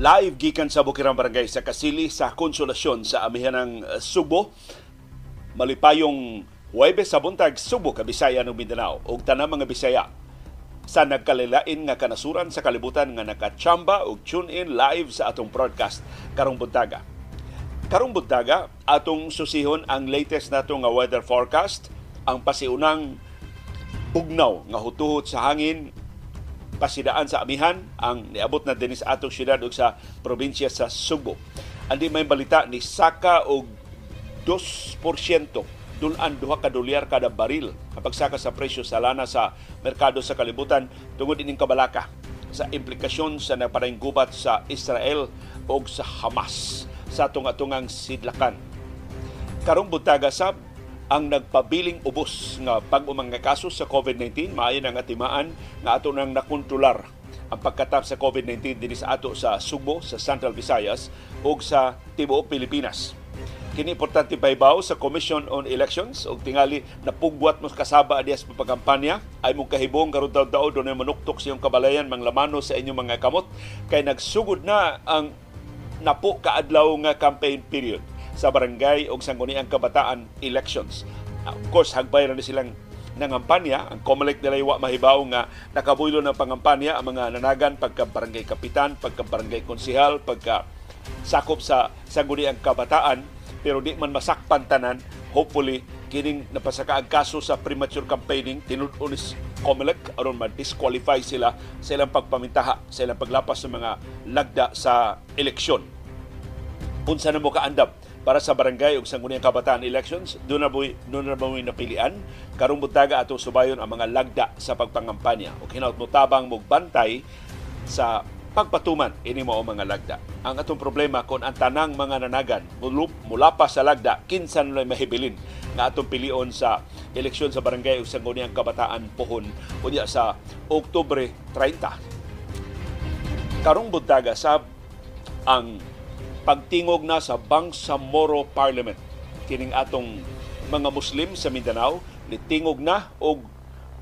Live gikan sa Bukirang Barangay sa Kasili sa Konsolasyon sa amihan ng uh, Subo. Malipayong Huwebes sa buntag Subo, Kabisaya ng Mindanao ug tanang mga Bisaya sa nagkalilain nga kanasuran sa kalibutan nga nakachamba ug tune in live sa atong broadcast karong buntaga. Karong buntaga atong susihon ang latest nato nga weather forecast, ang pasiunang bugnaw nga hutuhot sa hangin pasidaan sa amihan ang niabot na dinis atong syudad ug sa probinsya sa Subo. Andi may balita ni Saka og 2% dulan duha ka dolyar kada baril ang pagsaka sa presyo sa lana sa merkado sa kalibutan tungod ining kabalaka sa implikasyon sa naparang gubat sa Israel o sa Hamas sa tunga-tungang sidlakan. Karong buntaga sab ang nagpabiling ubos nga pag-umang nga kaso sa COVID-19 maayo nang atimaan nga ato nang nakontrolar ang pagkatap sa COVID-19 dinhi sa ato sa Subo, sa Central Visayas ug sa tibuok Pilipinas. Kini importante paibaw sa Commission on Elections ug tingali napugwat mo kasaba dias pagkampanya. Ay mong kahibong karon taw-taw do manuktok sa iyong kabalayan manglamano sa inyong mga kamot. Kay nagsugod na ang napo kaadlaw nga campaign period sa barangay o sangguniang kabataan elections. Of course, hagbay na silang nangampanya. Ang COMELEC nila mahibaw nga nakabuylo ng pangampanya ang mga nanagan pagka barangay kapitan, pagka barangay konsihal, pagka sakop sa sangguniang kabataan pero di man masakpan tanan hopefully kining napasaka ang kaso sa premature campaigning tinud-on COMELEC aron ma-disqualify sila sa ilang pagpamintaha sa ilang paglapas ng mga lagda sa eleksyon. Unsa na mo kaandam para sa barangay ug sangguniang kabataan elections doon na buhi, doon na napilian karong buntaga ato subayon ang mga lagda sa pagpangampanya ug hinaut mo tabang mogbantay sa pagpatuman ini mao mga lagda. Ang atong problema kung ang tanang mga nanagan mulup mula sa lagda kinsan na mahibilin nga atong pilion sa eleksyon sa barangay ug sangguniang kabataan pohon unya sa Oktubre 30. Karong buntaga sa ang pagtingog na sa Bangsamoro Parliament. Kining atong mga Muslim sa Mindanao, nitingog na og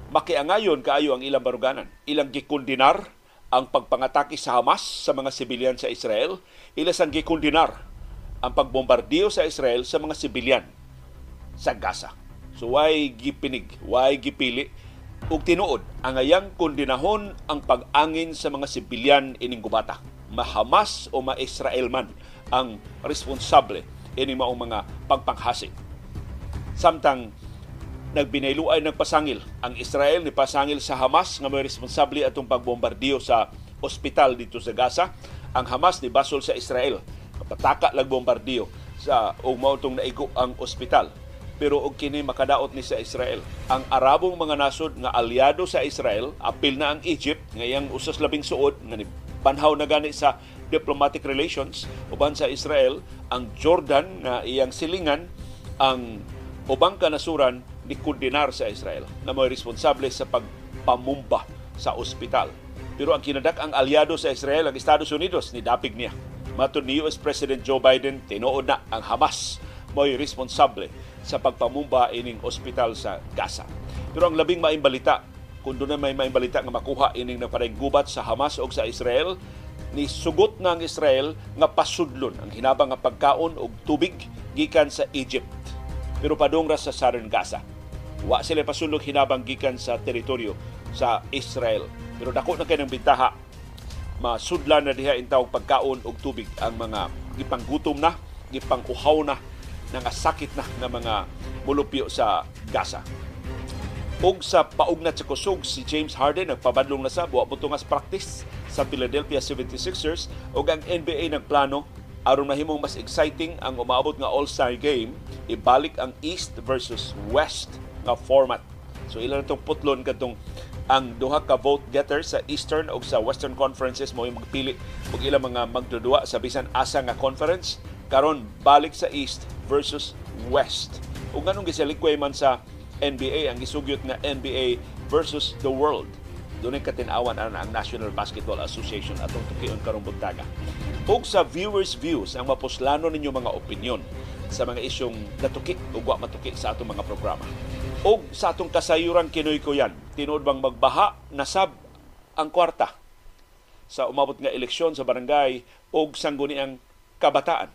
makiangayon kaayo ang ilang baruganan. Ilang gikundinar ang pagpangatake sa Hamas sa mga sibilyan sa Israel. Ilas ang gikundinar ang pagbombardiyo sa Israel sa mga sibilyan sa Gaza. So why gipinig, why gipili ug tinuod ang ayang kundinahon ang pag-angin sa mga sibilyan ining gubata ma-Hamas o ma-Israel man ang responsable ini mao mga pagpanghasik. Samtang nagbinayluay ng pasangil ang Israel ni pasangil sa Hamas nga may responsable atong pagbombardiyo sa ospital dito sa Gaza. Ang Hamas ni basol sa Israel. Pataka lag bombardiyo sa o mautong naigo ang ospital pero og kini makadaot ni sa Israel. Ang Arabong mga nasod nga aliado sa Israel, apil na ang Egypt ngayang usas labing suod nga ni panhaw na gani sa diplomatic relations uban sa Israel ang Jordan nga iyang silingan ang ubang kanasuran ni kundinar sa Israel na may responsable sa pagpamumba sa ospital. Pero ang kinadak ang aliado sa Israel, ang Estados Unidos, ni dapig niya. Matod ni US President Joe Biden, tinuod na ang Hamas mo'y responsable sa pagpamumba ining ospital sa Gaza. Pero ang labing maimbalita kung doon na may maimbalita nga makuha ining napareng gubat sa Hamas o sa Israel, ni sugot ang Israel nga pasudlon ang hinabang nga pagkaon og tubig gikan sa Egypt pero padong sa Southern Gaza. Wa sila pasudlog hinabang gikan sa teritoryo sa Israel. Pero dako na kay ng bintaha masudlan na diha intaw pagkaon og tubig ang mga gipanggutom na, gipangkuhaw na, nga sakit na nga mga mulupyo sa Gaza. Og sa paugnat sa kusog, si James Harden nagpabadlong na sa buwa butungas practice sa Philadelphia 76ers o ang NBA nagplano aron mahimong mas exciting ang umaabot nga All-Star game, ibalik ang East versus West nga format. So ilan itong putlon kadtong ang duha ka vote getters sa Eastern o sa Western Conferences mo magpili og ilang mga magdudua sa bisan asa nga conference karon balik sa East versus West. Ug nganong gisalikway man sa NBA ang gisugyot nga NBA versus the world. Doon katinawan ang, ang National Basketball Association atong tukion karong buntaga. Ug sa viewers views ang mapuslano ninyo mga opinion sa mga isyong natuki o wa matuki sa atong mga programa. O sa atong kasayuran kinoy ko yan, tinuod bang magbaha nasab ang kwarta sa umabot nga eleksyon sa barangay o sangguniang kabataan.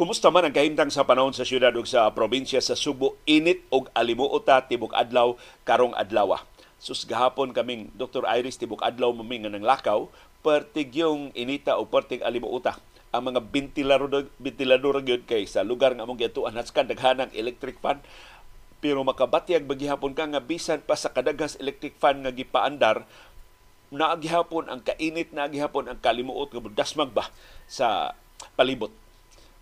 Kumusta man ang kahimtang sa panahon sa syudad ug sa probinsya sa Subo, init og alimuota tibok adlaw karong adlaw. Sus gahapon kaming Dr. Iris tibok adlaw maming nga lakaw, pertig yung inita o pertig alimuota ang mga ventilador ventilador gyud kay sa lugar nga among gituan haskan daghanang electric fan pero makabatyag bagihapon ka nga bisan pa sa kadaghas electric fan nga gipaandar naagihapon ang kainit naagihapon ang kalimuot nga dasmag ba sa palibot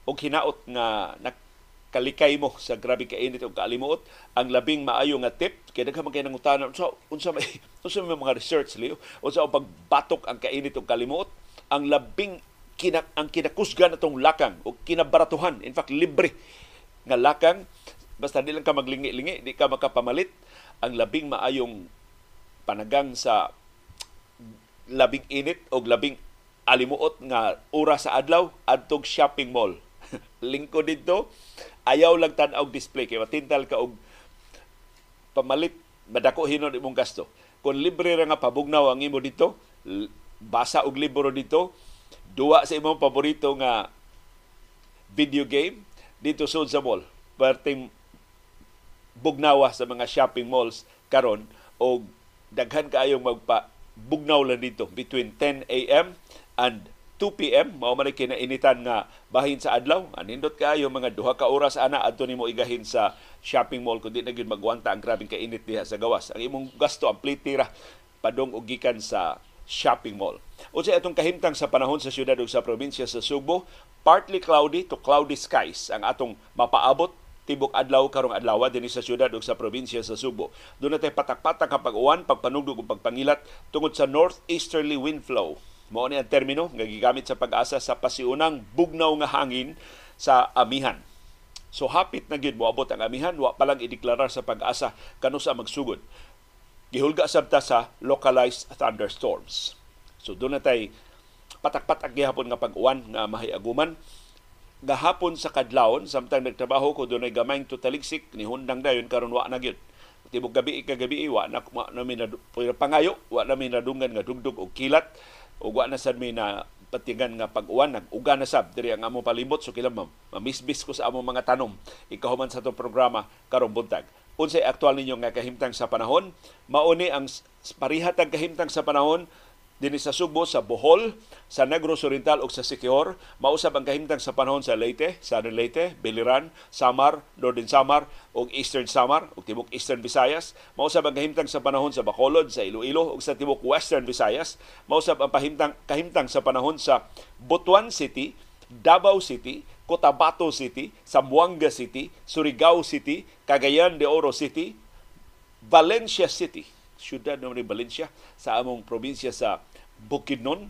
og hinaot nga nakalikay mo sa grabe ka init o kaalimuot ang labing maayo nga tip kay daghan man kay nangutana unsa unsa may unsa may mga research liyo unsa ang pagbatok ang kainit o kalimuot ang labing kina, ang kinakusgan atong lakang o kinabaratuhan in fact libre nga lakang basta di lang ka maglingi-lingi di ka makapamalit ang labing maayong panagang sa labing init o labing alimuot nga oras sa adlaw adtog shopping mall lingko dito. Ayaw lang tan-og display kay matintal ka og pamalit. Madako hinon imong gasto. Kung libre ra nga pabugnaw ang imo dito basa og libro dito duwa sa imong paborito nga video game dito sud sa mall. Perting bugnawa sa mga shopping malls karon og daghan kaayong magpa bugnaw lang dito between 10 a.m. and 2 p.m. mao man kinainitan nga bahin sa adlaw anindot kaayo mga duha ka oras ana adto nimo igahin sa shopping mall kundi na gyud magwanta ang grabing kainit diha sa gawas ang imong gasto ang plitira padong og sa shopping mall. Unsa atong kahimtang sa panahon sa syudad ug sa probinsya sa Subo, partly cloudy to cloudy skies ang atong mapaabot tibok adlaw karong adlaw dinhi sa syudad ug sa probinsya sa Subo. Doon natay patak-patak nga pag-uwan, pagpanugdog ug pagpangilat tungod sa northeasterly wind flow Mao ni ang termino nga gigamit sa pag-asa sa pasiunang bugnaw nga hangin sa amihan. So hapit na gyud moabot ang amihan, wa pa lang ideklarar sa pag-asa kano sa magsugod. Gihulga sabta sa localized thunderstorms. So doon na tay patak-patak gihapon nga pag-uwan nga mahiaguman gahapon sa kadlawon samtang nagtrabaho ko dunay gamayng tutaligsik ni hundang dayon karon wa na gyud tibok gabi kagabi wa na, wa na pangayo wa na minadungan nga dugdug og kilat ug wa na sad mi na patigan nga pag-uwan nag-uga na sab diri ang among palibot so kila mamisbis ko sa among mga tanom. Ikahuman sa itong programa karong buntag. Unsay aktual ninyo nga kahimtang sa panahon? Mauni ang parihat ang kahimtang sa panahon dinhi sa Subo, sa Bohol, sa Negros Oriental ug sa Siquijor. Mausab ang kahimtang sa panahon sa Leyte, Southern Leyte, Biliran, Samar, Northern Samar ug Eastern Samar ug tibok Eastern Visayas. Mausab ang kahimtang sa panahon sa Bacolod, sa Iloilo ug sa tibok Western Visayas. Mausab ang pahimtang kahimtang sa panahon sa Butuan City, Davao City, Cotabato City, Zamboanga City, Surigao City, Cagayan de Oro City, Valencia City syudad ni Valencia sa among probinsya sa Bukidnon,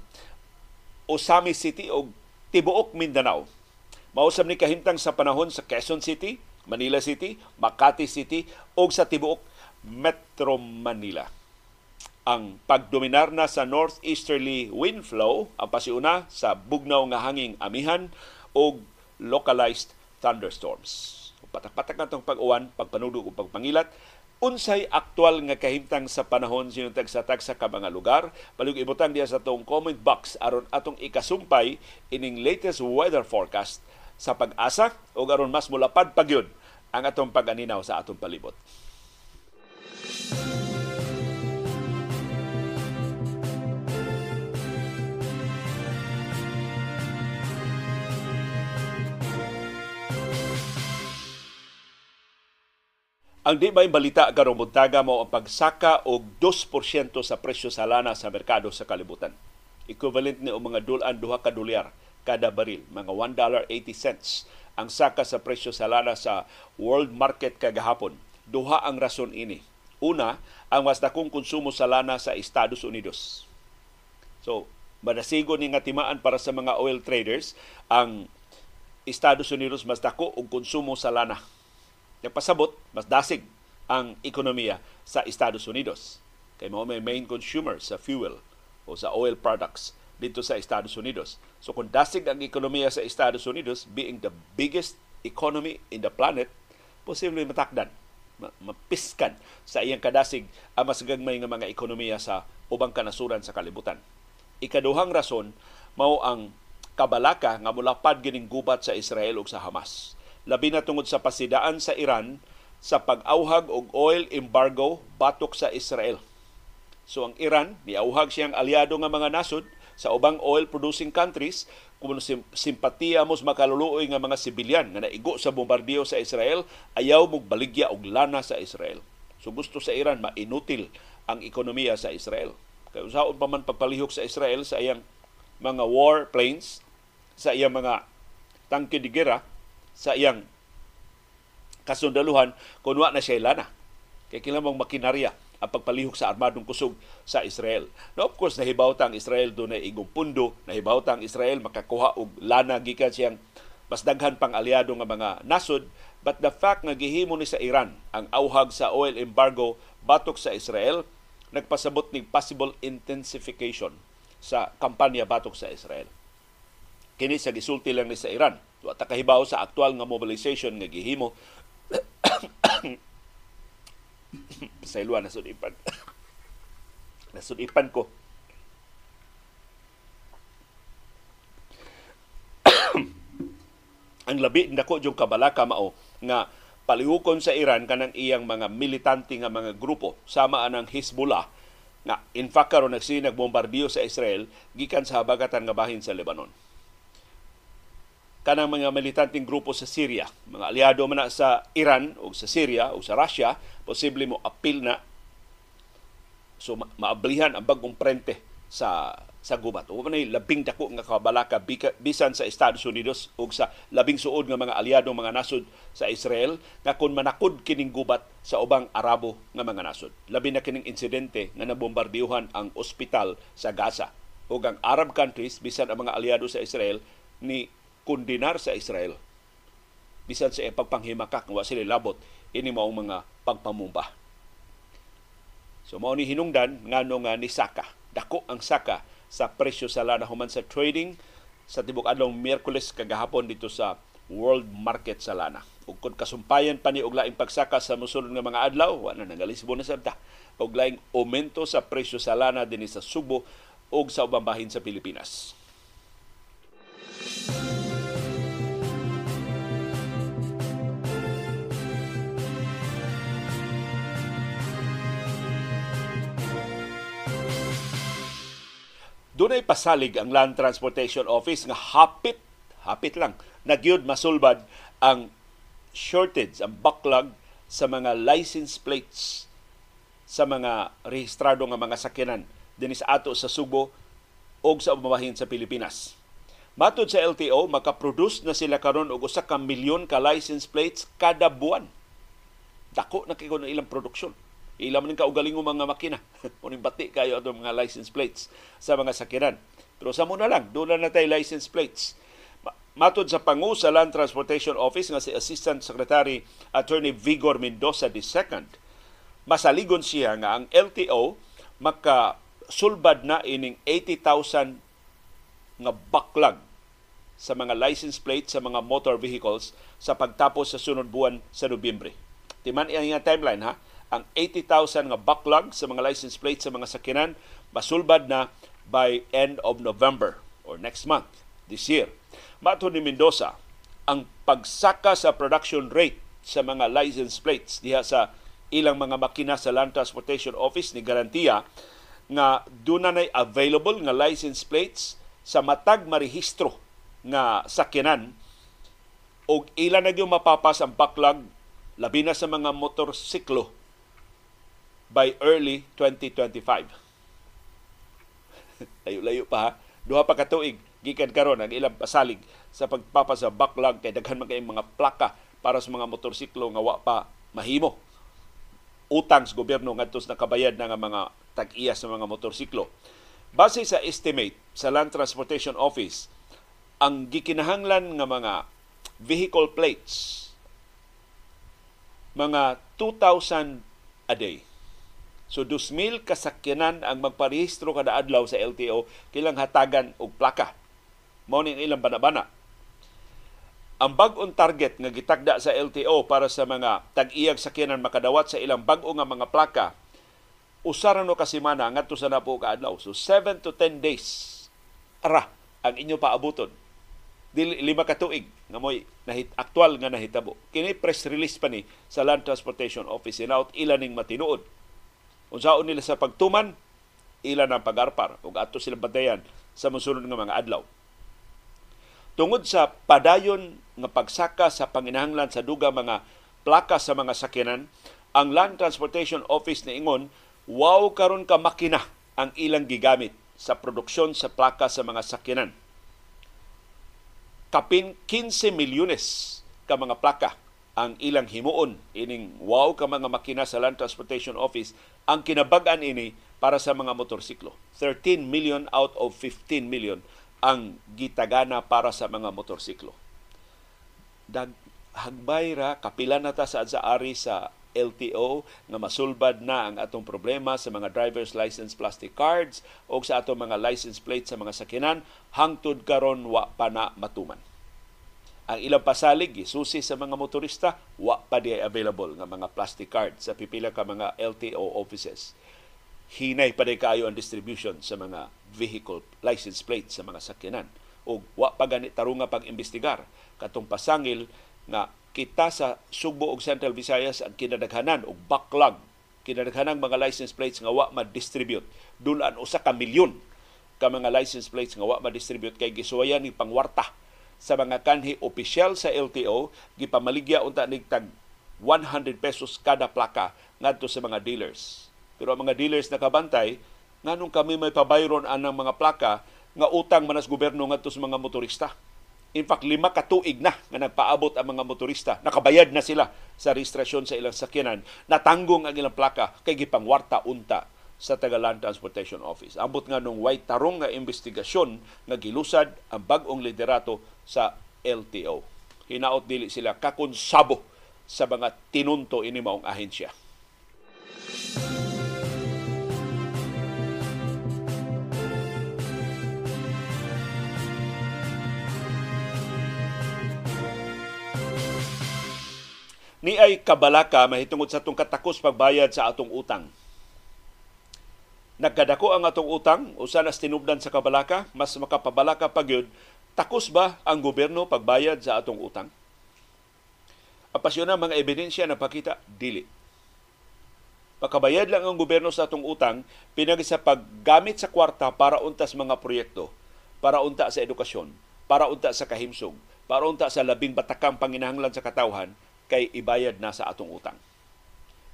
Osami City o Tibuok, Mindanao. Mausap ni kahintang sa panahon sa Quezon City, Manila City, Makati City o sa Tibuok, Metro Manila. Ang pagdominar na sa northeasterly wind flow ang pasiuna sa bugnaw nga hanging amihan o localized thunderstorms. Patak-patak na itong pag-uwan, pagpanudog o pagpangilat, unsay aktual nga kahimtang sa panahon sinong tagsa-tagsa ka mga lugar palug ibutang diya sa tong comment box aron atong ikasumpay ining latest weather forecast sa pag-asa o aron mas mulapad pagyud ang atong pag-aninaw sa atong palibot. Ang di may balita karong buntaga mo ang pagsaka og 2% sa presyo sa lana sa merkado sa kalibutan. Equivalent ni mga dulan duha ka dolyar kada baril, mga $1.80 ang saka sa presyo sa lana sa world market kagahapon. Duha ang rason ini. Una, ang mas dakong konsumo sa lana sa Estados Unidos. So, manasigo ni nga timaan para sa mga oil traders ang Estados Unidos mas dako og konsumo sa lana Nagpasabot, mas dasig ang ekonomiya sa Estados Unidos. Kay mao may main consumer sa fuel o sa oil products dito sa Estados Unidos. So kung dasig ang ekonomiya sa Estados Unidos, being the biggest economy in the planet, posible matakdan, mapiskan sa iyang kadasig ang mas gagmay nga mga ekonomiya sa ubang kanasuran sa kalibutan. Ikaduhang rason mao ang kabalaka nga mulapad gining gubat sa Israel ug sa Hamas. Labi na tungod sa pasidaan sa Iran sa pag-auhag og oil embargo batok sa Israel. So ang Iran, niauhag siyang aliado nga mga nasod sa ubang oil producing countries kung simpatiya mos makaluluoy nga mga sibilyan nga naigo sa bombardiyo sa Israel ayaw mo baligya og lana sa Israel. So gusto sa Iran mainutil ang ekonomiya sa Israel. Kay usaon pa man pagpalihok sa Israel sa iyang mga war planes, sa iyang mga tangke de gera, sa iyang kasundaluhan kung na siya lana. Kay kilamang makinarya ang pagpalihok sa armadong kusog sa Israel. Now, of course, nahibawta ang Israel doon na igong pundo, nahibawta ang Israel makakuha og lana gikan siyang mas daghan pang aliado nga mga nasod, but the fact nga gihimo ni sa Iran ang auhag sa oil embargo batok sa Israel, nagpasabot ni possible intensification sa kampanya batok sa Israel. Kini sa gisulti lang ni sa Iran. Wa ta kahibaw sa aktual nga mobilization nga gihimo sa iluan na sudipan. Nasudipan ko. ang labi nako yung kabalaka mao nga palihukon sa Iran kanang iyang mga militante nga mga grupo sama anang Hezbollah nga in fact karon nagsi nagbombardiyo sa Israel gikan sa habagatan nga bahin sa Lebanon kanang mga militanteng grupo sa Syria, mga aliado man na sa Iran o sa Syria o sa Russia, posible mo apil na so ma- maablihan ang bagong prente sa sa gubat. O manay labing dako nga kabalaka bisan sa Estados Unidos ug sa labing suod nga mga aliado mga nasod sa Israel nga kun manakod kining gubat sa ubang Arabo nga mga nasod. Labi na kining insidente nga nabombardiyuhan ang ospital sa Gaza ug ang Arab countries bisan ang mga aliado sa Israel ni kondinar sa Israel bisan sa pagpanghimakak wa sila labot ini mao mga pagpamumba. So mao ni hinungdan ngano nga ni Saka. Dako ang Saka sa presyo sa lana human sa trading sa tibok adlaw Miyerkules kagahapon dito sa world market sa lana. Ug kung kasumpayan pa ni og laing pagsaka sa mosunod nga mga adlaw, wala na nagalisbo na sabta. Og laing aumento sa presyo sa lana dinhi sa Subo ug sa ubang bahin sa Pilipinas. Dunay pasalig ang Land Transportation Office nga hapit, hapit lang, nagyud masulbad ang shortage, ang backlog sa mga license plates sa mga rehistrado nga mga sakyanan dinhi sa ato sa Subo o sa umabahin sa Pilipinas. Matod sa LTO, makaproduce na sila karon og usa ka milyon ka license plates kada buwan. Dako na kay ilang produksyon Ilam ning kaugaling mga makina. Uning bati kayo atong mga license plates sa mga sakiran. Pero sa muna lang, doon na natay license plates. Matod sa pangu sa Land Transportation Office nga si Assistant Secretary Attorney Vigor Mendoza II, masaligon siya nga ang LTO maka sulbad na ining 80,000 nga backlog sa mga license plates sa mga motor vehicles sa pagtapos sa sunod buwan sa Nobyembre. Timan iya timeline ha ang 80,000 nga backlog sa mga license plates sa mga sakinan masulbad na by end of November or next month this year. Mato ni Mendoza, ang pagsaka sa production rate sa mga license plates diha sa ilang mga makina sa Land Transportation Office ni garantiya nga dunay available nga license plates sa matag marehistro nga sakyanan og ilan na gyud mapapas ang backlog labi na sa mga motorsiklo by early 2025. Layo-layo pa ha. Duha pa katuig gikan karon ang ilang pasalig sa pagpapa sa backlog kay daghan man mga plaka para sa mga motorsiklo nga wa pa mahimo. Utang sa gobyerno ngadto sa nakabayad na nga mga tag-iya sa mga motorsiklo. Base sa estimate sa Land Transportation Office, ang gikinahanglan nga mga vehicle plates mga 2,000 a day So 2,000 kasakyanan ang magparehistro kada adlaw sa LTO kilang hatagan og plaka. Mao ning ilang banabana. Ang bag-ong target nga gitagda sa LTO para sa mga tag-iyag sakyanan makadawat sa ilang bag-o nga mga plaka usa no kasimana ngadto sa napo ka adlaw. So 7 to 10 days ara ang inyo paabuton. Dili lima ka tuig nga moy nahit aktual nga nahitabo. Kini press release pa ni sa Land Transportation Office inaut ilan ning matinuod. Unsaon nila sa pagtuman ilan ang pagarpar ug ato sila batayan sa mosunod nga mga adlaw. Tungod sa padayon nga pagsaka sa panginahanglan sa duga mga plaka sa mga sakyanan, ang Land Transportation Office ni Ingon, wow karon ka makina ang ilang gigamit sa produksyon sa plaka sa mga sakyanan kapin 15 milyones ka mga plaka ang ilang himuon ining wow ka mga makina sa Land Transportation Office ang kinabag-an ini para sa mga motorsiklo. 13 million out of 15 million ang gitagana para sa mga motorsiklo. Dag hagbay ra kapila na ta sa ari sa LTO nga masulbad na ang atong problema sa mga driver's license plastic cards o sa atong mga license plate sa mga sakinan hangtod karon wa pa na matuman. Ang ilang pasalig susi sa mga motorista wa pa di available nga mga plastic cards sa pipila ka mga LTO offices. Hinay pa di kayo ang distribution sa mga vehicle license plate sa mga sakyanan. O wa pa gani tarunga pag-imbestigar. Katong pasangil nga kita sa Sugbo ug Central Visayas ang kinadaghanan og backlog. Kinadaghanang mga license plates nga wa ma-distribute. Dulan usa ka milyon ka mga license plates nga wa ma-distribute. Kay gisuwayan ni pangwarta sa mga kanhi opisyal sa LTO gipamaligya unta nig tag 100 pesos kada plaka ngadto sa mga dealers pero ang mga dealers nakabantay nganong kami may pabayron anang mga plaka nga utang manas gobyerno ngadto sa mga motorista In fact, lima ka tuig na nga nagpaabot ang mga motorista. Nakabayad na sila sa registrasyon sa ilang sakyanan. Natanggong ang ilang plaka kay gipangwarta unta sa Tagalan Transportation Office. Ambot nga nung white tarong nga investigasyon nga gilusad ang bagong liderato sa LTO. Hinaot dili sila kakonsabo sa mga tinunto ini maong ahensya. ni ay kabalaka mahitungod sa atong katakos pagbayad sa atong utang. Nagkadako ang atong utang, usa na tinubdan sa kabalaka, mas makapabalaka pa gyud takos ba ang gobyerno pagbayad sa atong utang? Apasyon mga ebidensya na pakita dili. Pakabayad lang ang gobyerno sa atong utang pinagi sa paggamit sa kwarta para untas mga proyekto, para unta sa edukasyon, para unta sa kahimsog, para unta sa labing batakang panginahanglan sa katawhan, kay ibayad na sa atong utang.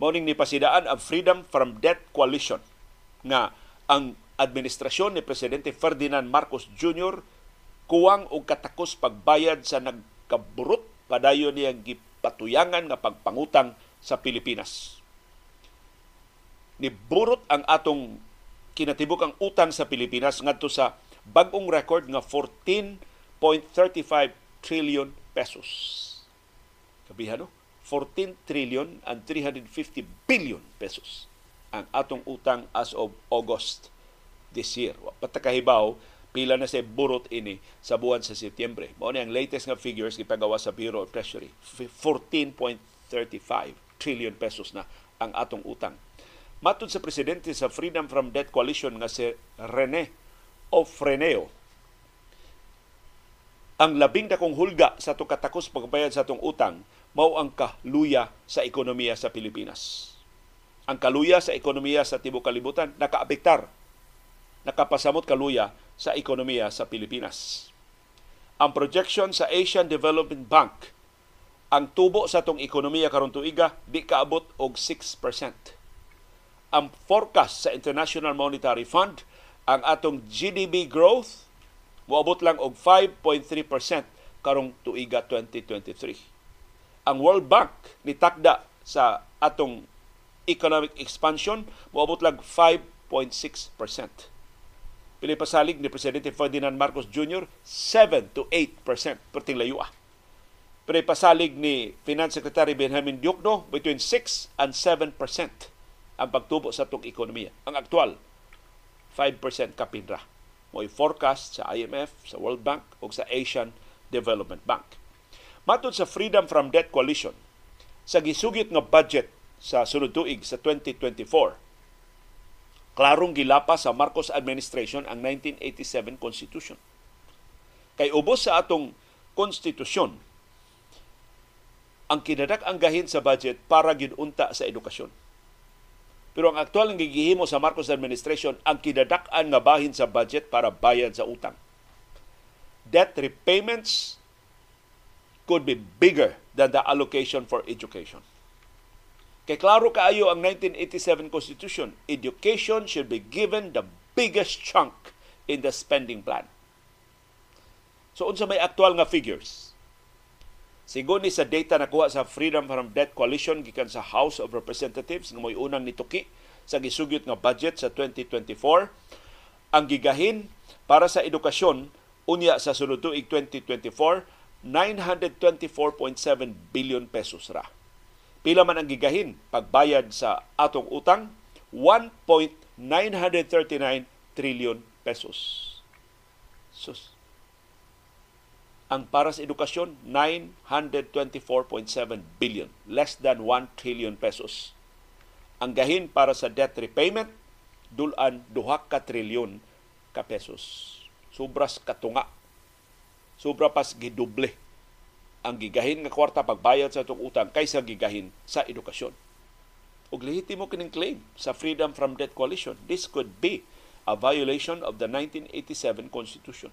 Morning ni pasidaan ang Freedom from Debt Coalition nga ang administrasyon ni Presidente Ferdinand Marcos Jr. kuwang og katakos pagbayad sa nagkaburot padayon niya gipatuyangan nga pagpangutang sa Pilipinas. Ni burot ang atong kinatibuk ang utang sa Pilipinas ngadto sa bag-ong record nga 14.35 trillion pesos Kabihan no? 14 trillion and 350 billion pesos ang atong utang as of August this year. Patakahibaw, pila na sa burot ini sa buwan sa Setyembre. Mao ni ang latest nga figures gipagawa sa Bureau of Treasury. 14.35 trillion pesos na ang atong utang. Matod sa presidente sa Freedom from Debt Coalition nga si Rene Ofreneo, ang labing dakong hulga sa itong katakos pagbayad sa itong utang mao ang kaluya sa ekonomiya sa Pilipinas. Ang kaluya sa ekonomiya sa tibuok kalibutan nakaapektar nakapasamot kaluya sa ekonomiya sa Pilipinas. Ang projection sa Asian Development Bank ang tubo sa itong ekonomiya karon tuiga di kaabot og 6%. Ang forecast sa International Monetary Fund ang atong GDP growth moabot lang og 5.3% karong tuiga 2023. Ang World Bank ni takda sa atong economic expansion moabot lang 5.6%. Pilipasalig ni Presidente Ferdinand Marcos Jr. 7 to 8% perting layua. Pilipasalig ni Finance Secretary Benjamin Diokno between 6 and 7% ang pagtubo sa itong ekonomiya. Ang aktual, 5% kapinra. Mo'y forecast sa IMF, sa World Bank o sa Asian Development Bank. Matod sa Freedom from Debt Coalition, sa gisugit nga budget sa sunod tuig sa 2024, klarong gilapa sa Marcos administration ang 1987 Constitution. Kay ubos sa atong konstitusyon, ang kinadak ang gahin sa budget para ginunta sa edukasyon. Pero ang aktual nga gigihimo sa Marcos administration ang kidadak-an nga bahin sa budget para bayad sa utang. Debt repayments could be bigger than the allocation for education. Kay klaro kaayo ang 1987 Constitution, education should be given the biggest chunk in the spending plan. So unsa may aktual nga figures? Sigon ni sa data na kuha sa Freedom from Debt Coalition gikan sa House of Representatives nga moy unang nituki sa gisugyot nga budget sa 2024, ang gigahin para sa edukasyon unya sa sunod tuig 2024 924.7 billion pesos ra. Pila man ang gigahin pagbayad sa atong utang 1.939 trillion pesos. Sus. Ang para sa edukasyon 924.7 billion, less than 1 trillion pesos. Ang gahin para sa debt repayment dulan duha ka trilyon ka pesos. Sobras katunga sobra pas giduble ang gigahin nga kwarta pagbayad sa itong utang kaysa gigahin sa edukasyon. Og lehitimo kining claim sa Freedom from Debt Coalition, this could be a violation of the 1987 Constitution.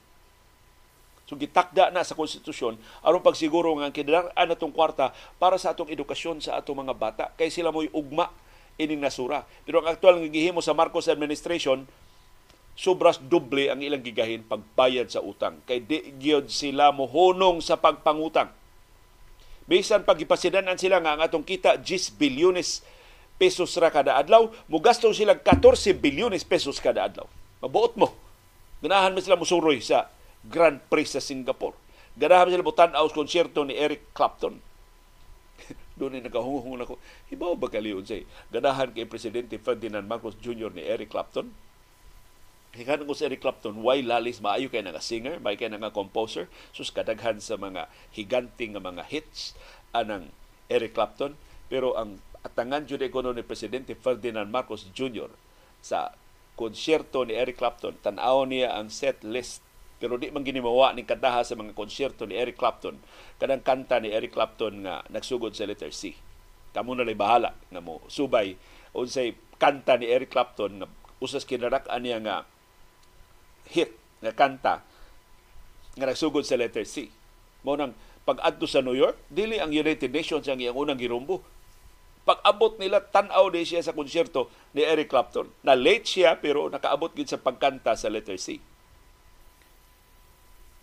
So gitakda na sa konstitusyon aron pagsiguro nga kinadaan natong kwarta para sa atong edukasyon sa atong mga bata kay sila mo'y ugma ining nasura. Pero ang aktual nga gihimo sa Marcos administration sobras doble ang ilang gigahin pagbayad sa utang kay di gyud sila mohunong sa pagpangutang bisan pagipasidanan sila nga ang atong kita 10 bilyones pesos ra kada adlaw mugasto sila 14 bilyones pesos kada adlaw mabuot mo ganahan mo sila musuroy sa Grand Prix sa Singapore ganahan mo sila butan-aw sa konsyerto ni Eric Clapton doon ay nakahungahungan ako. Hibaw ba kaliyon say? Ganahan kay Presidente Ferdinand Marcos Jr. ni Eric Clapton? Hikan ko si Eric Clapton, why lalis? Maayo kay nga singer, may kay nga composer, sus kadaghan sa mga higanting nga mga hits anang Eric Clapton, pero ang atangan jud kono ni presidente Ferdinand Marcos Jr. sa konsyerto ni Eric Clapton, tan-aw niya ang set list. Pero di man ginimawa ni kadaha sa mga konsyerto ni Eric Clapton. Kadang kanta ni Eric Clapton nga nagsugod sa letter C. Kamo na bahala nga mo subay. Unsay kanta ni Eric Clapton nga usas kinarak-an niya nga hit nga kanta nga nagsugod sa letter C. Mao nang pag-adto sa New York, dili ang United Nations ang iyang unang girumbo. Pag-abot nila, tan-aw din siya sa konsyerto ni Eric Clapton. Na late siya pero nakaabot gid sa pagkanta sa letter C.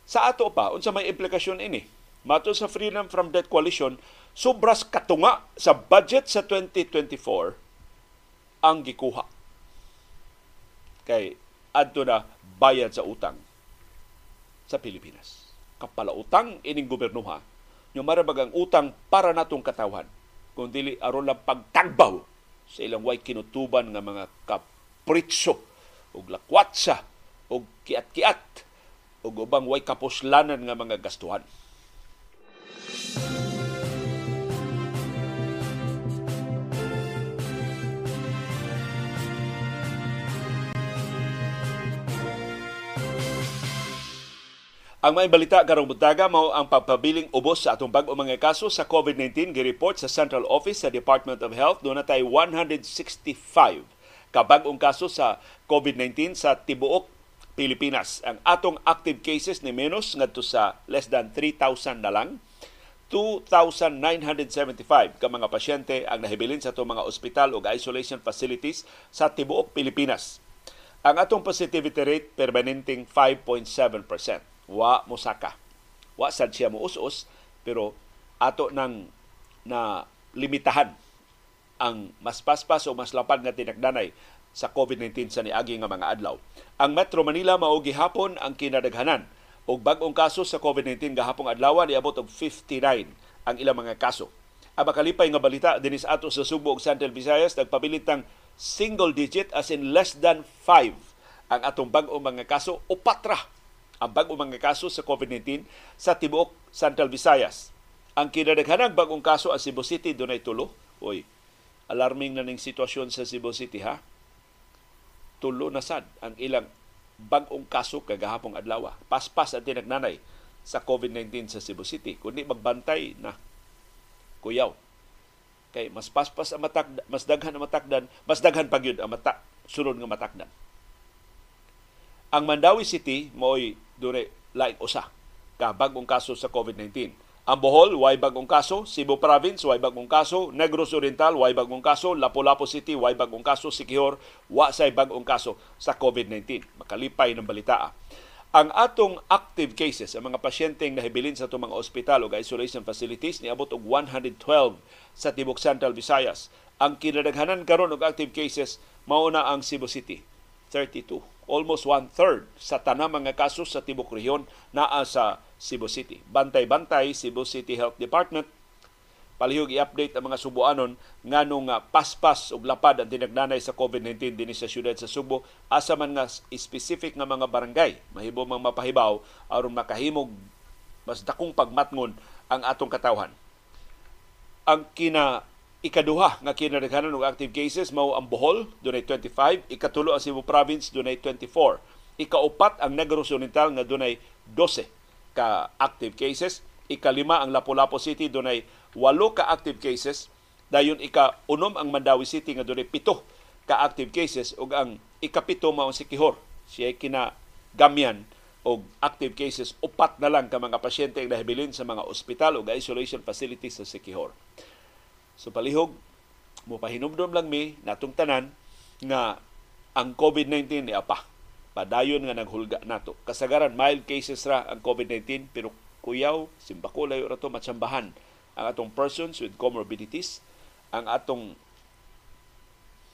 Sa ato pa, unsa may implikasyon ini? Mato sa Freedom from Debt Coalition, sobras katunga sa budget sa 2024 ang gikuha. Kay adto na bayad sa utang sa Pilipinas. Kapala utang ining gobernuha, nyo marabag ang utang para natong katawan, kung dili aron lang pagtagbaw sa ilang way kinutuban nga mga kapritso ug lakwatsa ug kiat-kiat ug ubang way kapuslanan nga mga gastuhan. Ang may balita karong buntaga mao ang pagpabiling ubos sa atong bag-o mga kaso sa COVID-19 gi-report sa Central Office sa Department of Health do natay 165 ka bag-ong kaso sa COVID-19 sa tibuok Pilipinas. Ang atong active cases ni menos ngadto sa less than 3,000 na lang. 2,975 ka mga pasyente ang nahibilin sa itong mga ospital o isolation facilities sa tibuok Pilipinas. Ang atong positivity rate permanenteng 5.7% wa mosaka. Wa sad siya mo us pero ato nang na limitahan ang mas paspas o mas lapad nga tinagdanay sa COVID-19 sa niagi nga mga adlaw. Ang Metro Manila mao gihapon ang kinadaghanan og bag-ong kaso sa COVID-19 gahapong adlaw niabot og 59 ang ilang mga kaso. ang makalipay nga balita dinis ato sa Subo ug Central Visayas nagpabilit ng single digit as in less than 5 ang atong bag-o mga kaso o patra ang bag-o mga kaso sa COVID-19 sa tibuok Central Visayas. Ang kinadaghanang bagong kaso sa Cebu City dunay tulo. Oy, alarming na ning sitwasyon sa Cebu City ha. Tulo na sad ang ilang bagong kaso kagahapong adlaw. Paspas ang tinagnanay sa COVID-19 sa Cebu City. Kundi magbantay na kuyaw. Kay mas paspas ang matak mas daghan ang matakdan, mas daghan pa gyud ang mata sunod nga matakdan. Ang Mandawi City mo'y dure laing usa ka bagong kaso sa COVID-19. Ang Bohol, way bagong kaso. Cebu Province, way bagong kaso. Negros Oriental, way bagong kaso. Lapu-Lapu City, way bagong kaso. Sikihor, wa say bagong kaso sa COVID-19. Makalipay ng balita. Ang atong active cases, ang mga pasyenteng nahibilin sa itong mga ospital o isolation facilities, niabot og 112 sa Tibok Central Visayas. Ang kinadaghanan karon og active cases, mauna ang Cebu City, 32 almost one-third sa tanang mga kaso sa Tibok Rehiyon naa sa Cebu City. Bantay-bantay, Cebu City Health Department, palihog i-update ang mga Subuanon nga paspas ug lapad ang dinagnanay sa COVID-19 dinhi sa syudad sa Subo asa man nga specific nga mga barangay mahibo mang mapahibaw aron makahimog mas dakong pagmatngon ang atong katawhan. Ang kina Ikaduha nga kinadaghanan og active cases mao ang Bohol dunay 25, ikatulo ang Cebu Province dunay 24. Ikaupat ang Negros Oriental nga dunay 12 ka active cases. Ikalima ang Lapu-Lapu City dunay 8 ka active cases. Dayon ika-unom ang Mandawi City nga dunay 7 ka active cases ug ang ikapito mao si Kihor. Siya kina gamyan og active cases upat na lang ka mga pasyente ang nahibilin sa mga ospital o isolation facilities sa Sikihor. So palihog, mo pahinumdom lang mi natong tanan nga ang COVID-19 ni apa. Padayon nga naghulga nato. Kasagaran mild cases ra ang COVID-19 pero kuyaw, simbako layo ra to matsambahan ang atong persons with comorbidities, ang atong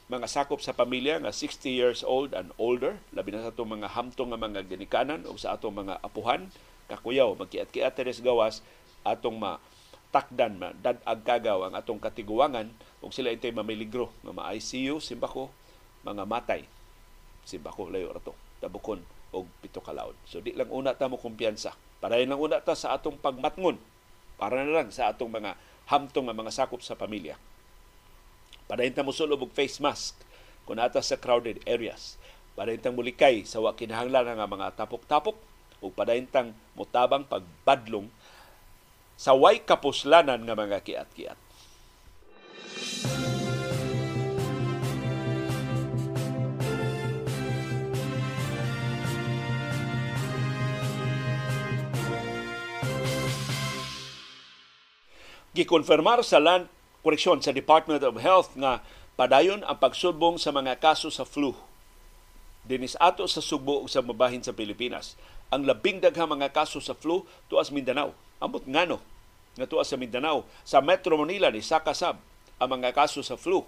mga sakop sa pamilya nga 60 years old and older, labi na sa atong mga hamtong nga mga ginikanan o sa atong mga apuhan, kakuyaw, magkiat-kiat gawas, atong ma takdan ma dadag kagaw ang atong katiguangan ug sila intay mamiligro. Nga ma-ICU simbako mga matay. Simbako layo ra to. Tabukon og pito ka laod so di lang una ta mo kumpiyansa. Para lang una ta sa atong pagmatngon para na lang sa atong mga hamtong mga sakop sa pamilya. Para ta mo sulob og face mask kung ata sa crowded areas. Para intang mulikay sa wa kinahanglan nga mga tapok-tapok. Ug padayntang mutabang pagbadlong sa way kapuslanan nga mga kiat-kiat. Gikonfirmar sa land koreksyon sa Department of Health nga padayon ang pagsubong sa mga kaso sa flu dinis ato sa Subo ug sa mabahin sa Pilipinas. Ang labing daghang mga kaso sa flu tuas Mindanao Ambot ngano nga tuwa sa Mindanao. Sa Metro Manila ni sakasab ang mga kaso sa flu.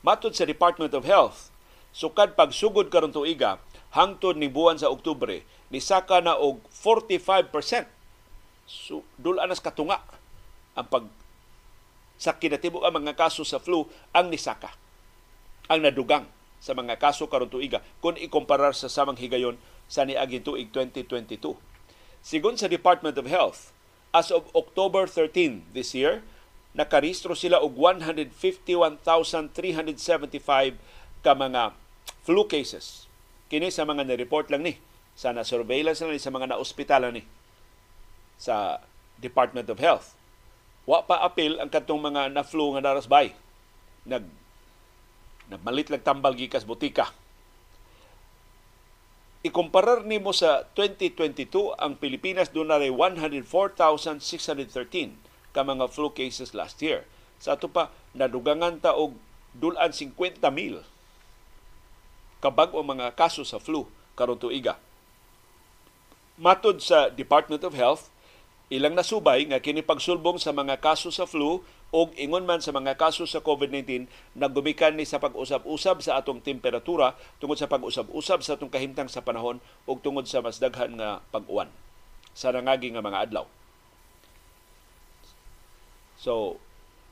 Matod sa Department of Health, sukad pagsugod karon tuiga hangtod ni buwan sa Oktubre ni saka na og 45%. So, dulanas katunga ang pag sa kinatibo ang mga kaso sa flu ang nisaka ang nadugang sa mga kaso karon tuiga kung ikomparar sa samang higayon sa niaging tuig 2022. Sigon sa Department of Health, As of October 13 this year, nakaristro sila og 151,375 ka mga flu cases. Kini sa mga na-report lang ni sa na-surveillance na ni sa mga na-ospitalan ni sa Department of Health. Wa pa apil ang katong mga na-flu nga darasbay. Nag nagmalit lang tambal gikas butika ikumparar nimo sa 2022 ang Pilipinas na 104,613 ka mga flu cases last year. Sa ato pa nadugangan ta og dulan 50,000 kabag o mga kaso sa flu karon tuiga. Matod sa Department of Health, ilang nasubay nga kini pagsulbong sa mga kaso sa flu o ingon man sa mga kaso sa COVID-19 naggumikan ni sa pag-usab-usab sa atong temperatura tungod sa pag-usab-usab sa atong kahimtang sa panahon o tungod sa mas daghan nga pag-uwan sa nangagi nga mga adlaw. So,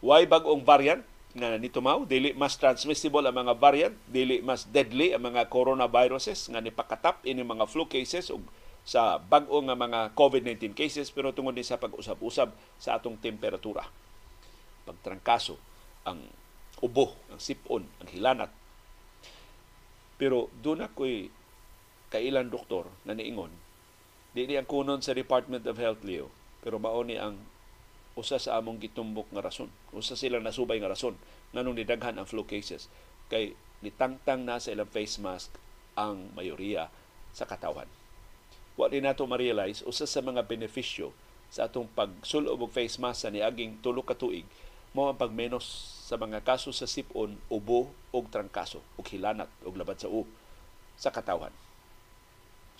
Why bag-ong variant nga nitumaw dili mas transmissible ang mga variant, dili mas deadly ang mga coronaviruses nga nipakatap ini mga flu cases ug sa bag-o nga mga COVID-19 cases pero tungod ni sa pag-usab-usab sa atong temperatura. Pagtrangkaso ang ubo, ang sipon, ang hilanat. Pero doon ako'y kailan doktor na niingon, di ang kunon sa Department of Health, Leo, pero mao ni ang usa sa among gitumbok nga rason. Usa silang nasubay nga rason nganong nidaghan ang flu cases kay nitangtang na sa ilang face mask ang mayoriya sa katawan. Wa din nato ma-realize usa sa mga benepisyo sa atong pagsulob og face mask sa niaging tulo ka tuig mao ang pagmenos sa mga kaso sa sipon, ubo ug trangkaso ug hilanat ug labat sa u sa katawan.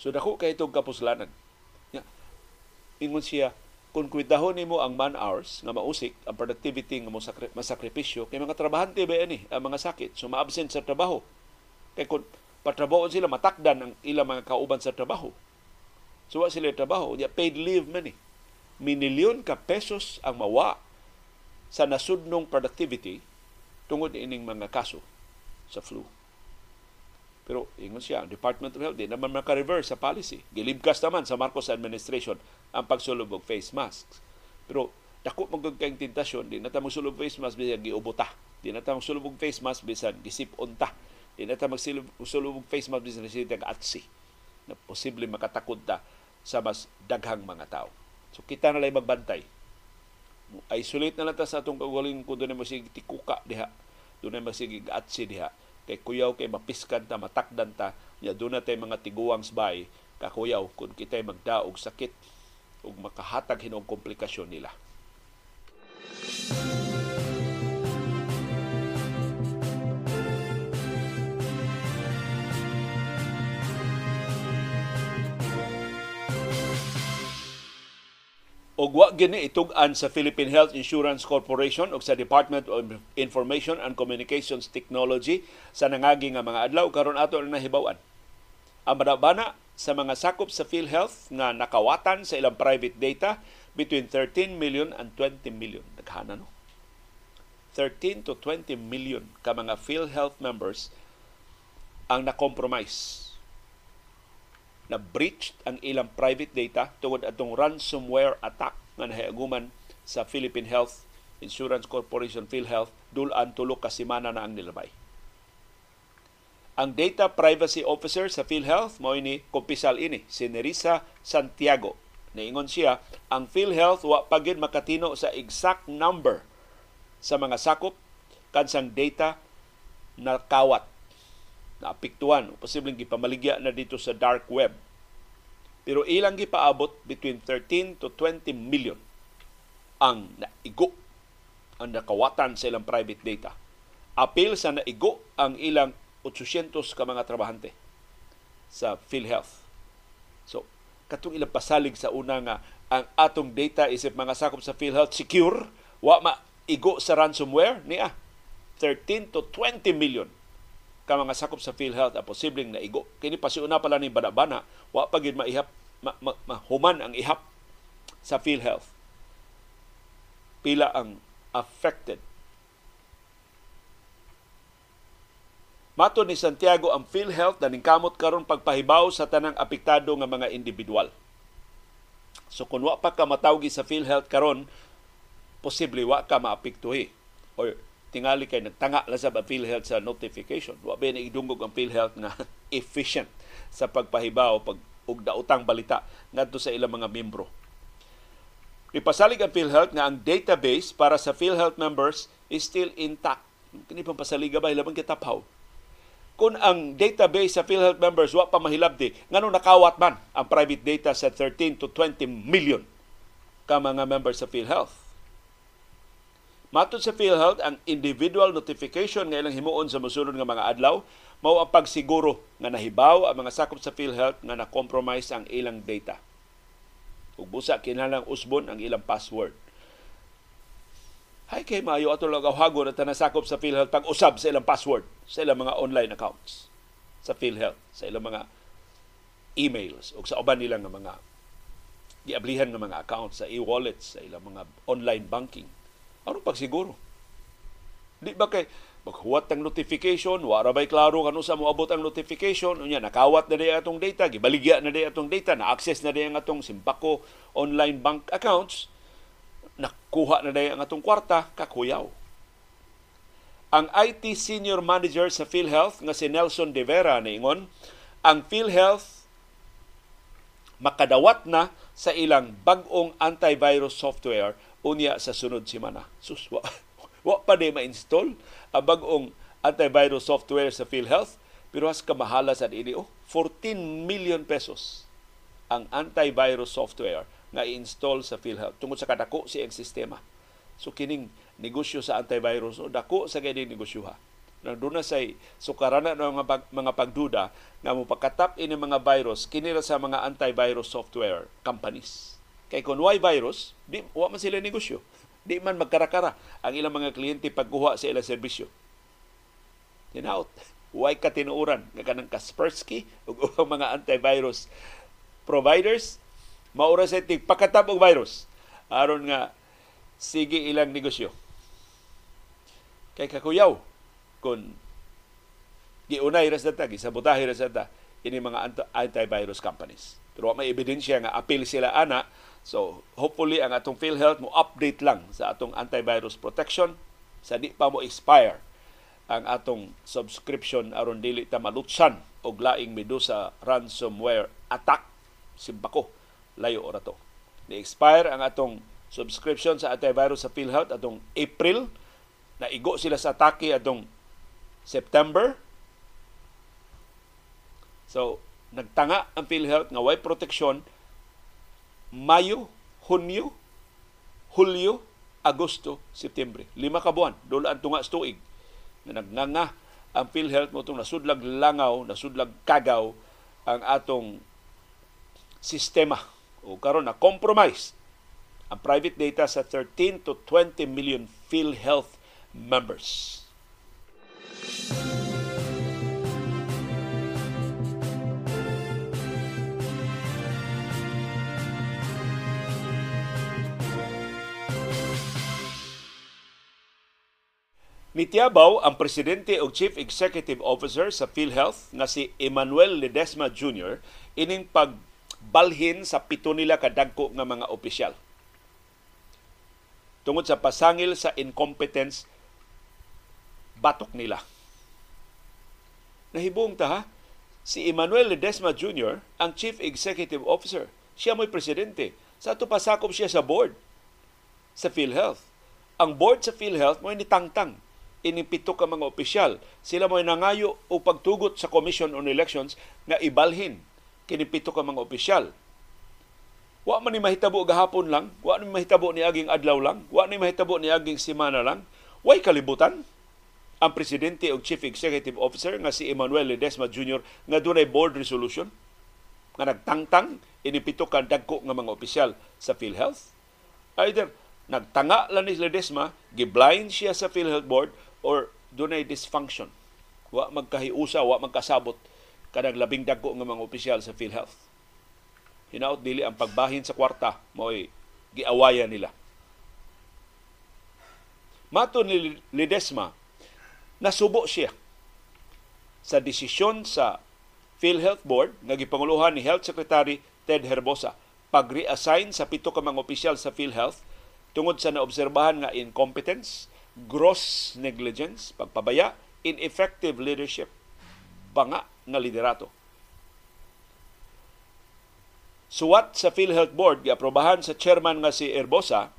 So dako kay itong kapuslanan. Ingon siya, kung kwidahon nimo ang man hours nga mausik ang productivity nga mo masakripisyo kay mga trabahante ba ani ang mga sakit so ma-absent sa trabaho kay kung patrabaho sila matakdan ang ilang mga kauban sa trabaho so wa sila trabaho ya paid leave man eh. minilyon ka pesos ang mawa sa nasudnong productivity tungod ining mga kaso sa flu pero ingon siya, ang Department of Health, di naman maka-reverse sa policy. Gilibkas naman sa Marcos administration ang pagsulog og face masks. Pero dako magud kayong tentasyon, di na ta magsulog face mask bisan giubuta. Di na ta magsulog og face mask bisan gisipon ta. Di na ta magsulog og face mask bisan sila atsi. Na posible makatakod ta sa mas daghang mga tao. So kita na lang magbantay. Isolate na lang ta sa atong kagaling kung doon na masig tikuka diha. Doon na masig atsi diha kay kuyaw kay mapiskan ta matakdan ta nya doon na tay mga tiguang sbay kakuyaw kung kitay magdaog sakit ug makahatag hinog komplikasyon nila. Og wa gini itug-an sa Philippine Health Insurance Corporation ug sa Department of Information and Communications Technology sa nangagi nga mga adlaw karon ato na nahibaw-an. Ang madabana sa mga sakop sa PhilHealth nga nakawatan sa ilang private data between 13 million and 20 million. Naghana no? 13 to 20 million ka mga PhilHealth members ang na-compromise na breached ang ilang private data tungod atong ransomware attack nga nahiaguman sa Philippine Health Insurance Corporation PhilHealth dulan tulo ka semana na ang nilabay. Ang Data Privacy Officer sa PhilHealth mo ini kompisal ini si Nerissa Santiago. Naingon siya, ang PhilHealth wa pagin makatino sa exact number sa mga sakop kansang data na kawat naapektuhan o posibleng gipamaligya na dito sa dark web. Pero ilang gipaabot between 13 to 20 million ang naigo ang nakawatan sa ilang private data. Apil sa naigo ang ilang 800 ka mga trabahante sa PhilHealth. So, katong ilang pasalig sa una nga ang atong data isip mga sakop sa PhilHealth secure, wa maigo sa ransomware niya. 13 to 20 million ka mga sakop sa PhilHealth ang posibleng naigo. Kini pasiuna pala ni Banabana, wa pa gid maihap ma, ma, mahuman ang ihap sa PhilHealth. Pila ang affected. Mato ni Santiago ang PhilHealth na kamot karon pagpahibaw sa tanang apektado nga mga individual. So kung wa pa ka matawgi sa PhilHealth karon, posible wa ka maapektuhi or tingali kay nagtanga la sa PhilHealth sa notification. Wa ba idungog ang PhilHealth nga efficient sa pagpahibaw pag ug daotang balita ngadto sa ilang mga membro. Ipasalig ang PhilHealth nga ang database para sa PhilHealth members is still intact. Kini pang pasaliga ba ilabang kitaphaw. Kung ang database sa PhilHealth members wa pa mahilabdi, ngano nakawat man ang private data sa 13 to 20 million ka mga members sa PhilHealth Matod sa PhilHealth, ang individual notification nga ilang himuon sa mosunod nga mga adlaw mao ang pagsiguro nga nahibaw ang mga sakop sa PhilHealth nga na-compromise ang ilang data. Ug busa kinahanglang usbon ang ilang password. Hay kay maayo ato lang hago na tanasakop sa PhilHealth pag usab sa ilang password sa ilang mga online accounts sa PhilHealth, sa ilang mga emails o sa uban nilang mga giablihan ng mga accounts sa e-wallets, sa ilang mga online banking Anong pagsiguro Di ba kay maghuwat ang notification, wala ba'y klaro kanu sa moabot ang notification, unya nakawat na di atong data, gibaligya na di atong data, na-access na di ang atong simpako online bank accounts, nakuha na di ang atong kwarta, kakuyaw. Ang IT Senior Manager sa PhilHealth nga si Nelson De Vera niingon, ang PhilHealth makadawat na sa ilang bag-ong antivirus software unya sa sunod semana. Sus, wa, wa pa di ma-install ang bag-ong antivirus software sa PhilHealth pero has kamahala sa ini oh, 14 million pesos ang antivirus software nga i-install sa PhilHealth tungod sa kadako siyang sistema. So kining negosyo sa antivirus, oh, dako sa kini negosyo ha doon na say sukarana ng mga, pag, mga pagduda nga mo pagkatap ini mga virus kinira sa mga antivirus software companies. Kay kung why virus, di wa man sila negosyo. Di man magkarakara ang ilang mga kliyente pagkuha sa ilang serbisyo. Tinaot. Why ka tinuuran nga kanang Kaspersky ug mga antivirus providers maura sa tig pagkatap og virus aron nga sige ilang negosyo. Kay kakuyaw, kung giunay ras data, gisabotahe ras data, ini mga antivirus companies. Pero may ebidensya nga apil sila ana. So, hopefully, ang atong PhilHealth mo update lang sa atong antivirus protection. Sa di pa mo expire ang atong subscription aron dili ta malutsan og laing medusa ransomware attack. Simbako layo ora to. Ni expire ang atong subscription sa antivirus sa PhilHealth atong April. Na igo sila sa atake atong September. So, nagtanga ang PhilHealth nga way proteksyon Mayo, Hunyo, Hulyo, Agosto, September. Lima ka buwan, doon ang tunga tuig na nagnanga ang PhilHealth mo itong nasudlag langaw, nasudlag kagaw ang atong sistema o karon na compromise ang private data sa 13 to 20 million PhilHealth members. Mitiabaw ang presidente o chief executive officer sa PhilHealth nga si Emmanuel Ledesma Jr. ining pagbalhin sa pito nila kadagko nga mga opisyal. Tungod sa pasangil sa incompetence batok nila. Nahibong ta ha? Si Emmanuel Ledesma Jr., ang Chief Executive Officer. Siya mo'y presidente. Sa ito pasakop siya sa board sa PhilHealth. Ang board sa PhilHealth mo'y nitangtang inipito ka mga opisyal. Sila mo'y nangayo o pagtugot sa Commission on Elections nga ibalhin kinipito ka mga opisyal. Wa man ni mahitabo gahapon lang, wa ni mahitabo ni aging adlaw lang, wa ni mahitabo ni aging semana lang. Way kalibutan ang presidente o chief executive officer nga si Emmanuel Ledesma Jr. nga dunay board resolution nga nagtangtang inipito ka dagko nga mga opisyal sa PhilHealth. Either nagtanga lang ni Ledesma, giblind siya sa PhilHealth board or dunay dysfunction. Wa magkahiusa, wa magkasabot kanang labing dagko nga mga opisyal sa PhilHealth. Hinaot dili ang pagbahin sa kwarta mo'y giawaya nila. Mato ni Ledesma, nasubo siya sa desisyon sa PhilHealth Board nga gipanguluhan ni Health Secretary Ted Herbosa pag-reassign sa pito ka mga opisyal sa PhilHealth tungod sa naobserbahan nga incompetence, gross negligence, pagpabaya, ineffective leadership, banga nga liderato. Suwat sa PhilHealth Board, giaprobahan sa chairman nga si Erbosa,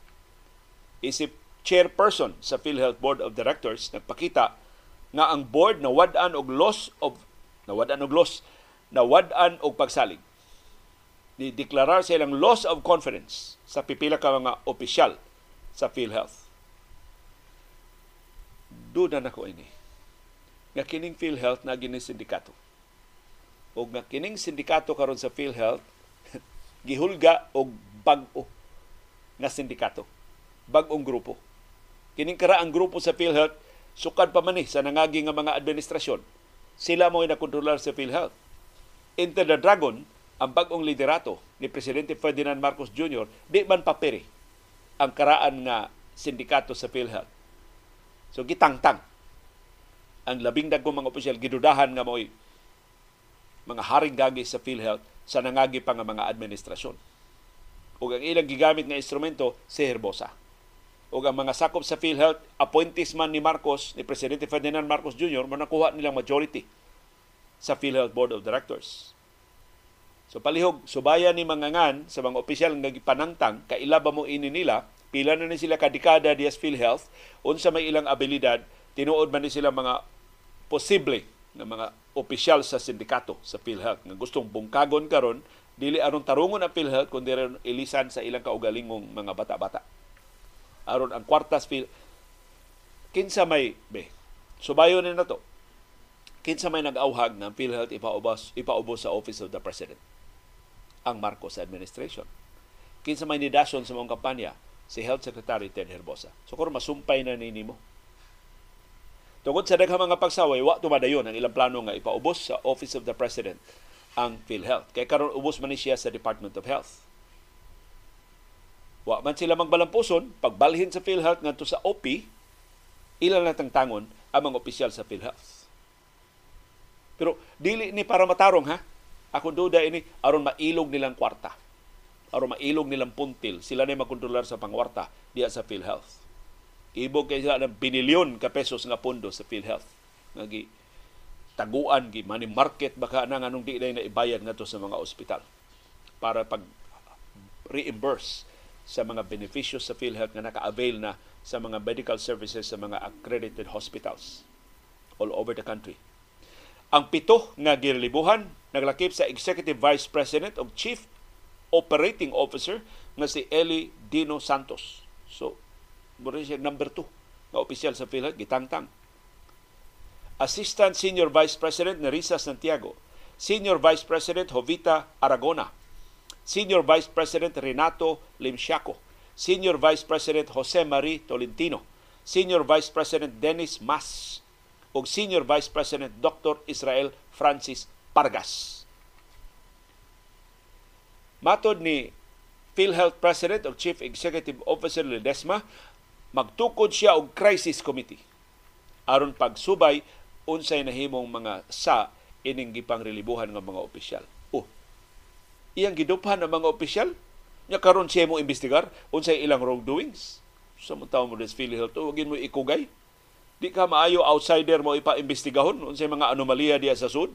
isip chairperson sa PhilHealth Board of Directors, nagpakita nga ang board na wad-an og loss of na wad-an og loss na wad-an og pagsalig ni deklarar sa ilang loss of confidence sa pipila ka mga opisyal sa PhilHealth duda na ko ini. Nga kining PhilHealth na gini sindikato. O nga kining sindikato karon sa PhilHealth gihulga og bag-o nga sindikato. Bag-ong grupo. Kining karaang grupo sa PhilHealth sukad pa man sa nangagi nga mga administrasyon sila mo nakontrolar sa PhilHealth. Enter the Dragon ang bagong liderato ni Presidente Ferdinand Marcos Jr. di man papere ang karaan nga sindikato sa PhilHealth So gitangtang ang labing dagkong mga opisyal gidudahan nga mo'y mga haring gagi sa PhilHealth sa nangagi pa nga mga administrasyon. Ug ang ilang gigamit nga instrumento si Herbosa. Ug ang mga sakop sa PhilHealth appointees man ni Marcos, ni Presidente Ferdinand Marcos Jr., manakuha nilang majority sa PhilHealth Board of Directors. So palihog, subayan ni mangangan sa mga opisyal nga gipanangtang, kaila ba mo ini nila, pila na ni sila kadikada diya sa PhilHealth, unsa may ilang abilidad, tinuod man ni sila mga posible nga mga opisyal sa sindikato sa PhilHealth. Nga gustong bungkagon karon dili aron tarungon ang PhilHealth kundi ron ilisan sa ilang kaugalingong mga bata-bata. Aron ang kwartas Phil kinsa may be? Subayon ni nato kinsa may nag-auhag ng PhilHealth ipaubos ipaubos sa Office of the President? Ang Marcos administration. Kinsa may nidason sa mong kampanya si Health Secretary Ted Herbosa. So kung masumpay na ni nimo Tungod sa daghang mga pagsaway, wa tumadayon ang ilang plano nga ipaubos sa Office of the President ang PhilHealth. Kay karon ubos man siya sa Department of Health. Wa man sila magbalampuson, pagbalhin sa PhilHealth ngadto sa OP, ilan na tangtangon ang mga opisyal sa PhilHealth. Pero dili ni para matarong ha. Ako duda ini aron mailog nilang kwarta. Aron mailog nilang puntil, sila na magkontrolar sa pangwarta diya sa PhilHealth. Ibog kay sila ng binilyon ka pesos nga pondo sa PhilHealth. Nga taguan gi money market baka na nganong di na ibayad ngadto sa mga ospital para pag reimburse sa mga benepisyo sa PhilHealth nga naka-avail na sa mga medical services sa mga accredited hospitals all over the country. Ang pito nga girelibuhan naglakip sa Executive Vice President o Chief Operating Officer nga si Eli Dino Santos. So, mura siya number 2 nga opisyal sa PhilHealth, gitangtang. Assistant Senior Vice President Nerissa Santiago, Senior Vice President Jovita Aragona, Senior Vice President Renato Limsiaco, Senior Vice President Jose Marie Tolentino, Senior Vice President Dennis Mas, ug Senior Vice President Dr. Israel Francis Pargas. Matod ni PhilHealth President o Chief Executive Officer Ledesma, magtukod siya og crisis committee aron pagsubay unsay nahimong mga sa ining gipangrelibuhan ng mga opisyal. Oh, iyang giduphan ang mga opisyal nya karon siya mo imbestigar unsay ilang wrongdoings. Sa mga tawo mo des PhilHealth, oh, mo ikugay. Di ka maayo outsider mo ipa-imbestigahon unsay mga anomalya diya sa sud.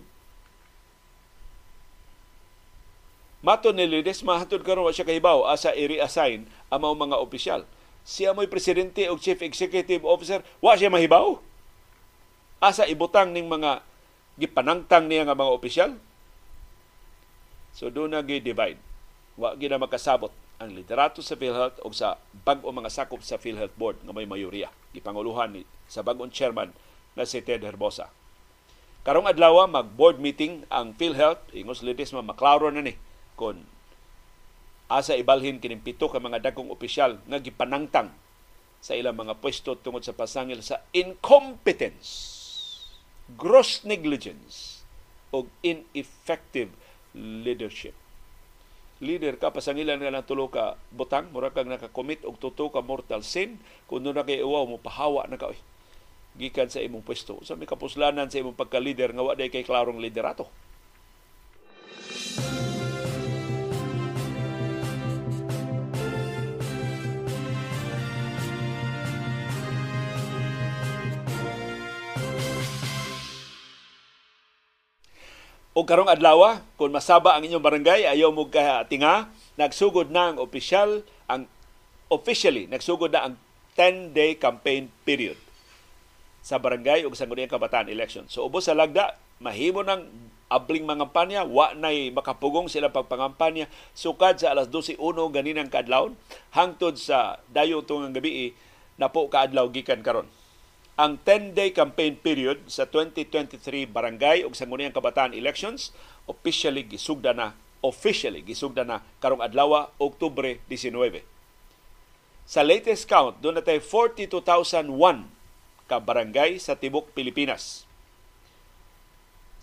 Mato ni Lides, mahatod karon wa siya kahibaw asa i-reassign ang mga opisyal siya mo'y presidente o chief executive officer, wa siya mahibaw. Asa ibutang ning mga gipanangtang niya nga mga opisyal. So doon na gi-divide. Wa gina makasabot ang liderato sa PhilHealth o sa bag-o mga sakop sa PhilHealth Board nga may mayoriya. Gipanguluhan ni sa bagong chairman na si Ted Herbosa. Karong adlaw mag-board meeting ang PhilHealth, ingos lidis maklaro na ni kon asa ibalhin kining pito ka mga dagkong opisyal nga gipanangtang sa ilang mga pwesto tungod sa pasangil sa incompetence, gross negligence o ineffective leadership. Leader ka, pasangilan nga ng tulo ka butang, mura kang nakakomit og tuto ka mortal sin, kung na kay uwaw mo, pahawa na ka, gikan sa imong pwesto. Sa may kapuslanan sa imong pagka-leader, nga waday kay klarong liderato. O karong adlaw, kung masaba ang inyong barangay, ayaw mo tinga, nagsugod na ang opisyal, ang officially, nagsugod na ang 10-day campaign period sa barangay o sa Nguniyang Kabataan election. So ubos sa lagda, mahimo ng abling mga kampanya, wa nay makapugong sila pagpangampanya, sukad sa alas 12.1 ganinang kadlawon, hangtod sa dayo tungang gabi, napo kaadlaw gikan karon ang 10-day campaign period sa 2023 barangay ug sangguniang kabataan elections officially gisugda na officially gisugda na karong adlaw Oktubre 19. Sa latest count, doon natay 42,001 ka barangay sa tibok Pilipinas.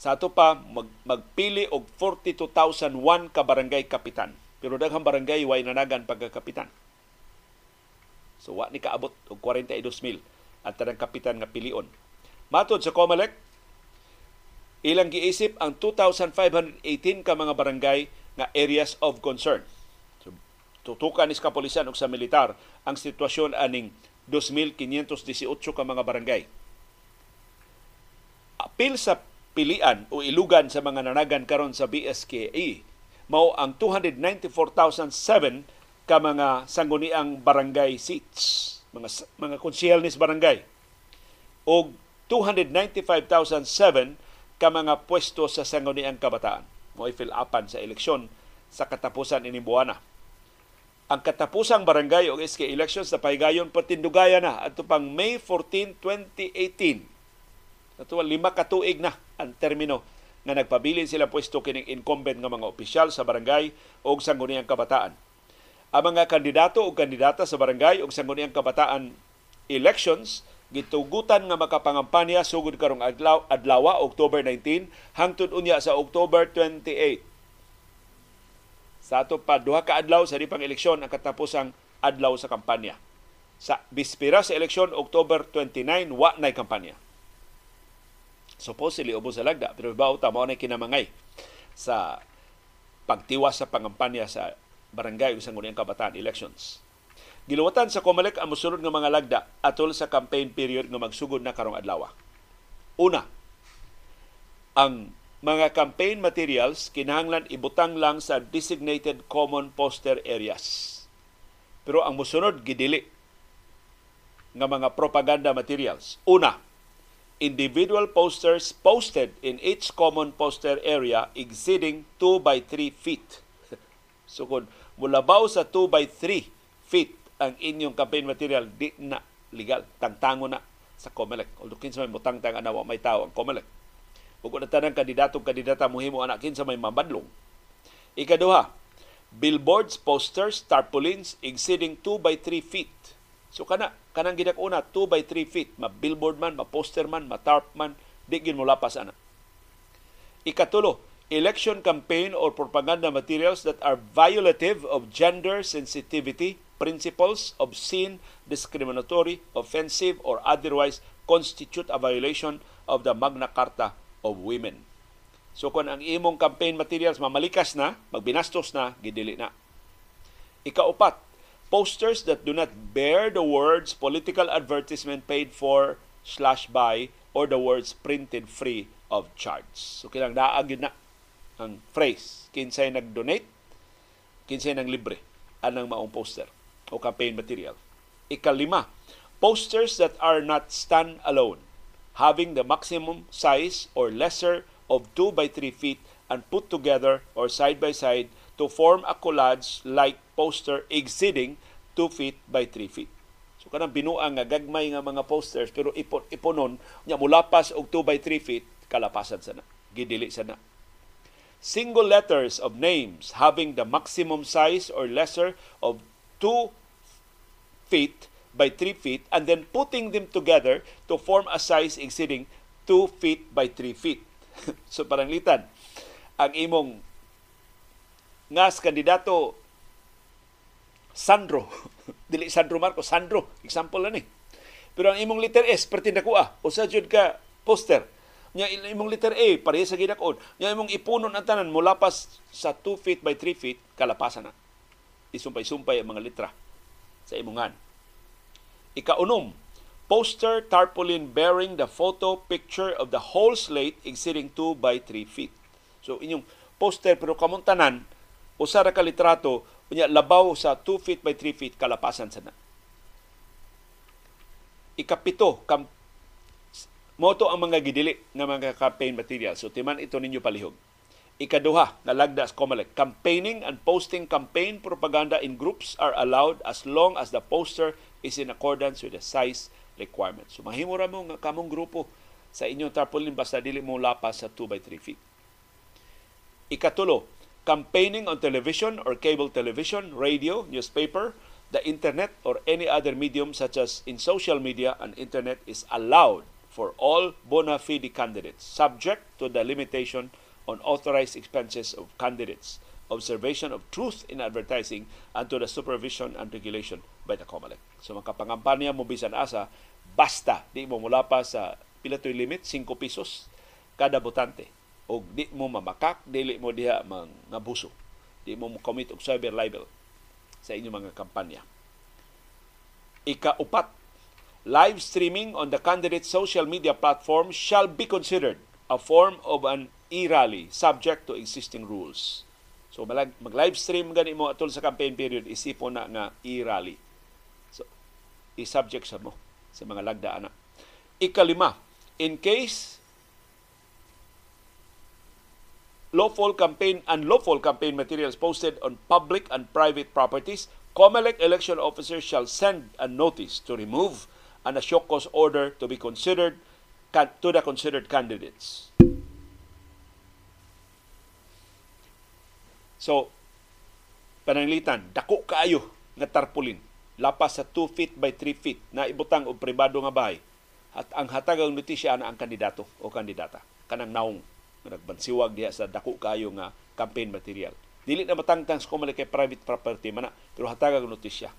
Sa ato pa mag, magpili og 42,001 ka barangay kapitan. Pero daghang barangay way nanagan pagkakapitan. So wa ni kaabot og 42,000 ang tanang kapitan nga pilion. Matod sa COMELEC, ilang giisip ang 2,518 ka mga barangay nga areas of concern. So, tutukan is kapolisan ug sa militar ang sitwasyon aning 2,518 ka mga barangay. Apil sa pilian o ilugan sa mga nanagan karon sa BSKE mao ang 294,007 ka mga sangguniang barangay seats, mga mga konsyel nis barangay. O 295,007 ka mga pwesto sa sangguniang kabataan. Mo fill upan sa eleksyon sa katapusan ini buwana. Ang katapusang barangay o SK elections na pahigayon patindugaya na ato pang May 14, 2018. Ato lima ka tuig na ang termino nga nagpabilin sila pwesto kining incumbent nga mga opisyal sa barangay o sangguniang kabataan. Ang mga kandidato o kandidata sa barangay o sangguniang kabataan elections gitugutan nga makapangampanya sugod karong adlaw adlaw October 19 hangtod unya sa October 28. Sa ato pa duha ka adlaw sa dipang eleksyon ang katapusang adlaw sa kampanya. Sa bispera sa eleksyon October 29 wa nay kampanya supposedly ubos sa lagda pero bao ta mao na kinamangay sa pagtiwas sa pangampanya sa barangay ug sangguniang kabataan elections. Giluwatan sa COMELEC ang mosunod nga mga lagda atol sa campaign period nga magsugod na karong adlaw. Una, ang mga campaign materials kinahanglan ibutang lang sa designated common poster areas. Pero ang mosunod gidili nga mga propaganda materials. Una, individual posters posted in each common poster area exceeding 2 by 3 feet. so mulabaw sa 2 by 3 feet ang inyong campaign material, di na legal. Tangtango na sa COMELEC. Although kinsa may mutangtang ana may tao ang COMELEC. Ug na tanang kandidato kandidata muhimo ana kinsa may mabadlong. Ikaduha, billboards, posters, tarpaulins exceeding 2 by 3 feet. So kana kanang gidak-una 2 by 3 feet, ma billboard man, ma poster man, ma tarp man, di gin mo lapas ana. Ikatulo, election campaign or propaganda materials that are violative of gender sensitivity principles, obscene, discriminatory, offensive, or otherwise constitute a violation of the Magna Carta of Women. So kung ang imong campaign materials mamalikas na, magbinastos na, gidili na. Ikaupat, posters that do not bear the words political advertisement paid for slash by or the words printed free of charge. So kilang daag na ang phrase. Kinsay nag-donate, kinsay nang libre anang maong poster o campaign material. Ikalima, posters that are not stand alone, having the maximum size or lesser of 2 by 3 feet and put together or side by side to form a collage like poster exceeding 2 feet by 3 feet. So kanang binuang nga gagmay nga mga posters pero ipon iponon nya mulapas og 2 by 3 feet kalapasan sana. Gidili sana. Single letters of names having the maximum size or lesser of 2 feet by 3 feet and then putting them together to form a size exceeding 2 feet by 3 feet. so parang litan ang imong ngas kandidato Sandro. Dili Sandro Marcos, Sandro. Example lang ni. Pero ang imong letter S, perti na kuha. Usa jud ka poster. Nya imong letter A, pareha sa ginakon. Nya imong ipunon ang tanan mulapas sa 2 feet by 3 feet, kalapasan na. Isumpay-sumpay ang mga litra sa imongan. Ikaunom, poster tarpaulin bearing the photo picture of the whole slate exceeding 2 by 3 feet. So inyong poster pero kamuntanan usa ra ka litrato unya labaw sa 2 feet by 3 feet kalapasan sa na. Ikapito, kam, moto ang mga gidili ng mga campaign material. So timan ito ninyo palihog. Ikaduha, nalagda sa COMELEC, campaigning and posting campaign propaganda in groups are allowed as long as the poster is in accordance with the size requirements. So mahimo ra mo nga kamong grupo sa inyong tarpaulin basta dili mo lapas sa 2 by 3 feet. Ikatulo, campaigning on television or cable television, radio, newspaper, the internet, or any other medium such as in social media and internet is allowed for all bona fide candidates, subject to the limitation on authorized expenses of candidates, observation of truth in advertising, and to the supervision and regulation by the COMELEC. So makapangampanya mo bisan asa, basta di mo mula pa sa pila limit 5 pesos kada botante. O di mo mamakak dili mo diha mga buso di mo commit og cyber libel sa inyong mga kampanya. Ikaupat live streaming on the candidate's social media platform shall be considered a form of an e-rally subject to existing rules. So mag-live stream gani mo atol sa campaign period isipon na nga e-rally. So i-subject sa mo sa mga lagda ana. Ikalima, in case lawful campaign and lawful campaign materials posted on public and private properties, COMELEC election officers shall send a notice to remove and a show cause order to be considered to the considered candidates. So, pananglitan, dako kaayo nga tarpulin. Lapas sa 2 feet by 3 feet na ibutang o pribado nga bahay. At ang hatagang notisya na ang kandidato o kandidata. Kanang naong nagbansiwag diha sa dako kaayo nga campaign material. Dili na matangtang sa kay private property man pero hatagang notisya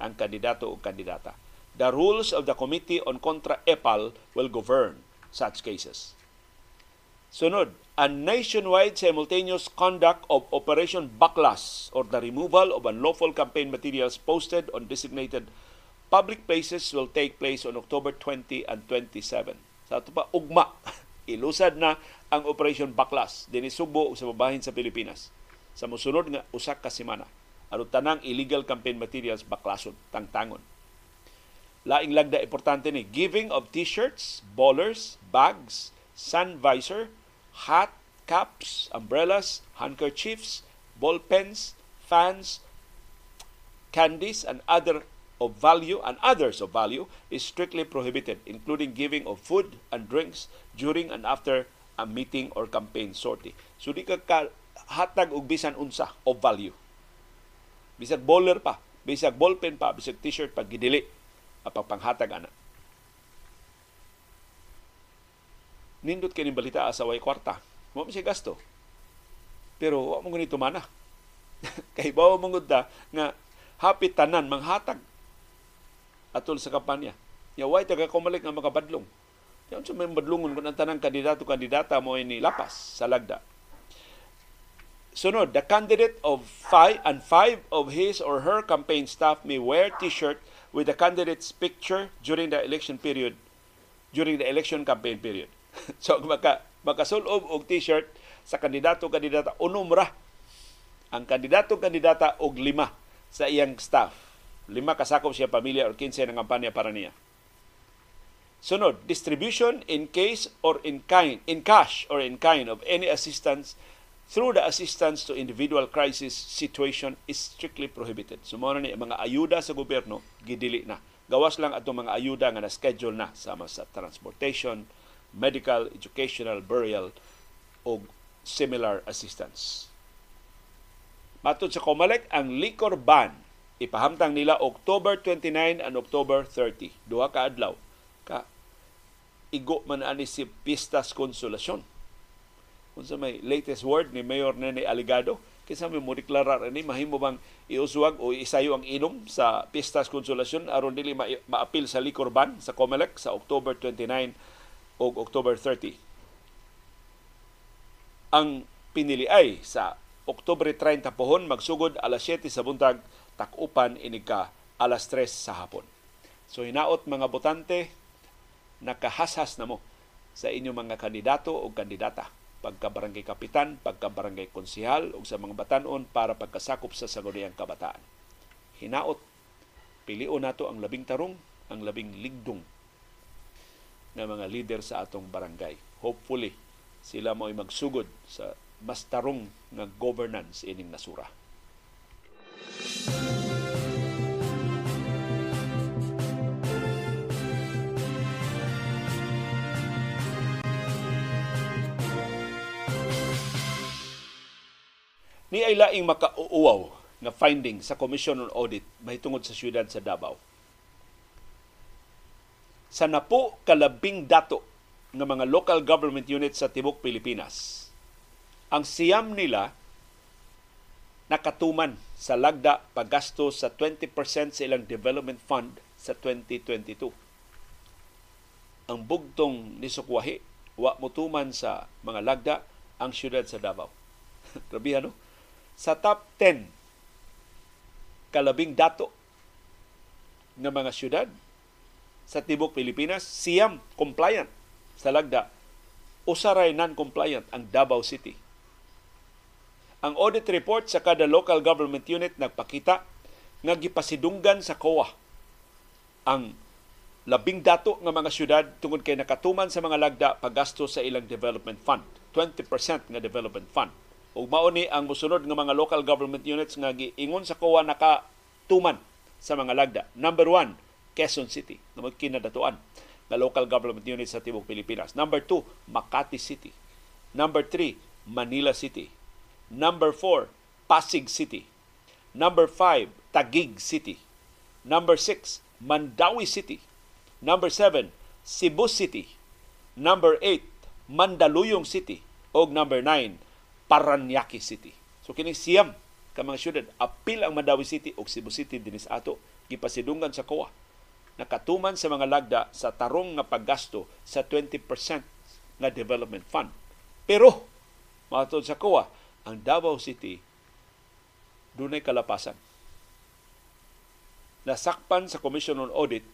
ang kandidato o kandidata. The rules of the Committee on Contra EPAL will govern such cases. Sunod, a nationwide simultaneous conduct of Operation Backlash or the removal of unlawful campaign materials posted on designated public places will take place on October 20 and 27. Sa ito pa, ugma. Ilusad na ang Operation Backlash din sa babahin sa Pilipinas. Sa musunod nga usak ka semana. Aron tanang illegal campaign materials baklason, tangtangon. Laing lagda importante ni giving of t-shirts, bowlers, bags, sun visor, hat, caps, umbrellas, handkerchiefs, ball pens, fans, candies, and other of value and others of value is strictly prohibited, including giving of food and drinks during and after a meeting or campaign sortie. So di ka, hatag og bisan unsa of value. Bisag bowler pa, bisag ballpen pa, bisag t-shirt pa gidili ang panghatag ana. nindot kini balita sa way kwarta. Mo siya gasto. Pero wa mo ganito mana. Kay bawa mo nga hapit tanan manghatag atol sa kampanya. Ya way taga kumalik nga makabadlong. Yan sa may badlongon kung ang tanang kandidato kandidata mo ini lapas sa lagda. Sunod, the candidate of five and five of his or her campaign staff may wear t-shirt with the candidate's picture during the election period, during the election campaign period. so maka makasulob og t-shirt sa kandidato kandidata unom ra ang kandidato kandidata og lima sa iyang staff. Lima kasakop siya pamilya or 15 ng kampanya para niya. Sunod, distribution in case or in kind, in cash or in kind of any assistance through the assistance to individual crisis situation is strictly prohibited. Sumuna ni mga ayuda sa gobyerno gidili na. Gawas lang ato mga ayuda nga na schedule na sama sa transportation, medical, educational, burial o similar assistance. Matod sa Comelec, ang liquor ban ipahamtang nila October 29 and October 30. Duha ka adlaw. Ka igo man ani si Pistas Konsolasyon. Kung sa may latest word ni Mayor Nene Aligado, kinsa may mo deklarar ani mahimo bang iuswag o isayo ang inom sa Pistas Konsolasyon aron dili ma- maapil sa liquor ban sa Comelec sa October 29 o October 30. Ang pinili ay sa Oktubre 30 pohon magsugod alas 7 sa buntag takupan inig ka alas 3 sa hapon. So hinaot mga botante nakahashas na mo sa inyong mga kandidato o kandidata pagka barangay kapitan, pagka barangay konsihal o sa mga batanon para pagkasakop sa sagunayang kabataan. Hinaot pilion nato ang labing tarong, ang labing ligdong ng mga leader sa atong barangay. Hopefully, sila mo magsugod sa mas tarong nga governance ining nasura. Ni ay laing makauuaw nga finding sa Commission on Audit mahitungod sa siyudad sa Davao sa napo kalabing dato ng mga local government units sa Tibok Pilipinas. Ang siyam nila nakatuman sa lagda paggasto sa 20% sa ilang development fund sa 2022. ang bugtong ni Sukwahi wa motuman sa mga lagda ang syudad sa Davao. Grabe ano? Sa top 10 kalabing dato ng mga syudad sa tibok Pilipinas, siyam compliant sa lagda. Usaray non-compliant ang Davao City. Ang audit report sa kada local government unit nagpakita nga gipasidunggan sa COA ang labing dato nga mga syudad tungod kay nakatuman sa mga lagda paggasto sa ilang development fund. 20% nga development fund. Ug mao ni ang musunod nga mga local government units nga giingon sa COA nakatuman sa mga lagda. Number one, Quezon City na magkinadatuan na local government unit sa Tibok Pilipinas. Number two, Makati City. Number three, Manila City. Number four, Pasig City. Number five, Taguig City. Number six, Mandawi City. Number seven, Cebu City. Number eight, Mandaluyong City. O number nine, Paranaque City. So kini siyam ka mga syudad apil ang Mandawi City o Cebu City dinis ato gipasidungan sa COA nakatuman sa mga lagda sa tarong nga paggasto sa 20% nga development fund. Pero, matod sa COA, ang Davao City dunay kalapasan. Nasakpan sa Commission on Audit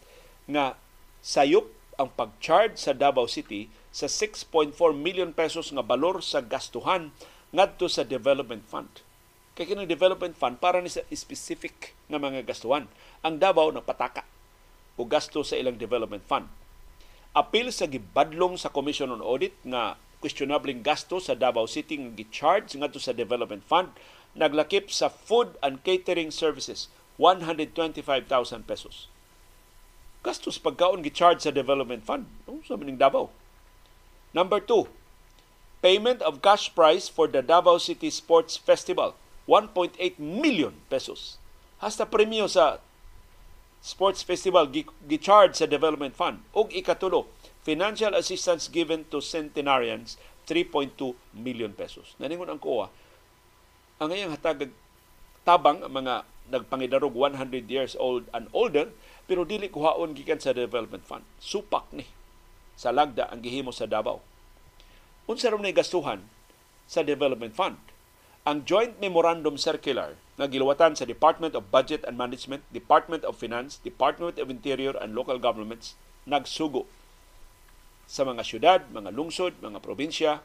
nga sayop ang pag-charge sa Davao City sa 6.4 million pesos nga balor sa gastuhan ngadto sa development fund. Kay kinang development fund para ni sa specific nga mga gastuhan. Ang Davao na pataka o gasto sa ilang development fund. Apil sa gibadlong sa Commission on Audit nga questionable gasto sa Davao City nga gi-charge ngadto sa development fund naglakip sa food and catering services 125,000 pesos. Gastos pagkaon gi-charge sa development fund no, sa mining Davao. Number two, payment of cash prize for the Davao City Sports Festival 1.8 million pesos. Hasta premyo sa Sports Festival gi-charge sa Development Fund. Ug ikatulo, financial assistance given to centenarians 3.2 million pesos. Naningon ang COA, ang ngayong hatag tabang ang mga nagpangidarog 100 years old and older pero dili kuhaon gikan sa development fund. Supak ni sa lagda ang gihimo sa Davao. Unsa ron gastuhan sa development fund? Ang Joint Memorandum Circular nga giluwatan sa Department of Budget and Management, Department of Finance, Department of Interior and Local Governments nagsugo sa mga syudad, mga lungsod, mga probinsya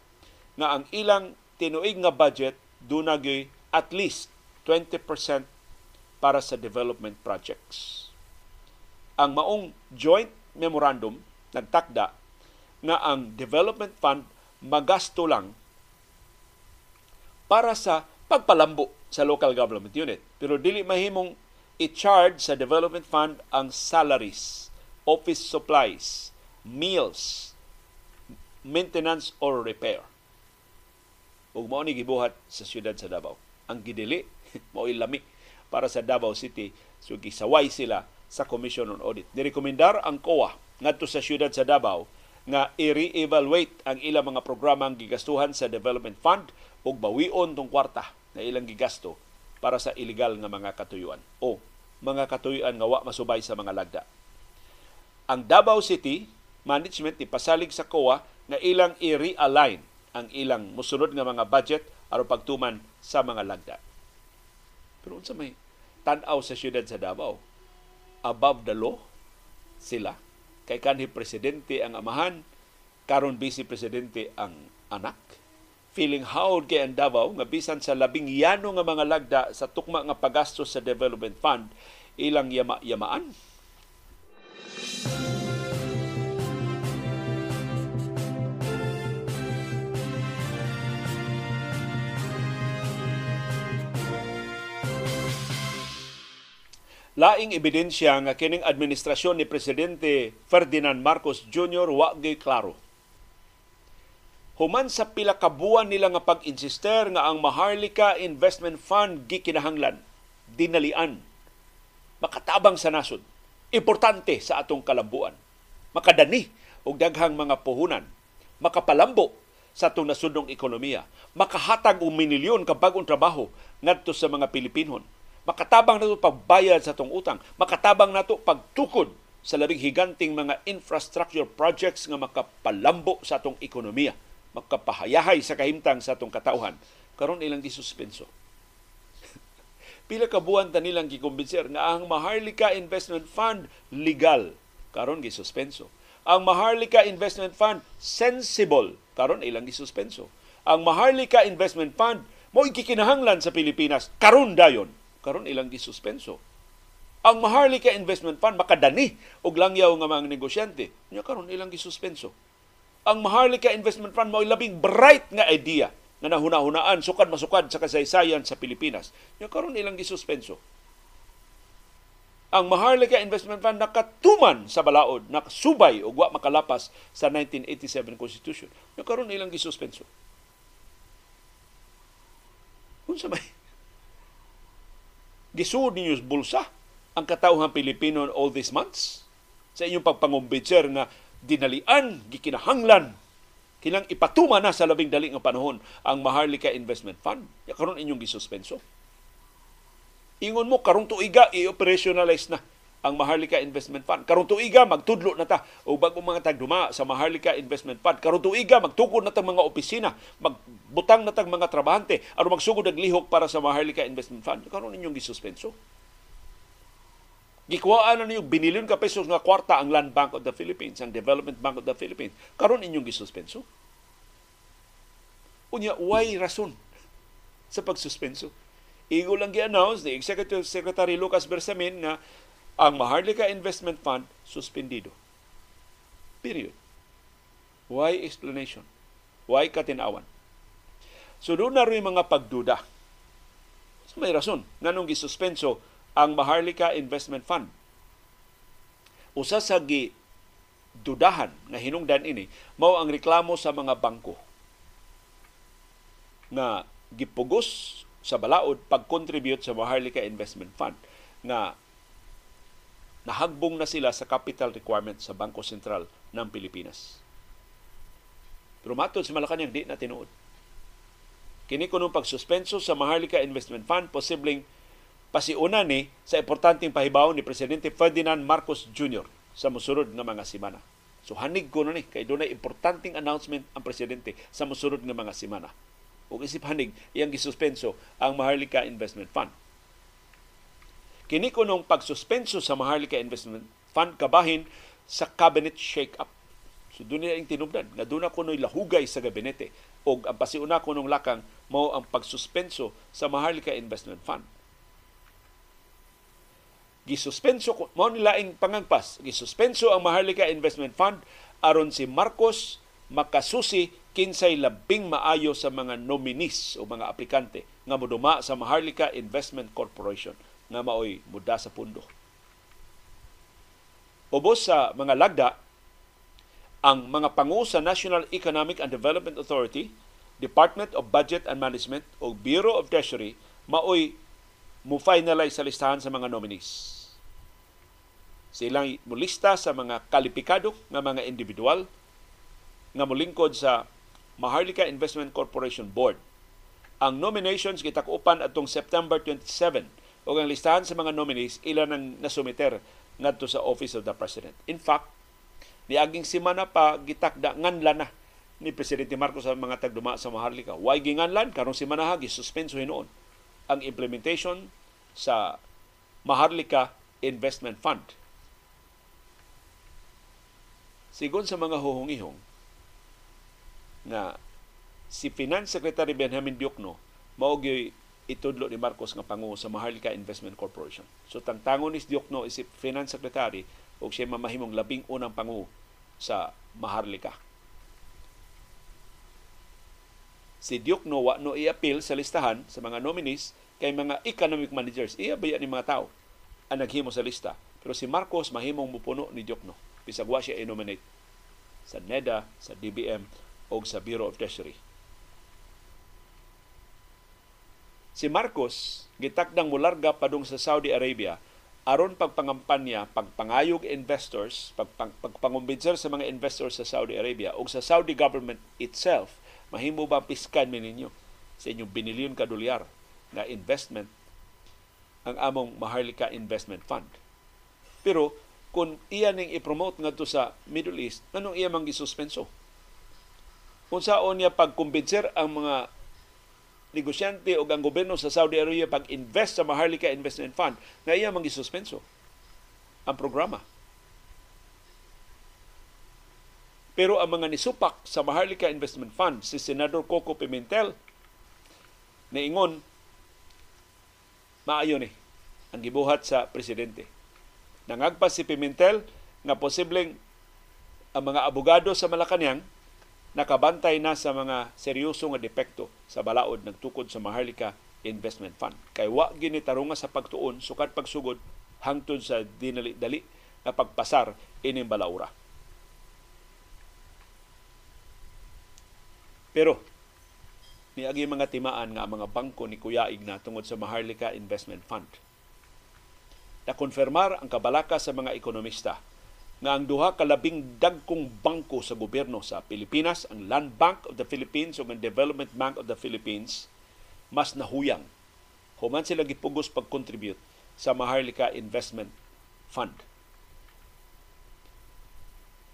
nga ang ilang tinuig nga budget dunagay at least 20% para sa development projects. Ang maong joint memorandum nagtakda nga ang development fund magasto lang para sa pagpalambo sa local government unit. Pero dili mahimong i-charge sa development fund ang salaries, office supplies, meals, maintenance or repair. Ug mao gibuhat sa siyudad sa Davao. Ang gidili mao lami para sa Davao City so gisaway sila sa Commission on Audit. Nirekomendar ang COA ngadto sa siyudad sa Davao nga i-re-evaluate ang ilang mga programa ang gigastuhan sa Development Fund ug bawion tong kwarta na ilang gigasto para sa ilegal nga mga katuyuan o mga katuyuan nga wa masubay sa mga lagda. Ang Davao City management ipasalig sa COA nga ilang i-realign ang ilang musunod nga mga budget aron pagtuman sa mga lagda. Pero unsa may tan-aw sa siyudad sa Davao? Above the law sila kay kanhi presidente ang amahan karon vice presidente ang anak feeling howd kay ang Davao nga bisan sa labing yano nga mga lagda sa tukma nga paggastos sa development fund ilang yama-yamaan. Laing ebidensya nga kining administrasyon ni Presidente Ferdinand Marcos Jr. wa klaro human sa pila ka buwan nila nga pag-insister nga ang Maharlika Investment Fund gikinahanglan dinalian makatabang sa nasod importante sa atong kalambuan makadani og daghang mga puhunan makapalambo sa atong nasudnong ekonomiya makahatag og minilyon ka bag-ong trabaho ngadto sa mga Pilipinon makatabang nato pagbayad sa atong utang. Makatabang nato pagtukod sa labing higanting mga infrastructure projects nga makapalambo sa atong ekonomiya, makapahayahay sa kahimtang sa atong katauhan, karon ilang gisuspenso. Pila ka buwan ta nilang gikumbinser nga ang Maharlika Investment Fund legal. Karon gisuspenso. Ang Maharlika Investment Fund sensible. Karon ilang gisuspenso. Ang Maharlika Investment Fund mo ikikinahanglan sa Pilipinas. Karon dayon karon ilang gisuspenso ang Maharlika Investment Fund makadani og langyaw nga mga negosyante. Nya karon ilang gisuspenso. Ang Maharlika Investment Fund mao labing bright nga idea nga nahuna-hunaan sukad masukad sa kasaysayan sa Pilipinas. Nya karon ilang gisuspenso. Ang Maharlika Investment Fund nakatuman sa balaod, nakasubay og wa makalapas sa 1987 Constitution. Nya karon ilang gisuspenso. Unsa may gisud ninyo bulsa ang katauhan Pilipino all these months? Sa inyong pagpangumbitser nga dinalian, gikinahanglan, kinang ipatuma na sa labing dali nga panahon ang Maharlika Investment Fund. Ya karon inyong gisuspenso. Ingon mo karong tuiga i-operationalize na ang Maharlika Investment Fund. Karong tuiga magtudlo na ta o bago mga tagduma sa Maharlika Investment Fund. Karong tuiga magtukod na tang mga opisina, magbutang na tang mga trabahante aron magsugod og lihok para sa Maharlika Investment Fund. Karon inyong gisuspenso. Gikuhaan na niyo binilyon ka pesos nga kwarta ang Land Bank of the Philippines, ang Development Bank of the Philippines. Karon inyong gisuspenso. Unya, why rason sa pagsuspenso? Igo lang gi-announce ni Executive Secretary Lucas Bersamin nga ang Maharlika Investment Fund suspendido. Period. Why explanation? Why katinawan? So doon na rin mga pagduda. So may rason. Nganong gisuspenso ang Maharlika Investment Fund. Usa sa gi dudahan nga hinungdan ini mao ang reklamo sa mga bangko na gipugos sa balaod pag-contribute sa Maharlika Investment Fund nga nahagbong na sila sa capital requirement sa Bangko Sentral ng Pilipinas. Pero matod sa Malacanang di na tinuod. Kini kunong pagsuspenso sa Maharlika Investment Fund posibleng pasiuna ni sa importanteng pahibaw ni Presidente Ferdinand Marcos Jr. sa musurod nga mga semana. So hanig ko ni kay dunay importanteng announcement ang presidente sa musurod nga mga semana. Ug isip hanig iyang gisuspenso ang Maharlika Investment Fund. Kini ko nung pagsuspenso sa Maharlika Investment Fund kabahin sa cabinet shake-up. So doon nila yung tinubdan nga doon ako no'y lahugay sa gabinete. O ang pasiuna ko nung lakang mao ang pagsuspenso sa Maharlika Investment Fund. Gisuspenso mao nila ing pangangpas. Gisuspenso ang Maharlika Investment Fund aron si Marcos makasusi kinsay labing maayo sa mga nominees o mga aplikante nga moduma sa Maharlika Investment Corporation nga maoy muda sa pundo. Ubos sa mga lagda, ang mga pangu sa National Economic and Development Authority, Department of Budget and Management o Bureau of Treasury maoy mo finalize sa listahan sa mga nominees Silang mulista sa mga kalipikado nga mga individual nga mulingkod sa Maharlika Investment Corporation Board. Ang nominations gitakupan atong September 27 o ang listahan sa mga nominees ilan ang nasumiter ngadto sa Office of the President. In fact, niaging semana pa gitakda nganlan na ni Presidente Marcos sa mga tagduma sa Maharlika. Why ginganlan? Karong semana ha, gisuspenso hinuon ang implementation sa Maharlika Investment Fund Sigon sa mga huhungihong na si Finance Secretary Benjamin Diokno mao itudlo ni Marcos nga pangu sa Maharlika Investment Corporation. So tangtangon ni Diokno is si Finance Secretary ug siya mamahimong labing unang pangu sa Maharlika. Si Diokno wa no i-appeal sa listahan sa mga nominees kay mga economic managers. Iya ba ni mga tao ang naghimo sa lista. Pero si Marcos mahimong mupuno ni Diokno bisag wa siya i-nominate sa NEDA, sa DBM o sa Bureau of Treasury. Si Marcos gitakdang mularga padung sa Saudi Arabia aron pagpangampanya, pagpangayog investors, pagpang, pagpangumbinser sa mga investors sa Saudi Arabia o sa Saudi government itself, mahimo ba piskan mi ninyo sa inyong binilyon ka dolyar na investment ang among Maharlika Investment Fund. Pero kung iya ning i-promote ngadto sa Middle East, anong iya mang gisuspenso? Unsaon niya pagkumbinser ang mga negosyante o ang gobyerno sa Saudi Arabia pag-invest sa Maharlika Investment Fund na iya mang gisuspenso ang programa. Pero ang mga nisupak sa Maharlika Investment Fund, si Senador Coco Pimentel, naingon, maayo ni ang gibuhat sa presidente. Nangagpas si Pimentel nga posibleng ang mga abogado sa Malacanang nakabantay na sa mga seryoso nga depekto sa balaod nagtukod sa Maharlika Investment Fund. Kay wa gini tarunga sa pagtuon sukat pagsugod hangtod sa dinali-dali na pagpasar ining balaura. Pero niagi mga timaan nga mga bangko ni Kuya Igna tungod sa Maharlika Investment Fund na konfirmar ang kabalaka sa mga ekonomista nga ang duha ka labing dagkong bangko sa gobyerno sa Pilipinas, ang Land Bank of the Philippines ug ang Development Bank of the Philippines, mas nahuyang. Human sila gipugos pag-contribute sa Maharlika Investment Fund.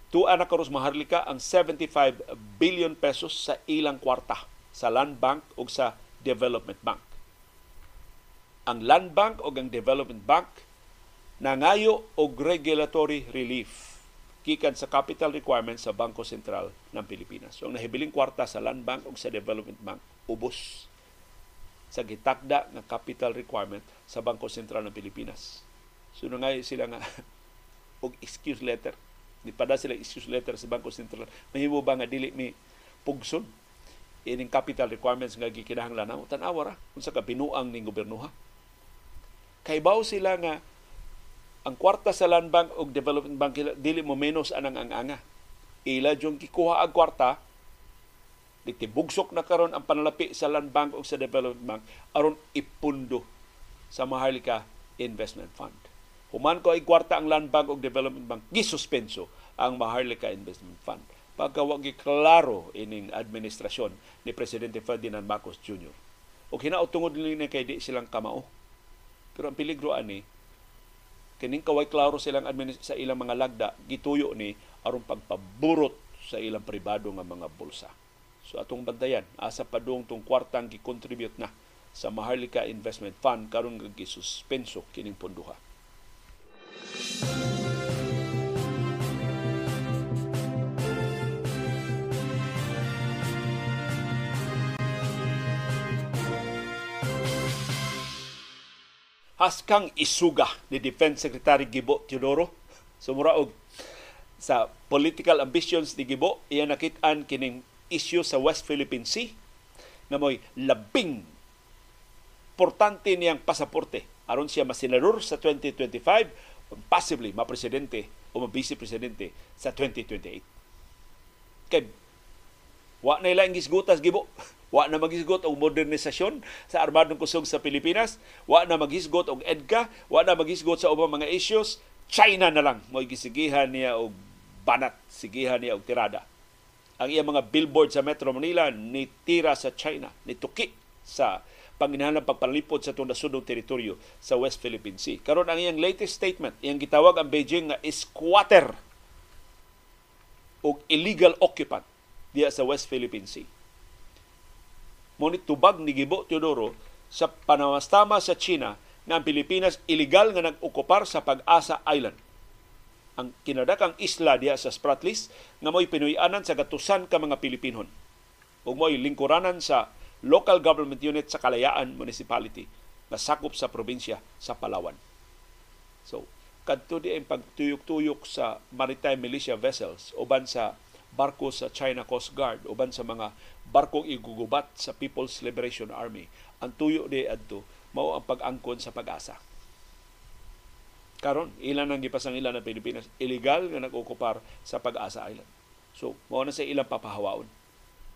Tuan na karos Maharlika ang 75 billion pesos sa ilang kwarta sa Land Bank ug sa Development Bank. Ang Land Bank ug ang Development Bank nangayo og regulatory relief gikan sa capital requirements sa Bangko Sentral ng Pilipinas. So ang nahibiling kwarta sa Land Bank ug sa Development Bank ubos sa gitakda nga capital requirement sa Bangko Sentral ng Pilipinas. So ngay sila nga og excuse letter. Nipada sila excuse letter sa Bangko Sentral. Mahimo ba nga dili mi pugson ining capital requirements nga gikinahanglan namo tan-awa ra unsa ka binuang ning gobyerno ha. Kay baw sila nga ang kwarta sa Land Bank ug Development Bank dili mo menos anang ang anga. Ila jung gikuha ang kwarta bugsok na karon ang panalapi sa Land Bank ug sa Development Bank aron ipundo sa Maharlika Investment Fund. Human ko ay kwarta ang Land Bank ug Development Bank, gisuspenso ang Maharlika Investment Fund. Pagkawag klaro ining administrasyon ni Presidente Ferdinand Marcos Jr. O kinautungod nila kay di silang kamao. Pero ang peligro ani, kining kaway klaro silang sa ilang mga lagda gituyo ni aron pagpaburot sa ilang pribado nga mga bulsa. So atong bantayan asa padung tong kwartang gi-contribute na sa Maharlika Investment Fund karon gisuspenso kining ponduha. Haskang isuga ni Defense Secretary Gibo Teodoro. Sumura og sa political ambitions ni Gibo iya nakit-an kining issue sa West Philippine Sea nga mo'y labing importante niyang pasaporte. Aron siya masenador sa 2025 possibly mapresidente o mabisi presidente sa 2028 kay wa na ilang gisgutas gibo Wa na maghisgot og modernisasyon sa armadong kusog sa Pilipinas. Wa na maghisgot og EDCA. Wa na maghisgot sa ubang mga issues. China na lang mo gisigihan niya og banat, sigihan niya og tirada. Ang iyang mga billboard sa Metro Manila ni tira sa China, ni tuki sa panginahanang pagpalipod sa itong nasudong teritoryo sa West Philippine Sea. Karon ang iyang latest statement, iyang gitawag ang Beijing nga squatter o illegal occupant diya sa West Philippine Sea. Ngunit tubag ni Gibo Teodoro sa panamastama sa China nga ang Pilipinas illegal nga nag-okupar sa Pag-asa Island. Ang kinadakang isla diya sa Spratlys nga mo'y pinuyanan sa gatusan ka mga Pilipinon. ug mo'y lingkuranan sa local government unit sa Kalayaan Municipality na sakop sa probinsya sa Palawan. So, kadto di ang pagtuyok-tuyok sa maritime militia vessels uban sa barko sa China Coast Guard uban sa mga barkong igugubat sa People's Liberation Army. Ang tuyo di adto mao ang pag-angkon sa pag-asa. Karon ilan ang gipasang ilan ng Pilipinas? Illegal nga nag-okupar sa Pag-asa Island. So mao na sa ilang papahawaon.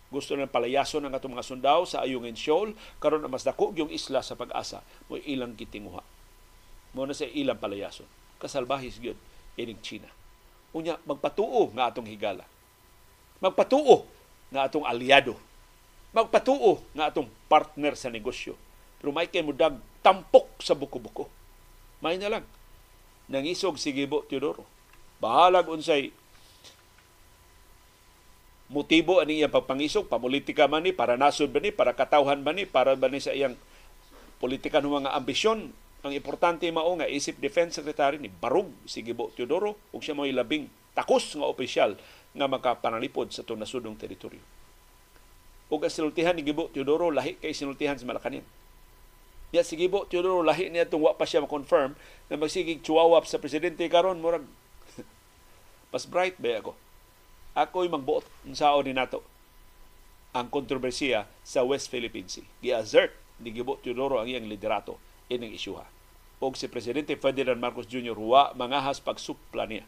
Gusto na palayason ang atong mga sundao sa Ayungin Shoal karon mas dako yung isla sa Pag-asa mo ilang gitinguha mo na sa ilang palayason. Kasalbahis gyud ining China. Unya magpatuo nga atong higala magpatuo nga atong aliado. Magpatuo nga atong partner sa negosyo. Pero may kay mudag tampok sa buko-buko. May na lang. nangisog si Gibo Teodoro. Bahalag unsay motibo ani iyang pagpangisog, pamulitika man ni, para nasod ba ni, para katawhan ba ni, para ba ni sa iyang politika ng mga ambisyon. Ang importante mao nga isip Defense Secretary ni Barug si Gibo Teodoro ug siya mo'y labing takos nga opisyal nga makapanalipod sa itong nasudong teritoryo. Ug ang sinultihan ni Gibo Teodoro lahi kay sinultihan sa Malacañang. Ya si Gibo Teodoro lahi niya itong wa pa siya ma-confirm na magsigig chuwawap sa presidente karon murag mas bright ba ako ako'y magbuot sao ni nato ang kontrobersiya sa West Philippine Sea. Gi-assert ni Gibo Teodoro ang iyang liderato ining isyuha. Og si Presidente Ferdinand Marcos Jr. wa mangahas pagsupla niya.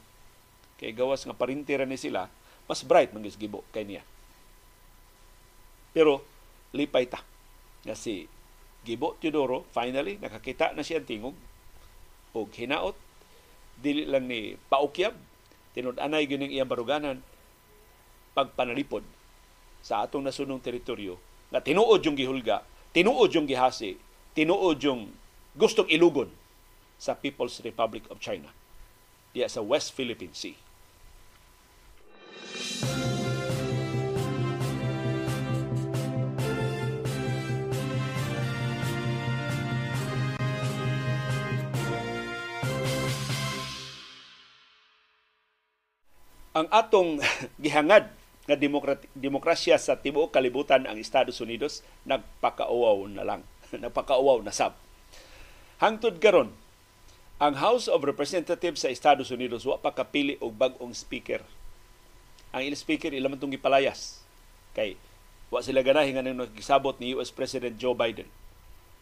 Kay gawas nga parintira ni sila, mas bright man Gibo kay niya. Pero lipay ta nga si Gibo Teodoro finally nakakita na siya tingog og hinaot dili lang ni paukyab tinud-anay gyud iyang baruganan pagpanalipod sa atong nasunong teritoryo nga tinuod yung gihulga, tinuod yung gihasi, tinuod yung gustong ilugon sa People's Republic of China diya sa West Philippine Sea. Ang atong gihangad nga demokrasya sa tibuok kalibutan ang Estados Unidos nagpakauaw na lang. Nagpakauaw na sab. Hangtod karon ang House of Representatives sa Estados Unidos wa pa kapili og bag-ong speaker. Ang ilang speaker ilang tong gipalayas. Kay wa sila ganahin nga nagisabot ni US President Joe Biden.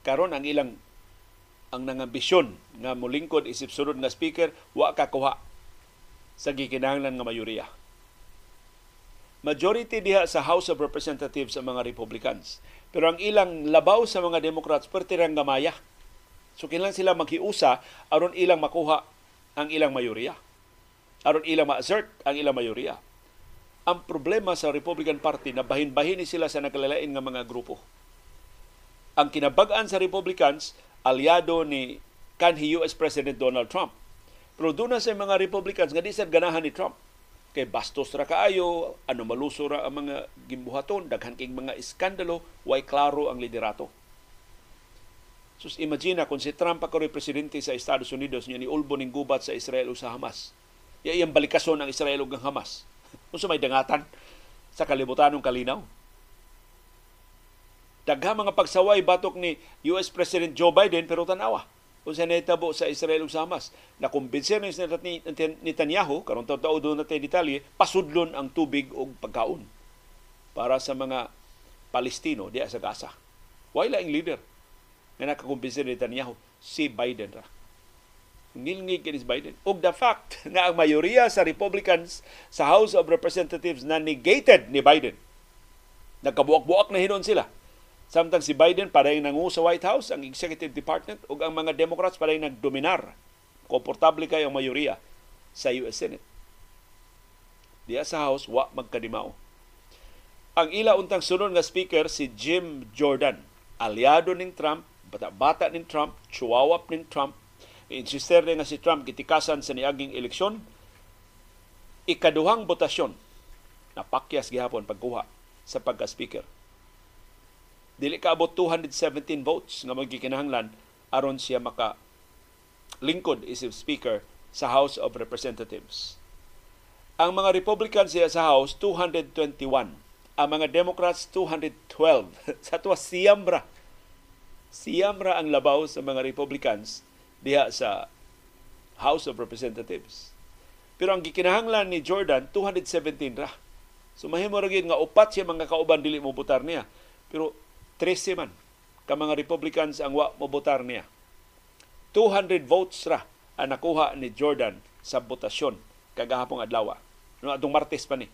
Karon ang ilang ang nangambisyon nga molingkod isip sunod nga speaker wa kakuha sa gikinahanglan nga mayoriya majority diha sa House of Representatives sa mga Republicans. Pero ang ilang labaw sa mga Democrats perti rang gamaya. So kinahanglan sila maghiusa aron ilang makuha ang ilang mayoriya. Aron ilang ma-assert ang ilang mayoriya. Ang problema sa Republican Party na bahin-bahin sila sa nakalalain nga mga grupo. Ang kinabag-an sa Republicans, aliado ni kanhi US President Donald Trump. Pero doon na sa mga Republicans nga di sa ganahan ni Trump kay bastos ra kaayo ano maluso ra ang mga gimbuhaton daghan kay mga iskandalo way klaro ang liderato Sus imagine kung si Trump ako presidente sa Estados Unidos niya ni ulbo ning gubat sa Israel o sa Hamas. Ya iyang balikason ang Israel ug ang Hamas. Unsa may dangatan sa kalibutanong kalinaw. Dagha mga pagsaway batok ni US President Joe Biden pero tanawa kung sa netabo sa Israel ug Hamas. Nakumbinse ni Netanyahu, karon taw-taw doon natin detalye, pasudlon ang tubig og pagkaon para sa mga Palestino diya sa Gaza. Wala ang leader nga nakakumbinse ni Netanyahu, si Biden ra. Ngilngig kini Biden. Og the fact na ang mayoriya sa Republicans sa House of Representatives na negated ni Biden. Nagkabuak-buak na hinon sila Samtang si Biden paday nangu sa White House, ang Executive Department ug ang mga Democrats paday nagdominar. Komportable kayo ang mayoriya sa US Senate. Diya sa House, wa magkadimao. Ang ila untang sunod nga speaker si Jim Jordan, aliado ning Trump, bata-bata ning Trump, chuwawap ning Trump, insister nga si Trump gitikasan sa niaging eleksyon, ikaduhang botasyon napakyas gihapon pagkuha sa pagka-speaker dili kaabot 217 votes nga magikinahanglan aron siya maka lingkod isip speaker sa House of Representatives. Ang mga Republicans siya sa House 221, ang mga Democrats 212. sa tuwa siyambra. Siyambra ang labaw sa mga Republicans diha sa House of Representatives. Pero ang gikinahanglan ni Jordan 217 ra. So mahimo ra nga upat siya mga kauban dili mo butar niya. Pero 13 man ka mga Republicans ang wa mobotar niya. 200 votes ra ang nakuha ni Jordan sa botasyon kagahapong adlaw. No atong Martes pa ni.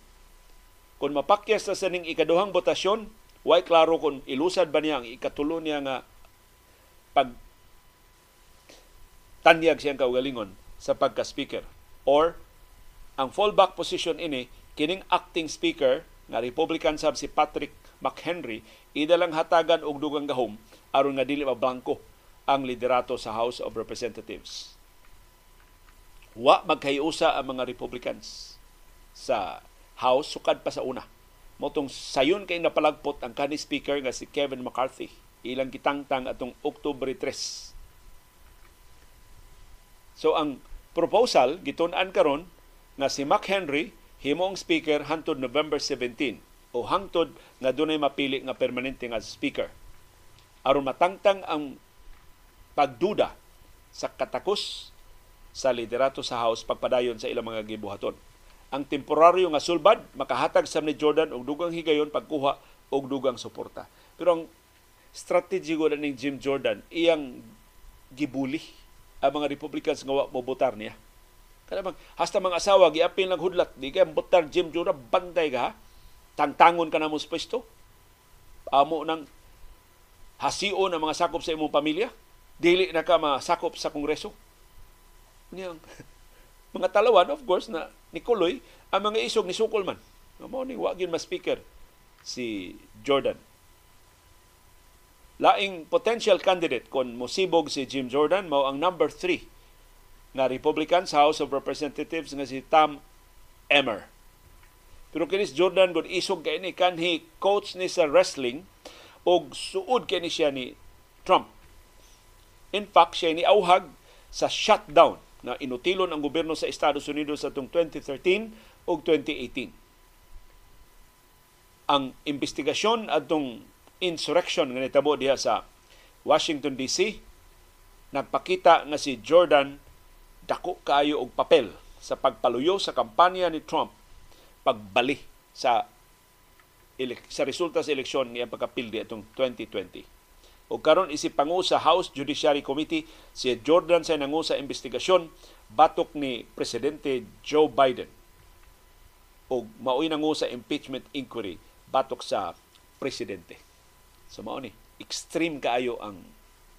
Kung mapakyas sa ning ikaduhang botasyon, way klaro kung ilusad ba niya ang ikatulo niya nga pag tanyag siyang kaugalingon sa pagka-speaker. Or, ang fallback position ini, kining acting speaker nga Republican sab si Patrick McHenry idalang hatagan og dugang gahom aron nga dili mabangko ang liderato sa House of Representatives. wa magkayusa ang mga Republicans sa House sukad pa sa una. Motong sayon kay napalagpot ang kani speaker nga si Kevin McCarthy. Ilang kitangtang atong Oktubre 3. So ang proposal gitun-an karon nga si Mac Henry himong speaker hangtod November 17 o hangtod nga dunay mapili nga permanente nga speaker. aron matangtang ang pagduda sa katakos sa liderato sa House pagpadayon sa ilang mga gibuhaton. Ang temporaryo nga sulbad makahatag sa ni Jordan og dugang higayon pagkuha og dugang suporta. Pero ang strategy ko ni Jim Jordan iyang gibuli ang mga Republicans nga wa mo botar niya. Kada bang hasta mga asawa giapil lang hudlat di kay botar Jim Jordan bantay ka ha? Tangtangon ka na mo sa pwesto. Amo nang hasiyon ang mga sakop sa imong pamilya. Dili na ka masakop sa kongreso niyang mga talawan of course na ni Kuloy ang mga isog ni Sukol man. Mao ni wa mas speaker si Jordan. Laing potential candidate kon mosibog si Jim Jordan mao ang number 3 nga Republican sa House of Representatives nga si Tom Emmer. Pero kinis Jordan gud isog kay ni kanhi coach ni sa wrestling og suod kay ni siya ni Trump. In fact, siya ni auhag sa shutdown na inutilon ang gobyerno sa Estados Unidos sa 2013 o 2018. Ang investigasyon atong insurrection nga nitabo diha sa Washington DC nagpakita nga si Jordan dako kaayo og papel sa pagpaluyo sa kampanya ni Trump pagbali sa sa resulta sa eleksyon niya pagkapildi atong 2020. O karon isip pangu sa House Judiciary Committee si Jordan sa nangu sa investigasyon batok ni presidente Joe Biden. O maoy nangu sa impeachment inquiry batok sa presidente. So mao ni extreme kaayo ang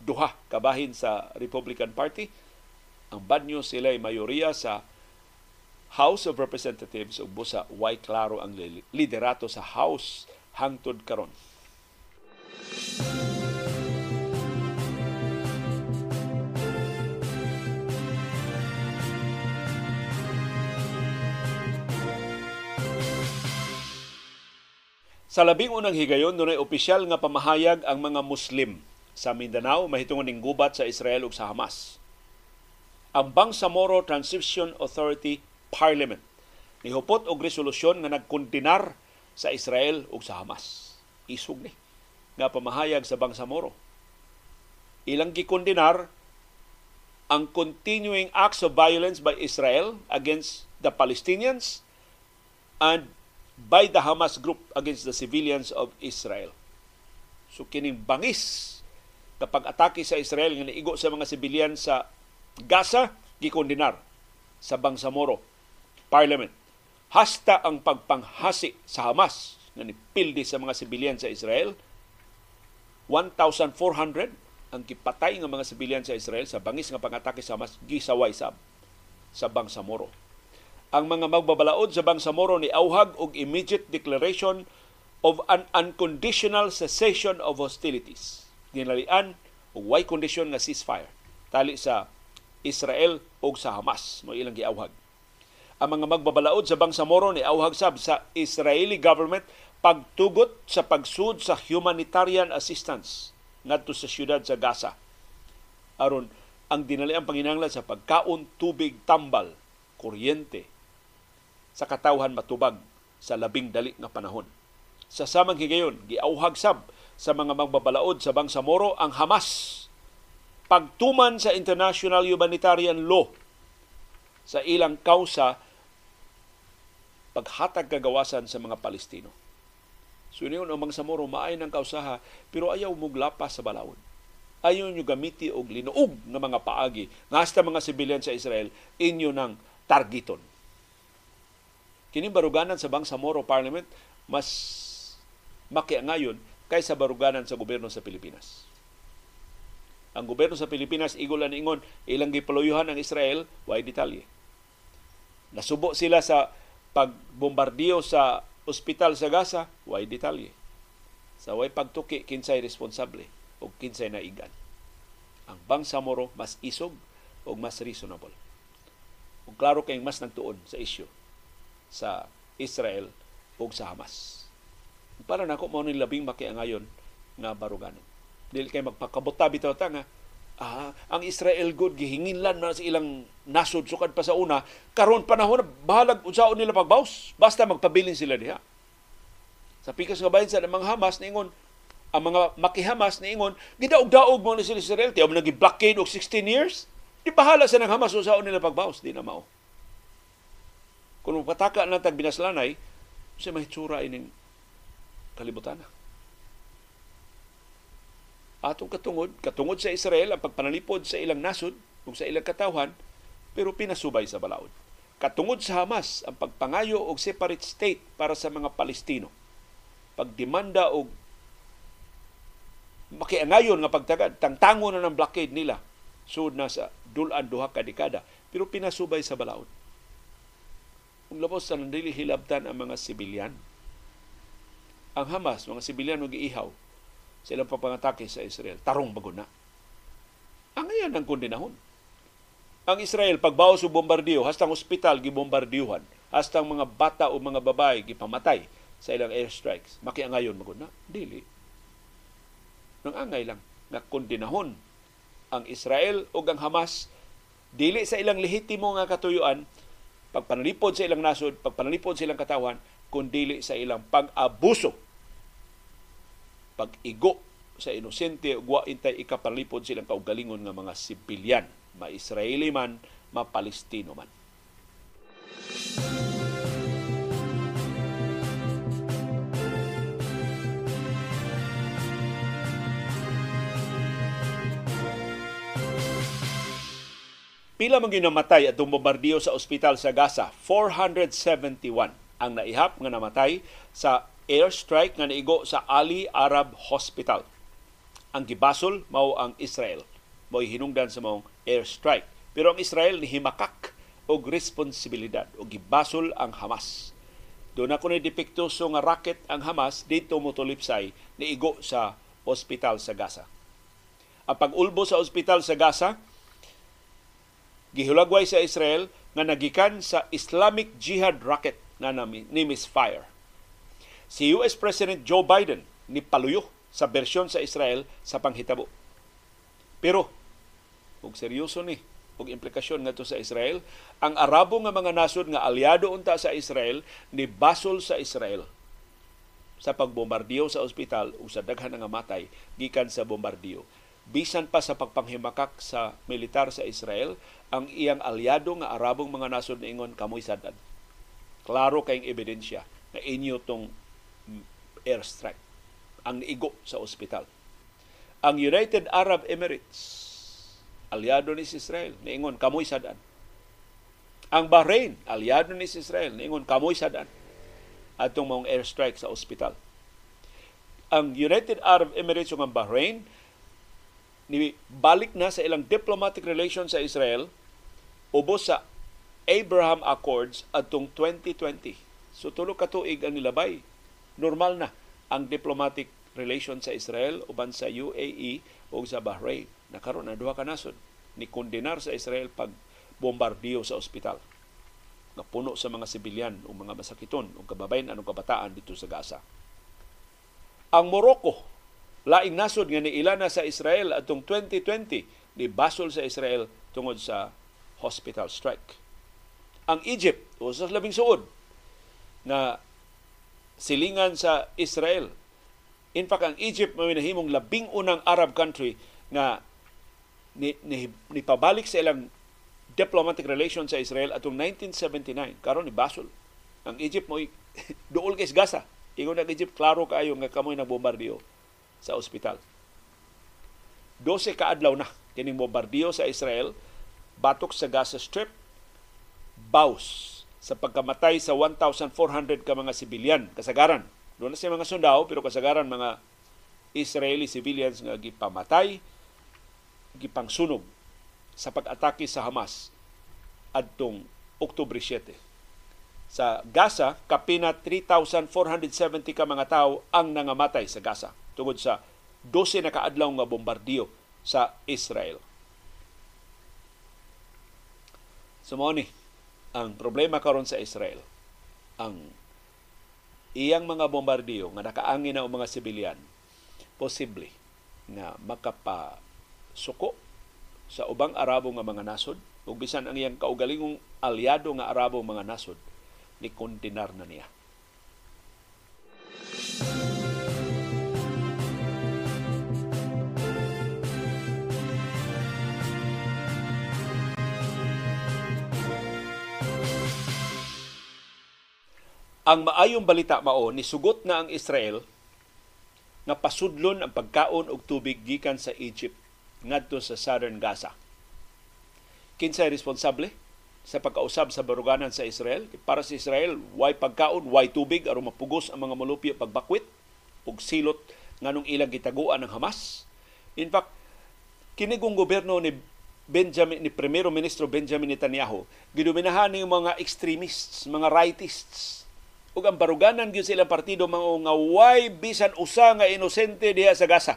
duha kabahin sa Republican Party. Ang bad news sila ay mayoriya sa House of Representatives ug busa way klaro ang liderato sa House hangtod karon. Sa labing unang higayon, dunay opisyal nga pamahayag ang mga Muslim sa Mindanao mahitungon ning gubat sa Israel ug sa Hamas. Ang Bangsamoro Transition Authority Parliament nihupot og resolusyon nga nagkondinar sa Israel ug sa Hamas. Isog ni nga pamahayag sa Bangsamoro. Ilang gikondinar ang continuing acts of violence by Israel against the Palestinians and by the Hamas group against the civilians of Israel. So kining bangis kapag atake sa Israel nga niigo sa mga sibilyan sa Gaza gikondinar sa Bangsamoro Parliament. Hasta ang pagpanghasi sa Hamas nga nipildi sa mga sibilyan sa Israel 1,400 ang kipatay nga mga sibilyan sa Israel sa bangis nga pangatake sa Hamas gisaway sab sa Bangsamoro ang mga magbabalaod sa Bangsamoro ni auhag og immediate declaration of an unconditional cessation of hostilities. Ginalian og way condition nga ceasefire tali sa Israel o sa Hamas mo ilang giauhag. Ang mga magbabalaod sa Bangsamoro ni auhag sab sa Israeli government pagtugot sa pagsud sa humanitarian assistance ngadto sa siyudad sa Gaza. aron ang dinalian panginanglan sa pagkaon, tubig, tambal, kuryente, sa katawhan matubag sa labing dali nga panahon. Sa samang higayon, giauhag sab sa mga magbabalaod sa Bangsamoro ang Hamas pagtuman sa international humanitarian law sa ilang kausa paghatag kagawasan sa mga Palestino. So niyon ang Bangsamoro maay ng kausaha pero ayaw muglapa sa balawon. Ayaw nyo gamiti og linuog ng mga paagi nga hasta mga sibilyan sa Israel inyo ng targeton Kini baruganan sa Bangsamoro Parliament mas makiangayon kaysa baruganan sa gobyerno sa Pilipinas. Ang gobyerno sa Pilipinas igulan ingon ilang gipaluyuhan ang Israel way detalye. Nasubo sila sa pagbombardiyo sa ospital sa Gaza, way detalye. Sa way pagtuki kinsay responsable o kinsay naigan. Ang Bangsamoro mas isog o mas reasonable. ug klaro kay mas nagtuon sa issue sa Israel ug sa Hamas. Para nako mo ni labing makiangayon nga baruganon. Dili kay magpakabuta bitaw ta nga ah, ang Israel good gihinginlan na sa ilang nasod sukad pa sa una karon panahon bahalag unsaon nila pagbaws basta magpabilin sila diha. Sa pikas nga bahin sa mga Hamas niingon ang mga makihamas niingon gidaog-daog mo ni sila Israel tiyaw nagi blockade og 16 years di bahala sa nang Hamas unsaon nila pagbaws di na mao. Kung pataka lang tag binaslanay, sa mahitsura ining kalibutan na. Atong katungod, katungod sa Israel ang pagpanalipod sa ilang nasod ug sa ilang katawhan, pero pinasubay sa balaod. Katungod sa Hamas ang pagpangayo og separate state para sa mga Palestino. Pagdemanda og makiangayon nga pagtagad, tangtango na ng blockade nila sud na sa dulan duha ka dekada, pero pinasubay sa balaod. Kung labos sa nandili hilabtan ang mga sibilyan, ang Hamas, mga sibilyan mo giihaw sa ilang papangatake sa Israel. Tarong bago na. Ang ayan ang kondinahon. Ang Israel, pagbawas o bombardiyo, hastang ospital gibombardiyuhan, hastang mga bata o mga babae gipamatay sa ilang airstrikes. Makiangayon magod na. Dili. Nang angay lang nga kondinahon ang Israel o ang Hamas dili sa ilang lehitimo nga katuyuan pagpanalipod sa ilang nasod, pagpanalipod sa ilang katawan, kundi sa ilang pag-abuso pag-igo sa inosente ug wa intay ikapanlipod silang kaugalingon nga mga sibilyan, ma-Israeli man, ma-Palestino man. Pila man ginamatay at bombardiyo sa ospital sa Gaza? 471 ang naihap nga namatay sa airstrike nga naigo sa Ali Arab Hospital. Ang gibasol mao ang Israel. Mao hinungdan sa mong airstrike. Pero ang Israel ni himakak og responsibilidad og gibasol ang Hamas. Doon ako ni depiktoso nga rocket ang Hamas dito mo tulipsay niigo sa ospital sa Gaza. Ang pag-ulbo sa ospital sa Gaza gihulagway sa Israel nga nagikan sa Islamic Jihad rocket nga ni misfire si US President Joe Biden ni paluyo sa bersyon sa Israel sa panghitabo. Pero, kung seryoso ni, og implikasyon ngadto sa Israel, ang Arabo nga mga nasod nga aliado unta sa Israel ni basol sa Israel sa pagbombardiyo sa ospital ug sa daghan nga matay gikan sa bombardiyo. Bisan pa sa pagpanghimakak sa militar sa Israel, ang iyang aliado nga Arabong mga nasod niingon kamoy sadad. Klaro kayong ebidensya na inyo tong airstrike ang igo sa ospital. Ang United Arab Emirates, aliado ni Israel, niingon kamoy sadan. Ang Bahrain, aliado ni Israel, niingon kamoy sadan atong mga airstrike sa ospital. Ang United Arab Emirates ug ang Bahrain ni balik na sa ilang diplomatic relations sa Israel ubos sa Abraham Accords atong 2020. So tulo ka tuig ang nilabay normal na ang diplomatic relation sa Israel uban sa UAE o sa Bahrain. Nakaroon na duha ka nasod ni kondenar sa Israel pag bombardiyo sa ospital nga puno sa mga sibilyan o mga masakiton o kababayan anong kabataan dito sa Gaza. Ang Morocco, laing nasod nga niilana sa Israel atong 2020 ni basol sa Israel tungod sa hospital strike. Ang Egypt, o sa labing suod, na silingan sa Israel. In fact, ang Egypt may nahimong labing unang Arab country nga ni, ni, ni pabalik sa ilang diplomatic relations sa Israel atong 1979 karon ni Basel. Ang Egypt mo duol kay Gaza. Ingon ang Egypt klaro kaayo nga kamoy na bombardiyo sa ospital. 12 kaadlaw na kining bombardiyo sa Israel batok sa Gaza Strip baus sa pagkamatay sa 1,400 ka mga sibilyan, kasagaran. Doon na siya mga sundao, pero kasagaran mga Israeli civilians nga gipamatay, gipangsunog sa pag-atake sa Hamas adtong Oktubre 7. Sa Gaza, kapina 3,470 ka mga tao ang nangamatay sa Gaza tungod sa 12 na kaadlaw nga bombardiyo sa Israel. So mo ni, ang problema karon sa Israel ang iyang mga bombardiyo nga nakaangin na mga sibilyan posible nga makapa suko sa ubang Arabo nga mga nasod ug bisan ang iyang kaugalingong aliado nga Arabo mga nasod ni kondinar na niya. Ang maayong balita mao ni sugot na ang Israel nga pasudlon ang pagkaon og tubig gikan sa Egypt ngadto sa southern Gaza. Kinsay responsable sa pagkausab sa baruganan sa Israel? Para sa Israel, why pagkaon, why tubig aron mapugos ang mga molupyo pagbakwit ug silot nganong ilang gitaguan ng Hamas. In fact, kinigong gobyerno ni Benjamin ni Primero Ministro Benjamin Netanyahu gidominahan ni mga extremists, mga rightists ug ang baruganan gyud sila partido mga nga why bisan usa nga inosente diha sa Gaza.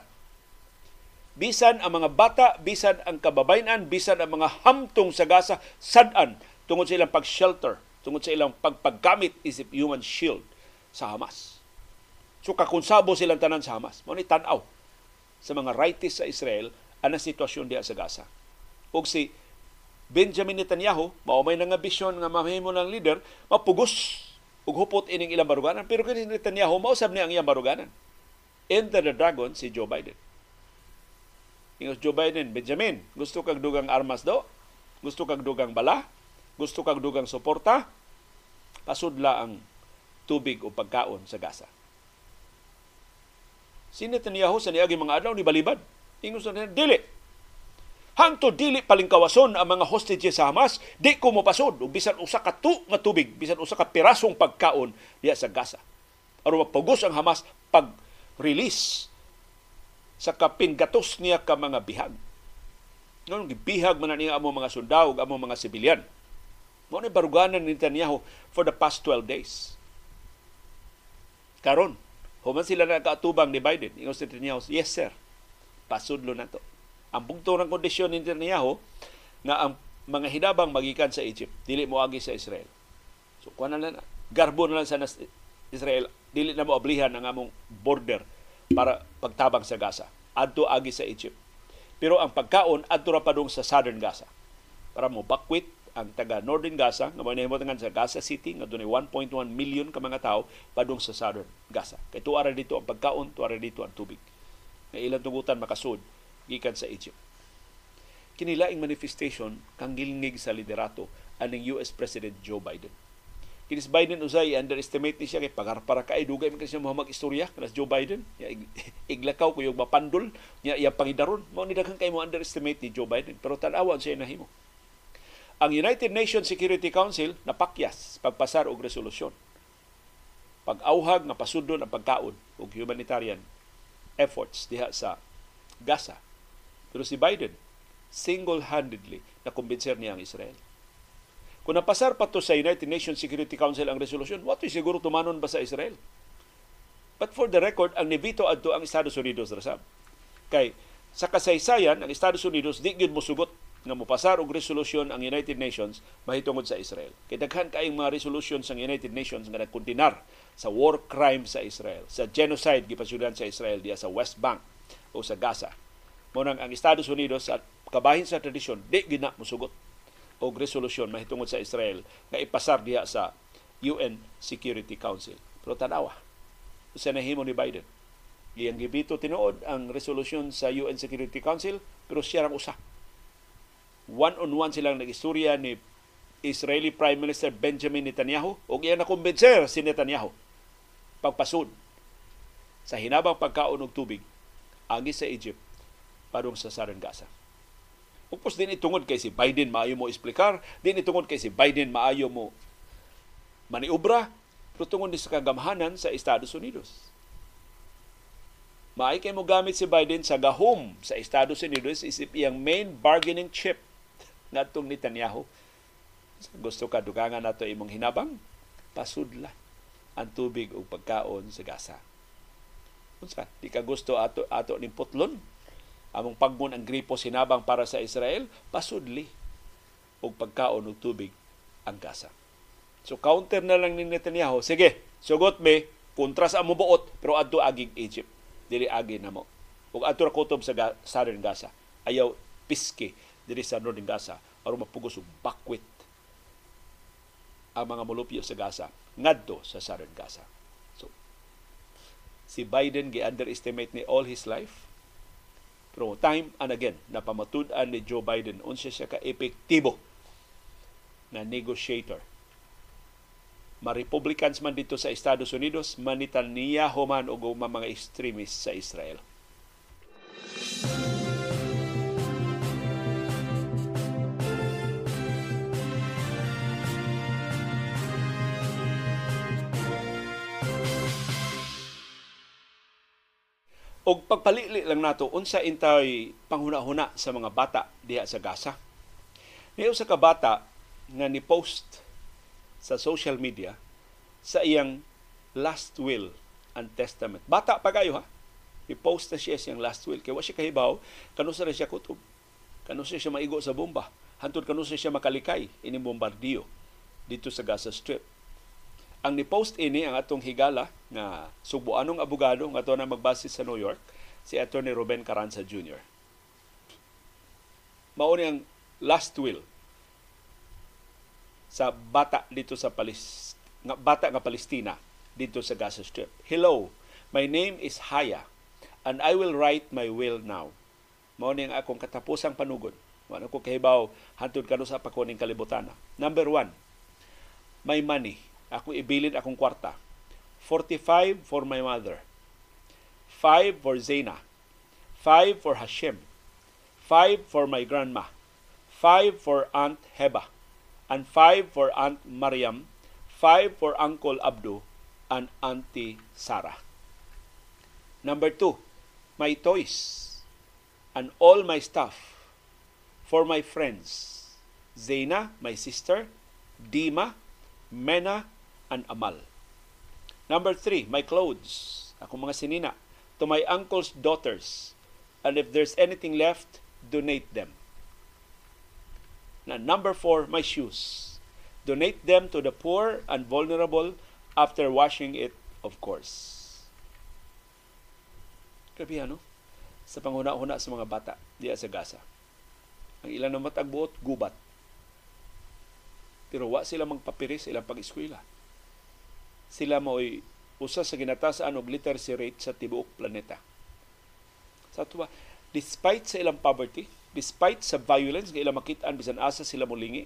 Bisan ang mga bata, bisan ang kababayan, bisan ang mga hamtong sa Gaza, sadan tungod sa ilang pag-shelter, tungod sa ilang pagpaggamit isip human shield sa Hamas. So kakunsabo silang tanan sa Hamas. Mao ni tan-aw sa mga rightists sa Israel ang sitwasyon diha sa Gaza. Ug si Benjamin Netanyahu, mao may nga bisyon nga mahimo ng leader, mapugos ug hupot ining ilang baruganan. Pero kini Netanyahu mausab niya ang iyang baruganan. Enter the dragon si Joe Biden. Ingos Joe Biden Benjamin gusto kag dugang armas do? Gusto kag dugang bala? Gusto kag dugang suporta? Pasudla ang tubig o pagkaon sa Gaza. Si Netanyahu sa niagi mga adlaw ni balibad. Ingos na dili hangtod dili palingkawason ang mga hostages sa Hamas di ko mopasod ug bisan usa ka tu nga tubig bisan usa ka pirasong pagkaon diya sa Gaza. Aron mapugos ang Hamas pag release sa kapin gatos niya ka mga bihag. Ngon gibihag man niya amo mga sundalo ug amo mga sibilyan. Mo ni baruganan ni Netanyahu for the past 12 days. Karon human sila nakaatubang ni Biden. Ingon si Netanyahu yes sir. Pasudlo na to ang bugtong ng kondisyon ni Netanyahu nga ang mga hinabang magikan sa Egypt dili mo agi sa Israel. So kuan na na garbo na lang sa Israel dili na mo oblihan ang among border para pagtabang sa Gaza. Adto agi sa Egypt. Pero ang pagkaon adto ra padung sa southern Gaza para mo bakwit ang taga Northern Gaza nga mahimotangan sa Gaza City nga dunay 1.1 million ka mga tawo padung sa southern Gaza. Kay tuara dito ang pagkaon, tuara dito ang tubig. Nga ilang tugutan makasud gikan sa Egypt. Kinilaing manifestation kang gilngig sa liderato aning US President Joe Biden. Kinis Biden usay underestimate ni siya kay pagar para kay dugay man siya mo istorya kanas Joe Biden ya iglakaw ko yung mapandol niya iya pangidaron mo ni daghang kay mo underestimate ni Joe Biden pero tan-awan siya nahimo. Ang United Nations Security Council napakyas pagpasar og resolusyon pag-auhag nga pasudlon ang pagkaon ug humanitarian efforts diha sa Gaza pero si Biden, single-handedly na kumbinser niya ang Israel. Kung napasar pa to sa United Nations Security Council ang resolusyon, what is siguro tumanon ba sa Israel? But for the record, ang nibito adto ang Estados Unidos rasab. Kay sa kasaysayan, ang Estados Unidos di gyud mosugot nga mopasar og resolusyon ang United Nations mahitungod sa Israel. Kay daghan kaayong mga resolution sa United Nations nga nagkundinar sa war crime sa Israel, sa genocide gipasudan sa Israel diya sa West Bank o sa Gaza mo nang ang Estados Unidos at kabahin sa tradisyon di gina musugot og resolusyon mahitungod sa Israel nga ipasar diha sa UN Security Council. Pero tanawa, sa nahimo ni Biden. Iyang gibito tinuod ang resolusyon sa UN Security Council pero siya rang usa. One-on-one silang nag-istorya ni Israeli Prime Minister Benjamin Netanyahu ug iya nakumbinser si Netanyahu pagpasud sa hinabang pagkaon og tubig agi sa Egypt padung sa Gaza. Upos din itungod kay si Biden maayo mo explicar, din itungod kay si Biden maayo mo maniubra, pero tungod sa kagamhanan sa Estados Unidos. Maay kay mo gamit si Biden sa gahom sa Estados Unidos isip iyang main bargaining chip ngadtong Netanyahu. Gusto ka dugangan nato imong hinabang? Pasudla ang tubig ug pagkaon sa Gaza. Unsa, di ka gusto ato ato ning putlon among pagmun ang gripo sinabang para sa Israel pasudli og pagkaon og tubig ang Gaza. So counter na lang ni Netanyahu, sige, sugot me, kontra sa amo buot, pero adto agig Egypt. Dili agi na mo. Ug adto ra kutob sa Southern Gaza. Ayaw piske diri sa Northern Gaza aron mapugos og bakwit ang mga molupyo sa Gaza ngadto sa Southern Gaza. So si Biden gi-underestimate ni all his life. Pero time and again, napamatud-an ni Joe Biden unsa siya ka-epektibo na negotiator ma-Republicans man dito sa Estados Unidos, man ni Netanyahu man o mga extremists sa Israel. Og pagpalili lang nato unsa intay panghuna-huna sa mga bata diha sa Gaza. Niyo sa kabata nga ni post sa social media sa iyang last will and testament. Bata pa kayo ha. I-post na siya siyang last will. Kaya wa siya kahibaw, kano sa siya kutob. Kano siya maigo sa bomba. Hantod kano siya makalikay ining bombardiyo dito sa Gaza Strip. Ang ni-post ini ang atong higala nga subuanong abogado nga ato na magbase sa New York, si Attorney Ruben Carranza Jr. Mao ang last will sa bata dito sa Palis nga bata nga Palestina dito sa Gaza Strip. Hello, my name is Haya and I will write my will now. Mao ang akong katapusang panugod. Wala ko kahibaw hantod kanu sa pakuning kalibutana. Number one, my money. Ako ibilin akong kwarta. 45 for my mother. 5 for Zaina. 5 for Hashem. 5 for my grandma. 5 for Aunt Heba. And 5 for Aunt Mariam. 5 for Uncle Abdu. And Auntie Sarah. Number 2, my toys and all my stuff for my friends. Zaina, my sister, Dima, Mena, and Amal. Number three, my clothes. Ako mga sinina. To my uncle's daughters. And if there's anything left, donate them. Na number four, my shoes. Donate them to the poor and vulnerable after washing it, of course. Grabe ano? Sa panghuna-huna sa mga bata diya sa Gaza. Ang ilan na matagbuot, gubat. Pero wa sila magpapiris ilang pag-eskwela sila mo'y usa sa ginatasaan og literacy rate sa tibuok planeta. Sa tuwa, despite sa ilang poverty, despite sa violence nga ilang makitaan bisan asa sila molingi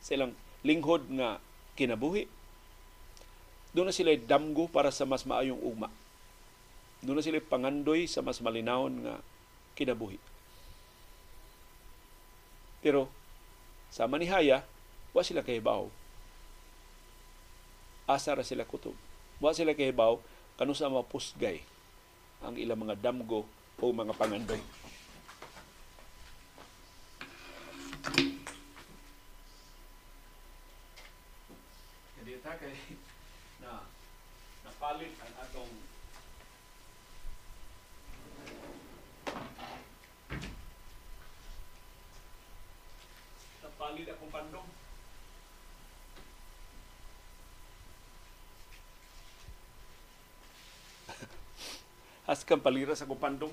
sa ilang linghod nga kinabuhi, doon na sila damgo para sa mas maayong ugma. Doon na sila pangandoy sa mas malinawon nga kinabuhi. Pero sa manihaya, wa sila kahibaw asa ra sila kutob. Wa sila kahibaw kanu sa mapusgay ang ilang mga damgo o mga pangandoy. Hindi ta kay na napalit ang atong napalit akong pandong Askan palira sa kupandong.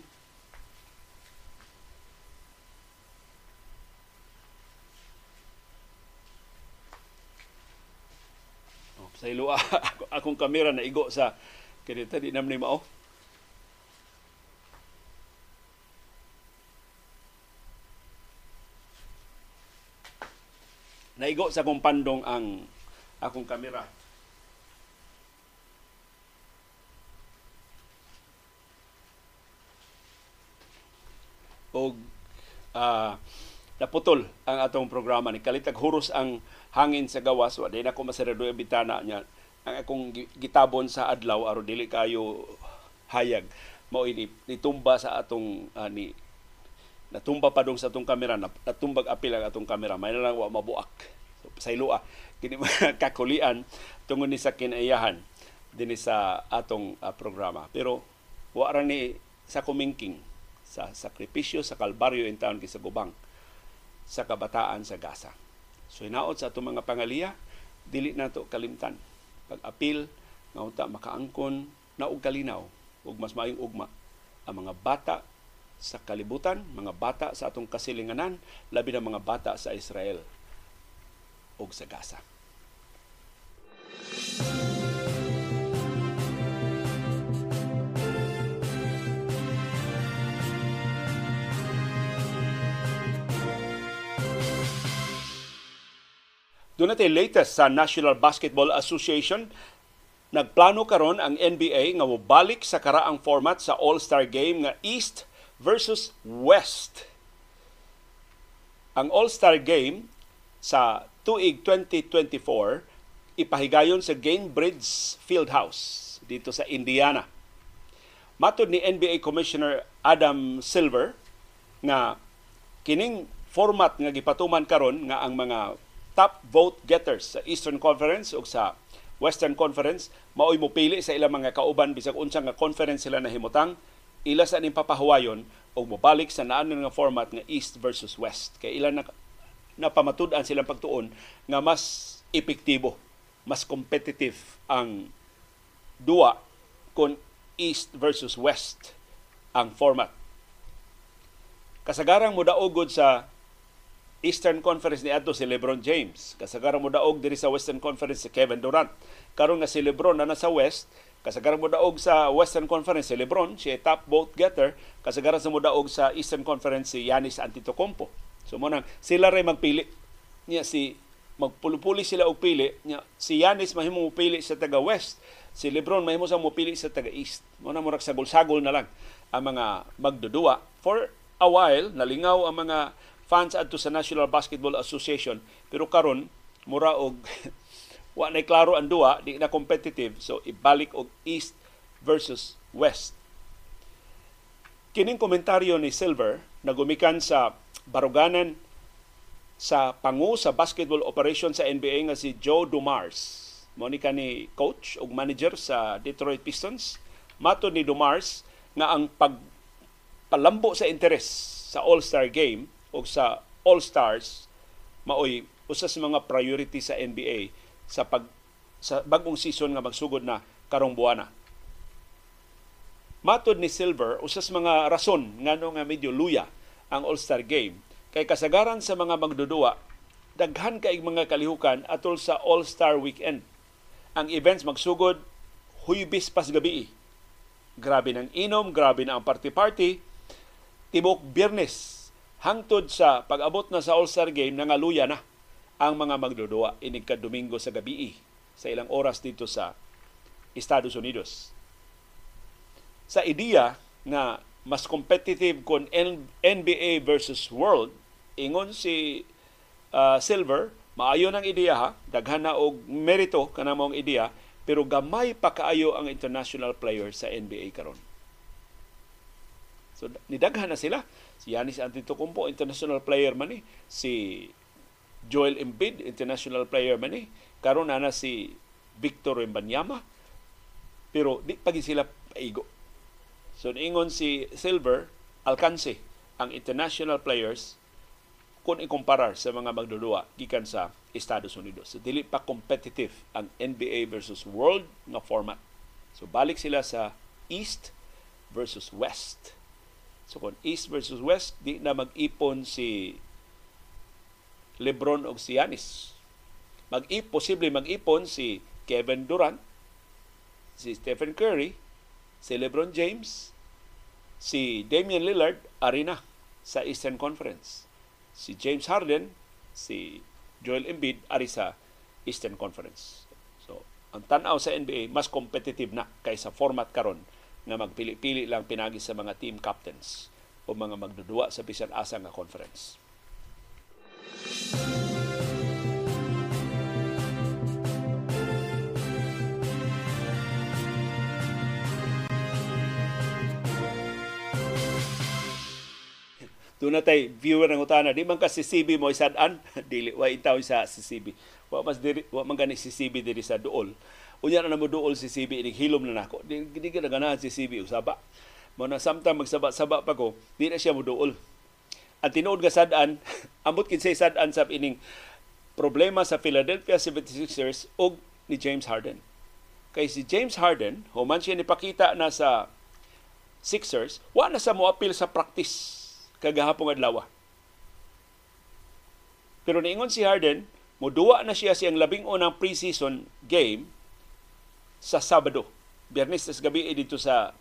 Oh, sa ilua, akong kamera na igo sa kinita di nam ni mao. Naigo sa akong pandong ang akong kamera. Og uh, naputol ang atong programa ni kalitag huros ang hangin sa gawas. Wa na ko masarado ang bitana niya. Ang akong gitabon sa adlaw aron dili kayo hayag. Mao ini nitumba sa atong uh, ni natumba pa dong sa atong kamera natumbag apil ang atong kamera. May lang wa mabuak. So, sa ilua kini kakulian tungod ni sa kinayahan dinhi sa atong uh, programa. Pero wa ra ni sa kumingking sa sakripisyo sa kalbaryo in town sa gubang sa kabataan sa Gaza. So hinaot sa atong mga pangaliya, dili nato kalimtan. Pag-apil, nga unta makaangkon na og kalinaw ug mas maayong ugma ang mga bata sa kalibutan, mga bata sa atong kasilinganan, labi na mga bata sa Israel ug sa Gaza. Doon natin latest sa National Basketball Association, nagplano karon ang NBA nga mobalik sa karaang format sa All-Star Game nga East versus West. Ang All-Star Game sa tuig 2024 ipahigayon sa Gainbridge Fieldhouse dito sa Indiana. Matod ni NBA Commissioner Adam Silver nga kining format nga gipatuman karon nga ang mga top vote getters sa Eastern Conference o sa Western Conference maoy mopili sa ilang mga kauban bisag unsa nga conference sila nahimutang ila sa ning papahuwayon o mobalik sa naan nga format nga East versus West. Kay ila na napamatud-an silang pagtuon nga mas epektibo mas competitive ang duwa kung East versus West ang format. Kasagarang mo daogod sa Eastern Conference ni adto si LeBron James. Kasagaran mo daog diri sa Western Conference si Kevin Durant. Karon nga si LeBron na nasa West, kasagaran mo daog sa Western Conference si LeBron, siya top vote getter. Kasagaran sa mo daog sa Eastern Conference si Giannis Antetokounmpo. So mo nang sila ray magpili niya si magpulupuli sila og pili niya si Giannis mahimo mo pili sa taga West si LeBron mahimo sa mo pili sa taga East mo na murag sagol-sagol na lang ang mga magdudua for a while nalingaw ang mga fans adto sa National Basketball Association. Pero karon mura og wa na klaro ang duwa di na competitive so ibalik og East versus West. Kining komentaryo ni Silver nagumikan sa baruganan sa pangu sa basketball operation sa NBA nga si Joe Dumars. Mo ni coach ug manager sa Detroit Pistons. Mato ni Dumars nga ang pag palambo sa interes sa All-Star game o sa All-Stars maoy usa sa mga priority sa NBA sa pag sa bagong season nga magsugod na karong buwana. Matod ni Silver, usas mga rason ngano nga medyo luya ang All-Star Game kay kasagaran sa mga magdudua daghan kay mga kalihukan atol sa All-Star Weekend. Ang events magsugod huybis pas gabi. Grabe ng inom, grabe na ang party-party. Tibok Biyernes hangtod sa pag-abot na sa All-Star Game nangaluya na ang mga magdudua inig Domingo sa gabi sa ilang oras dito sa Estados Unidos. Sa ideya na mas competitive kon NBA versus World, ingon si uh, Silver, maayo ng ideya ha, daghan na og merito kana mong ideya, pero gamay pa kaayo ang international players sa NBA karon. So nidaghan na sila Si Yanis Antetokounmpo, international player man ni. Si Joel Embiid, international player man ni. Karon na si Victor Wembanyama. Pero di pagi sila paigo. So ingon si Silver, alkanse ang international players kung ikumparar sa mga magdudua gikan sa Estados Unidos. So, dili pa competitive ang NBA versus world nga format. So balik sila sa East versus West So kung East versus West, di na mag-ipon si Lebron o si Yanis. Mag-ip, posible mag-ipon si Kevin Durant, si Stephen Curry, si LeBron James, si Damian Lillard, arena sa Eastern Conference. Si James Harden, si Joel Embiid, ari sa Eastern Conference. So, ang tanaw sa NBA, mas competitive na kaysa format karon nga magpili-pili lang pinagi sa mga team captains o mga magdudua sa bisan asa nga conference. Doon na tayo, viewer ng utana, di man ka si CB mo isadan, dili, wa itaw sa si CB. Wa mas diri, wa man gani si CB diri sa duol unya na mo duol si CB hilom na nako di, di ka ganahan si CB usaba mo na samtang magsaba-saba pa ko di na siya mo duol ang tinuod nga sad-an ambot kinsay sad-an sa ining problema sa Philadelphia 76ers ug ni James Harden. Kay si James Harden, human siya nipakita na sa Sixers, wa na sa moapil sa practice kagahapong adlaw. Pero niingon si Harden, muduwa na siya siyang labing unang preseason game sa Sabado. Biyernes sa gabi dito sa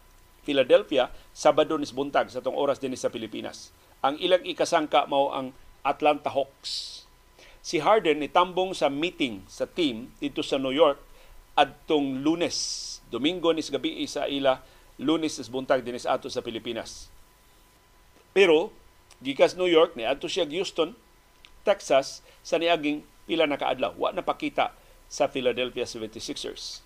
Philadelphia, Sabado nis buntag sa tong oras din sa Pilipinas. Ang ilang ikasangka mao ang Atlanta Hawks. Si Harden itambong sa meeting sa team dito sa New York adtong Lunes. Domingo nis gabi sa ila, Lunes is buntag din sa ato sa Pilipinas. Pero gikas New York ni adto siya Houston, Texas sa niaging pila na kaadlaw. Wa napakita sa Philadelphia 76ers.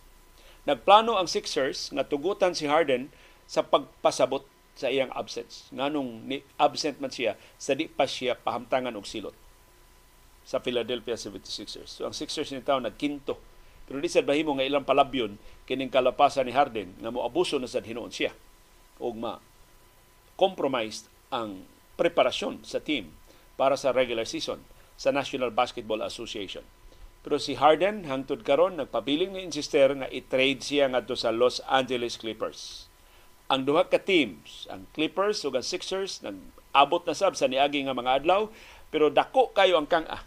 Nagplano ang Sixers nga tugutan si Harden sa pagpasabot sa iyang absence. Nganong ni absent man siya sa di pa siya pahamtangan og silot sa Philadelphia 76ers. So ang Sixers ni taon nagkinto. Pero di sad bahimo nga ilang palabyon kining kalapasan ni Harden nga moabuso na sad hinuon siya og ma compromised ang preparasyon sa team para sa regular season sa National Basketball Association. Pero si Harden hangtod karon nagpabiling ni insister nga i-trade siya ngadto sa Los Angeles Clippers ang duha ka teams, ang Clippers ug ang Sixers nag-abot na sab sa niagi nga mga adlaw pero dako kayo ang kang-a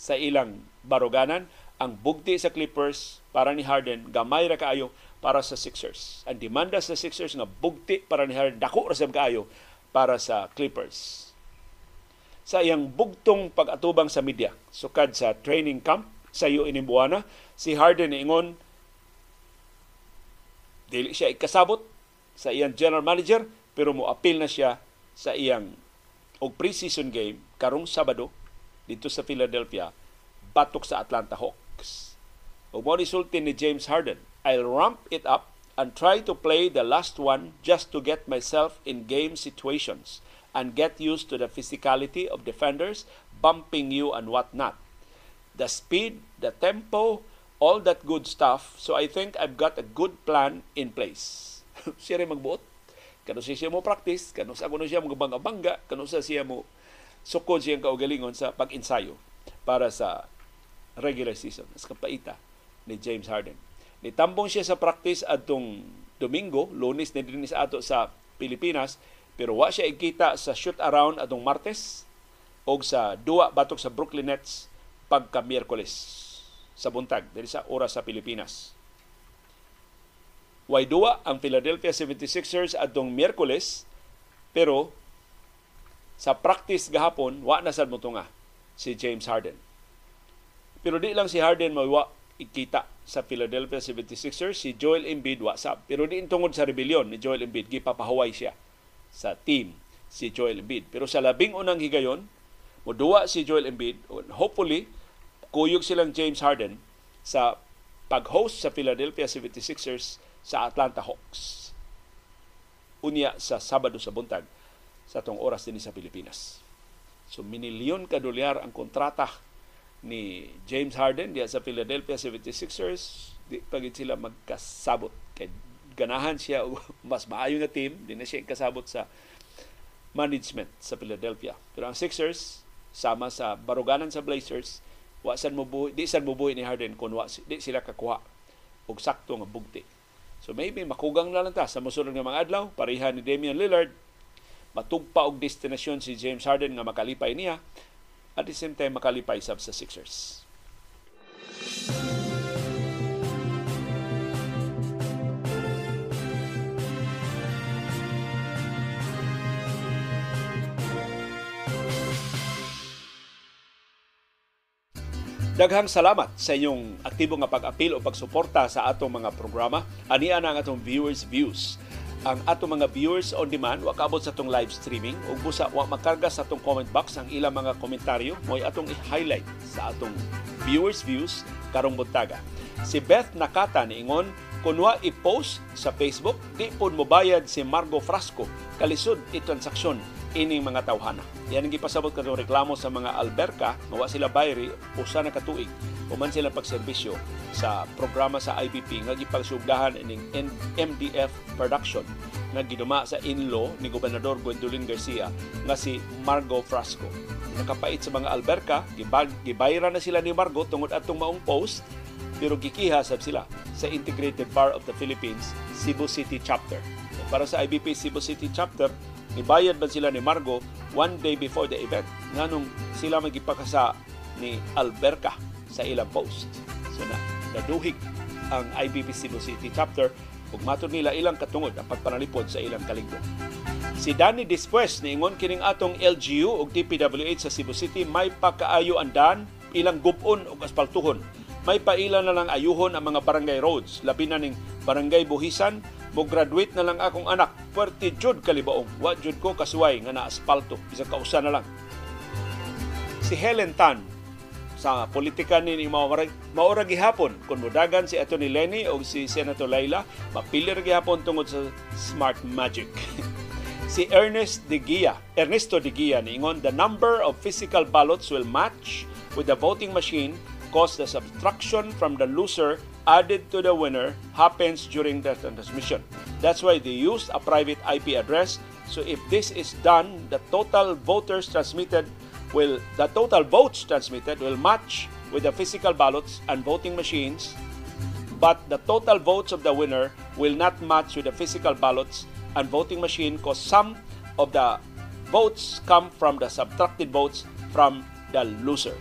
sa ilang baruganan ang bugti sa Clippers para ni Harden gamay ra kaayo para sa Sixers. Ang demanda sa Sixers nga bugti para ni Harden dako ra sab kaayo para sa Clippers. Sa iyang bugtong pag-atubang sa media sukad sa training camp sa iyo inimbuana si Harden ingon dili siya ikasabot sa iyang general manager pero mo appeal na siya sa iyang og preseason game karong Sabado dito sa Philadelphia batok sa Atlanta Hawks. O mo resulti ni James Harden, I'll ramp it up and try to play the last one just to get myself in game situations and get used to the physicality of defenders bumping you and whatnot. The speed, the tempo, all that good stuff. So I think I've got a good plan in place siya rin magbuot. Kano siya siya mo practice, kano sa kuno siya mo bangga-bangga, kano sa siya mo sukod siyang kaugalingon sa pag-ensayo para sa regular season. Mas kapaita ni James Harden. Nitambong siya sa practice adtong Domingo, Lunes na din ato sa Pilipinas, pero wa siya ikita sa shoot around atong Martes o sa duwa batok sa Brooklyn Nets pagka Miyerkules sa buntag diri sa oras sa Pilipinas. Way duwa ang Philadelphia 76ers adtong Miyerkules pero sa practice gahapon wa na sad motunga si James Harden. Pero di lang si Harden mawa ikita sa Philadelphia 76ers si Joel Embiid wa sab. Pero di tungod sa rebellion ni Joel Embiid gipapahuway siya sa team si Joel Embiid. Pero sa labing unang higayon moduwa si Joel Embiid hopefully kuyog silang James Harden sa pag-host sa Philadelphia 76ers sa Atlanta Hawks. Unya sa Sabado sa buntag sa tong oras din sa Pilipinas. So minilyon ka dolyar ang kontrata ni James Harden diya sa Philadelphia 76ers. Di pagit sila magkasabot. Kay ganahan siya og mas maayo nga team, di na siya kasabot sa management sa Philadelphia. Pero ang Sixers sama sa baruganan sa Blazers, wa san mo buhi, di san mo buhi ni Harden kun wa di sila kakuha og sakto nga bugti So maybe makugang na lang ta sa musunod nga mga adlaw, pareha ni Damian Lillard, matugpa og destinasyon si James Harden nga makalipay niya, at the same time makalipay sab sa Sixers. Daghang salamat sa inyong aktibo nga pag-apil o pagsuporta sa atong mga programa. Aniya na ang atong viewers views. Ang atong mga viewers on demand wa kaabot sa atong live streaming ug busa wa makarga sa atong comment box ang ilang mga komentaryo mo'y atong i-highlight sa atong viewers views karong buntaga. Si Beth Nakata niingon kung wa i-post sa Facebook, di po mobayad si Margo Frasco kalisod i-transaksyon ining mga tawhana. Yan ang gipasabot kadtong reklamo sa mga alberka nga sila bayri usa na katuig human sila pagserbisyo sa programa sa IBP nga gipagsugdahan ining MDF production nga giduma sa inlo ni Gobernador Gwendolyn Garcia nga si Margo Frasco. Nakapait sa mga alberka, gibayra na sila ni Margo tungod atong maong post pero gikiha sab sila sa Integrated Bar of the Philippines Cebu City Chapter. Para sa IBP Cebu City Chapter, nibayad man sila ni Margo one day before the event nganong sila magipakasa ni Alberca sa ilang post. So na, naduhig ang IBP Cebu City Chapter ug matud nila ilang katungod ang pagpanalipod sa ilang kalingkod. Si Danny Despues niingon kining atong LGU ug DPWH sa Cebu City may pakaayo andan ilang gubon ug aspaltuhon. May paila na lang ayuhon ang mga barangay roads, labi na ning barangay Buhisan, mo graduate na lang akong anak. Puerte jud kalibaong. Wa jud ko kasuway nga na aspalto. Bisag kausa na lang. Si Helen Tan, sa politika ni ni maorag maorag gihapon kun modagan si Attorney Lenny o si Senator Laila mapilir gihapon tungod sa smart magic si Ernest De Gia Ernesto De Gia niingon the number of physical ballots will match with the voting machine cause the subtraction from the loser added to the winner happens during the transmission that's why they used a private IP address so if this is done the total voters transmitted will the total votes transmitted will match with the physical ballots and voting machines, but the total votes of the winner will not match with the physical ballots and voting machine because some of the votes come from the subtracted votes from the loser.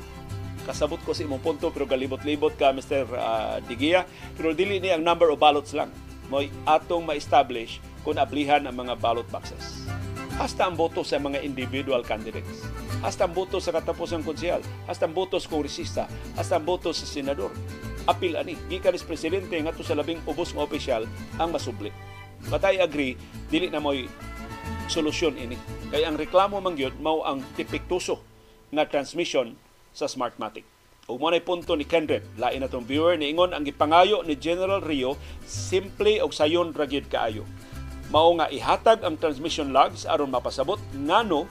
Kasabot ko si imong punto pero galibot-libot ka Mr. Uh, Digia pero dili ni ang number of ballots lang. Moy atong ma-establish kung ablihan ang mga ballot boxes. Hasta ang boto sa mga individual candidates hasta ang boto sa katapusang konsehal, hasta ang boto sa kongresista, hasta ang boto sa senador. Apil ani, gikan is presidente ngadto sa labing ubos nga opisyal ang masubli. But I agree, dili na mo'y solusyon ini. Kaya ang reklamo man mao ang tipiktuso nga transmission sa Smartmatic. Ug mo punto ni Kendred, lain na tong viewer ni ingon ang gipangayo ni General Rio simple og sayon ra kaayo. Mao nga ihatag ang transmission logs aron mapasabot ngano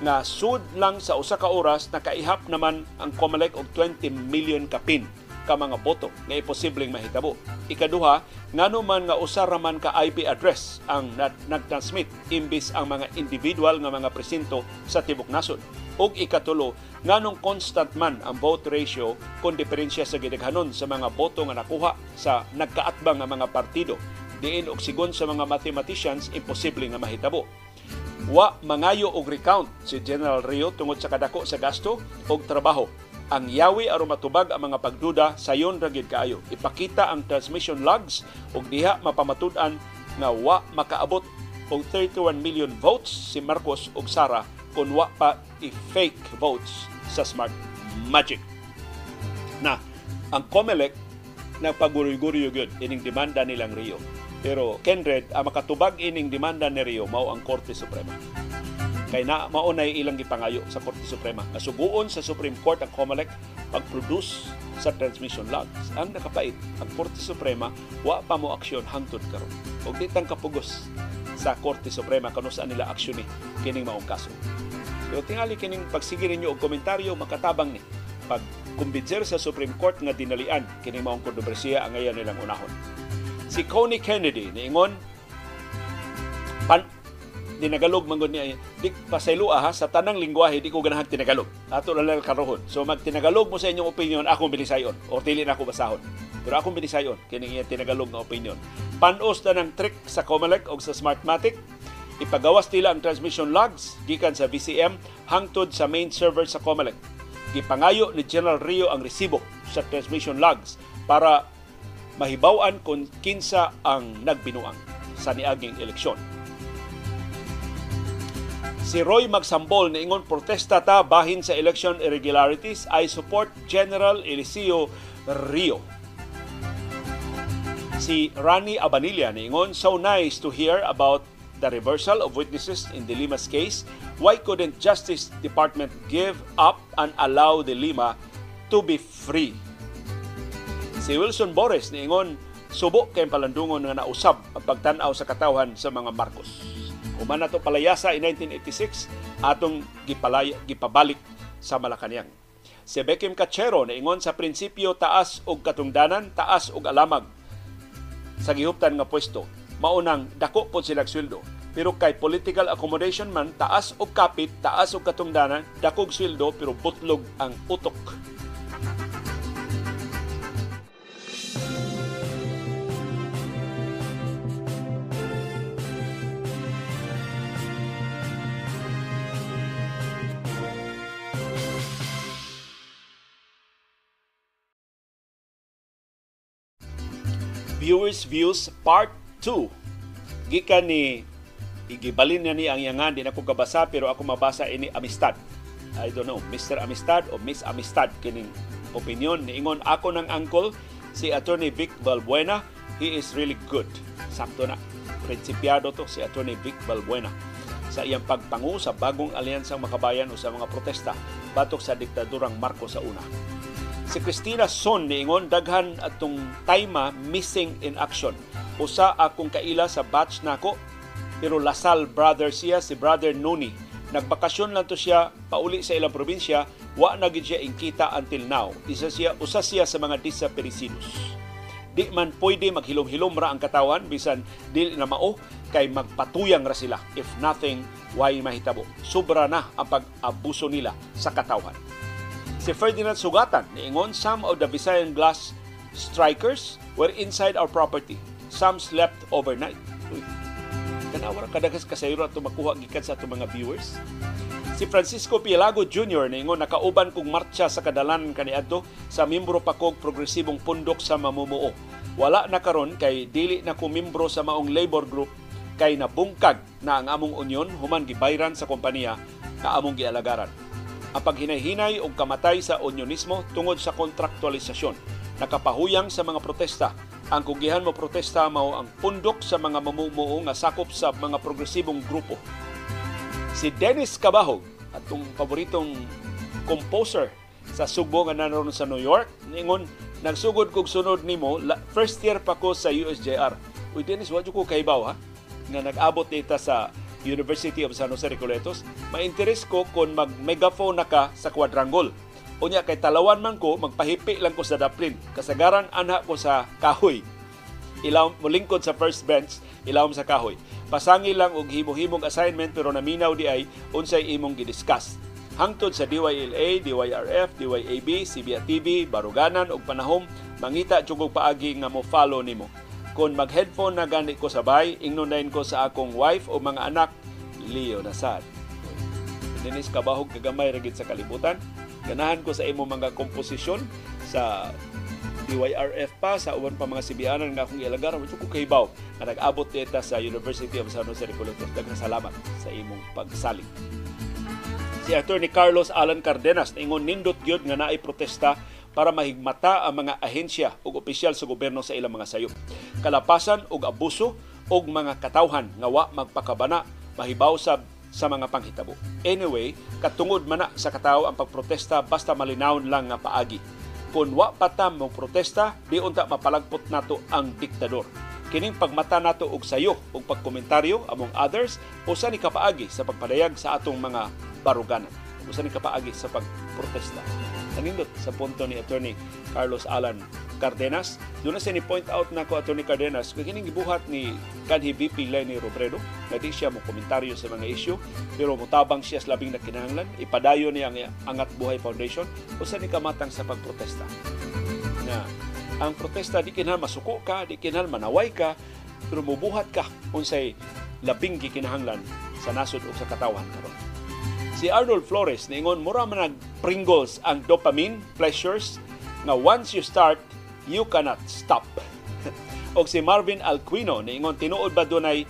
nga sud lang sa usa ka oras nakaihap naman ang COMELEC og 20 million kapin ka mga boto nga imposibleng mahitabo. Ikaduha, ngano man nga usa ra man ka IP address ang nag-transmit imbis ang mga individual nga mga presinto sa tibok nasod. Ug ikatulo, nganong constant man ang vote ratio kung diferensya sa gidaghanon sa mga boto nga nakuha sa nagkaatbang nga mga partido. Diin og sigon sa mga mathematicians imposible nga mahitabo Wa mangayo og recount si General Rio tungod sa kadako sa gasto og trabaho. Ang yawi aron matubag ang mga pagduda sayon ra gid kaayo. Ipakita ang transmission logs ug diha mapamatud-an nga wa makaabot og 31 million votes si Marcos ug Sara kung wa pa i-fake votes sa Smart Magic. Na, ang COMELEC na paguryo-guryo gyud ining demanda nilang Rio pero Kenred, ang makatubag ining demanda ni Rio mao ang Korte Suprema. Kay na maunay ilang gipangayo sa Korte Suprema nga suguon sa Supreme Court ang COMELEC pag-produce sa transmission logs. Ang nakapait, ang Korte Suprema wa pa mo aksyon hangtod karon. Og di tang kapugos sa Korte Suprema kano saan nila aksyon ni kining maong kaso. Pero tingali kining pagsige ninyo og komentaryo makatabang ni pag kumbinser sa Supreme Court nga dinalian kining maong kontrobersiya ang ngayon nilang unahon si Coney Kennedy niingon pan tinagalog mangod niya di pasaylo ha sa tanang lingwahe di ko ganahan tinagalog. Ato lang karohon. So mag tinagalog mo sa inyong opinion akong bilisayon. O dili na ako basahon. Pero akong bilisayon kini iya tinagalog nga opinion panos na ng trick sa Comelec o sa Smartmatic. Ipagawas nila ang transmission logs gikan sa VCM hangtod sa main server sa Comelec. Gipangayo ni General Rio ang resibo sa transmission logs para mahibaw-an kung kinsa ang nagbinuang sa niaging eleksyon. Si Roy Magsambol ingon protesta ta bahin sa election irregularities. I support General Eliseo Rio. Si Rani Abanilla ingon so nice to hear about the reversal of witnesses in the Lima's case. Why couldn't Justice Department give up and allow the Lima to be free? Si Wilson Boris niingon subo kay palandungon nga nausab ang pagtan-aw sa katawhan sa mga Marcos. Human nato palayasa in 1986 atong gipalaya, gipabalik sa Malacañang. Si Beckham Cachero niingon sa prinsipyo taas og katungdanan, taas og alamag sa gihuptan nga pwesto. maunang dako po sila sweldo. Pero kay political accommodation man, taas og kapit, taas og katungdanan, dakog sweldo pero butlog ang utok. Viewers Views Part 2. Gikan ni igibalin niya ni ang yangan di na ko kabasa pero ako mabasa ini Amistad. I don't know, Mr. Amistad o Miss Amistad kining opinion ni ingon ako ng uncle si Attorney Vic Balbuena. He is really good. Sakto na. Prinsipyado to si Attorney Vic Balbuena sa iyang pagpangu sa bagong alyansang makabayan o sa mga protesta batok sa diktadurang Marcos sa una. Si Christina Son niingon daghan atong Taima missing in action. Usa akong kaila sa batch nako pero Lasal brother siya si brother Noni. Nagbakasyon lang to siya pauli sa ilang probinsya, wa na siya inkita until now. Isa siya usa siya sa mga desaparecidos. Di man pwede maghilom-hilom ra ang katawan bisan dili na mao kay magpatuyang ra sila if nothing why mahitabo. Sobra na ang pag-abuso nila sa katawan. Si Ferdinand Sugatan niingon some of the Visayan Glass strikers were inside our property. Some slept overnight. Uy, tanawa kadagas kasayro ato makuha gikan sa ato mga viewers. Si Francisco Pielago Jr. niingon nakauban kong marcha sa kadalan kaniadto sa membro pa kog progresibong pundok sa mamumuo. Wala na karon kay dili na ko membro sa maong labor group kay nabungkag na ang among union human gibayran sa kompanya na among gialagaran ang paghinay-hinay o kamatay sa unionismo tungod sa kontraktualisasyon. Nakapahuyang sa mga protesta. Ang kugihan mo protesta mao ang pundok sa mga mamumuo nga sakop sa mga progresibong grupo. Si Dennis Cabahog, atong paboritong composer sa Subo nga naroon sa New York, ningon nagsugod kog sunod nimo first year pa ko sa USJR. Uy Dennis, wadyo ko kaibaw ha nga nag-abot dita sa University of San Jose Recoletos, ma-interest ko kung mag-megaphone na ka sa quadrangle. Unya kay talawan man ko, magpahipi lang ko sa daplin. Kasagaran ana ko sa kahoy. Ilaw mo lingkod sa first bench, ilawom sa kahoy. Pasangi lang og himo-himong assignment pero naminaw di ay unsay imong gidiscuss. Hangtod sa DYLA, DYRF, DYAB, CBA-TV, Baruganan ug panahom, mangita jugog paagi nga mo follow nimo kung mag-headphone na gani ko sabay, ingnonayin ko sa akong wife o mga anak, Leo na sad. Dinis kabahog kagamay ragit sa kalibutan. Ganahan ko sa imo mga komposisyon sa DYRF pa sa uban pa mga sibianan nga akong ilagaran mo ko kaybaw nga nag-abot dita sa University of San Jose Recoletos. Daghang salamat sa imong pagsalig. Si Attorney Carlos Alan Cardenas ingon nindot gyud nga naay protesta para mahigmata ang mga ahensya ug opisyal sa gobyerno sa ilang mga sayop. Kalapasan ug abuso ug mga katawhan nga wa magpakabana mahibaw sa sa mga panghitabo. Anyway, katungod man na sa katawo ang pagprotesta basta malinaw lang nga paagi. Kung wa patam mo protesta, di unta mapalagpot nato ang diktador. Kining pagmata nato og sayo ug pagkomentaryo among others usa ni kapaagi sa pagpadayag sa atong mga baruganan. Usa ni kapaagi sa pagprotesta nanindot sa punto ni Attorney Carlos Alan Cardenas. Doon na ni-point out na ko Attorney Cardenas, kung kining gibuhat ni kanhi VP Lenny Robredo, na di siya mo komentaryo sa mga issue, pero mutabang siya sa labing na kinahanglan, ipadayo niya ang Angat Buhay Foundation, o sa ni kamatang sa pagprotesta. Na ang protesta di kinahal masuko ka, di kinahal manaway ka, pero mubuhat ka unsay labing gikinahanglan sa nasod o sa katawan karon. Si Arnold Flores ningon mura man nag Pringles ang dopamine pleasures nga once you start you cannot stop. o si Marvin Alquino ningon tinuod ba dunay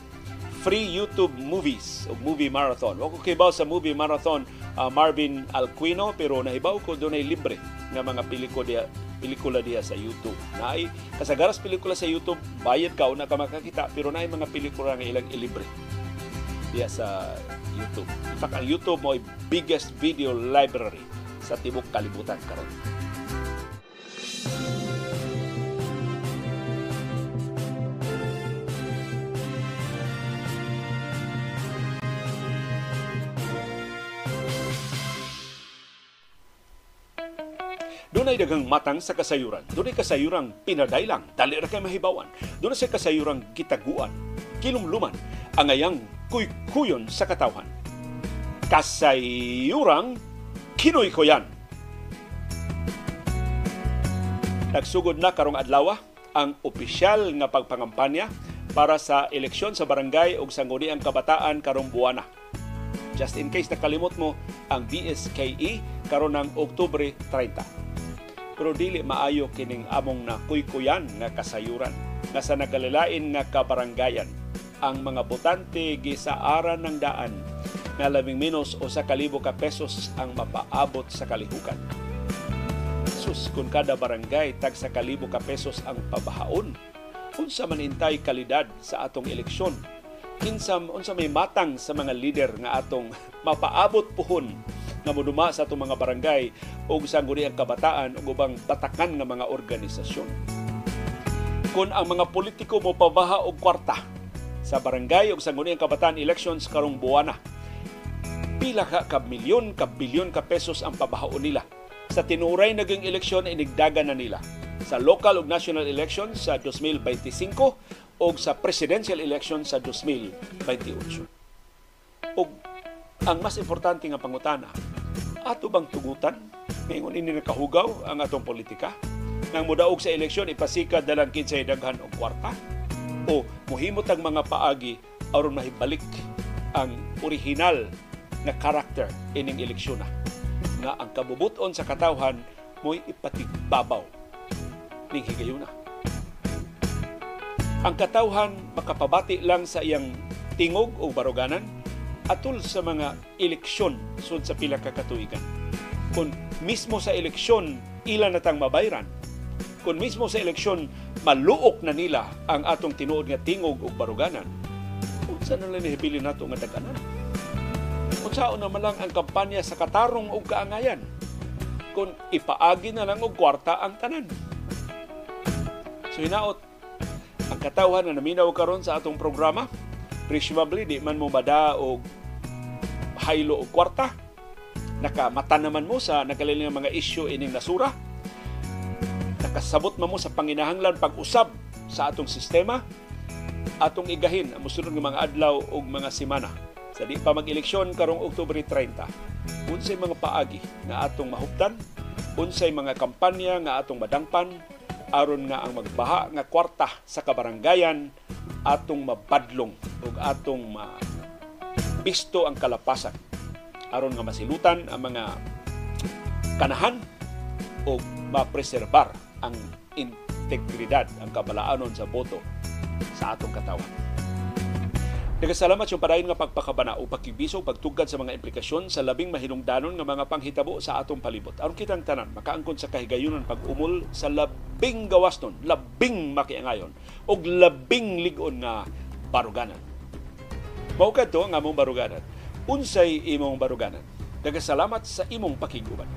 free YouTube movies o movie marathon. Wa ko kibaw sa movie marathon uh, Marvin Alquino pero nahibaw ko dunay libre nga mga pelikula diya pelikula diya sa YouTube. Naay kasagaras pelikula sa YouTube bayad ka una ka makakita pero naay mga pelikula nga ilang ilibre diya sa YouTube. In fact, ang YouTube mo ay biggest video library sa tibok kalibutan karon. Doon ay dagang matang sa kasayuran. Doon ay kasayurang pinadaylang, dali ra kay mahibawan. Doon ay kasayurang gitaguan, kilumluman ang ayang kuykuyon sa katawhan. Kasayurang Kinoy ko yan. Nagsugod na karong adlaw ang opisyal nga pagpangampanya para sa eleksyon sa barangay ug sangguniang kabataan karong buwana. Just in case nakalimot mo ang BSKE karon ng Oktubre 30. Pero dili maayo kining among na kuykuyan nga kasayuran. Nga sa nagkalilain nga kabarangayan. Ang mga botante gisaaran ng daan nga labing minus o sa kalibo ka pesos ang mapaabot sa kalihukan. Sus, kung kada barangay tag sa kalibo ka pesos ang pabahaon, unsa man intay kalidad sa atong eleksyon, kinsam unsa may matang sa mga leader nga atong mapaabot puhon nga moduma sa atong mga barangay o sa ang kabataan o ubang batakan nga mga organisasyon. Kung ang mga politiko mo pabaha og kwarta sa barangay o sa ang kabataan elections karong buwana, pila ka ka milyon ka bilyon ka pesos ang pabahaon nila. Sa tinuray naging eleksyon inigdagan na nila. Sa local ug national election sa 2025 o sa presidential election sa 2028. Ug ang mas importante nga pangutana, ato bang tugutan ngayon ini nakahugaw ang atong politika? Nang mudaog sa eleksyon, ipasikad dalang kinsay daghan og kwarta? O muhimot ang mga paagi aron mahibalik ang original nga karakter ining eleksyon na nga ang kabubuton sa katawhan mo'y ipatigbabaw ning higayuna. Ang katawhan makapabati lang sa iyang tingog o baruganan atol sa mga eleksyon sud sa pila ka katuigan. Kung mismo sa eleksyon ila natang mabayran, kung mismo sa eleksyon maluok na nila ang atong tinuod nga tingog o baruganan, unsa na lang nihipili nato nga daganan? Unsaon naman lang ang kampanya sa katarong o kaangayan kung ipaagi na lang og kwarta ang tanan. So hinaot, ang katawhan na naminaw karon sa atong programa, presumably di man mo bada og haylo og kwarta, nakamata naman mo sa nagkaliling mga isyu ining nasura, nakasabot man mo sa panginahanglan pag-usab sa atong sistema, atong igahin ang musunod nga mga adlaw ug mga semana. Sa di pa mag-eleksyon karong Oktubre 30, unsay mga paagi nga atong mahuptan, unsay mga kampanya nga atong madangpan aron nga ang magbaha nga kwarta sa kabarangayan atong mabadlong ug atong ma bisto ang kalapasan aron nga masilutan ang mga kanahan o mapreserbar ang integridad, ang kabalaanon sa boto sa atong katawan. Nagasalamat yung padayon nga pagpakabana o pagkibiso pagtugad sa mga implikasyon sa labing mahinungdanon nga mga panghitabo sa atong palibot. Aron kitang tanan, makaangkon sa kahigayunan pag-umol sa labing gawaston, labing makiangayon, o labing ligon nga baruganan. Maukad to nga among baruganan. Unsay imong baruganan. Nagasalamat sa imong pakiguban.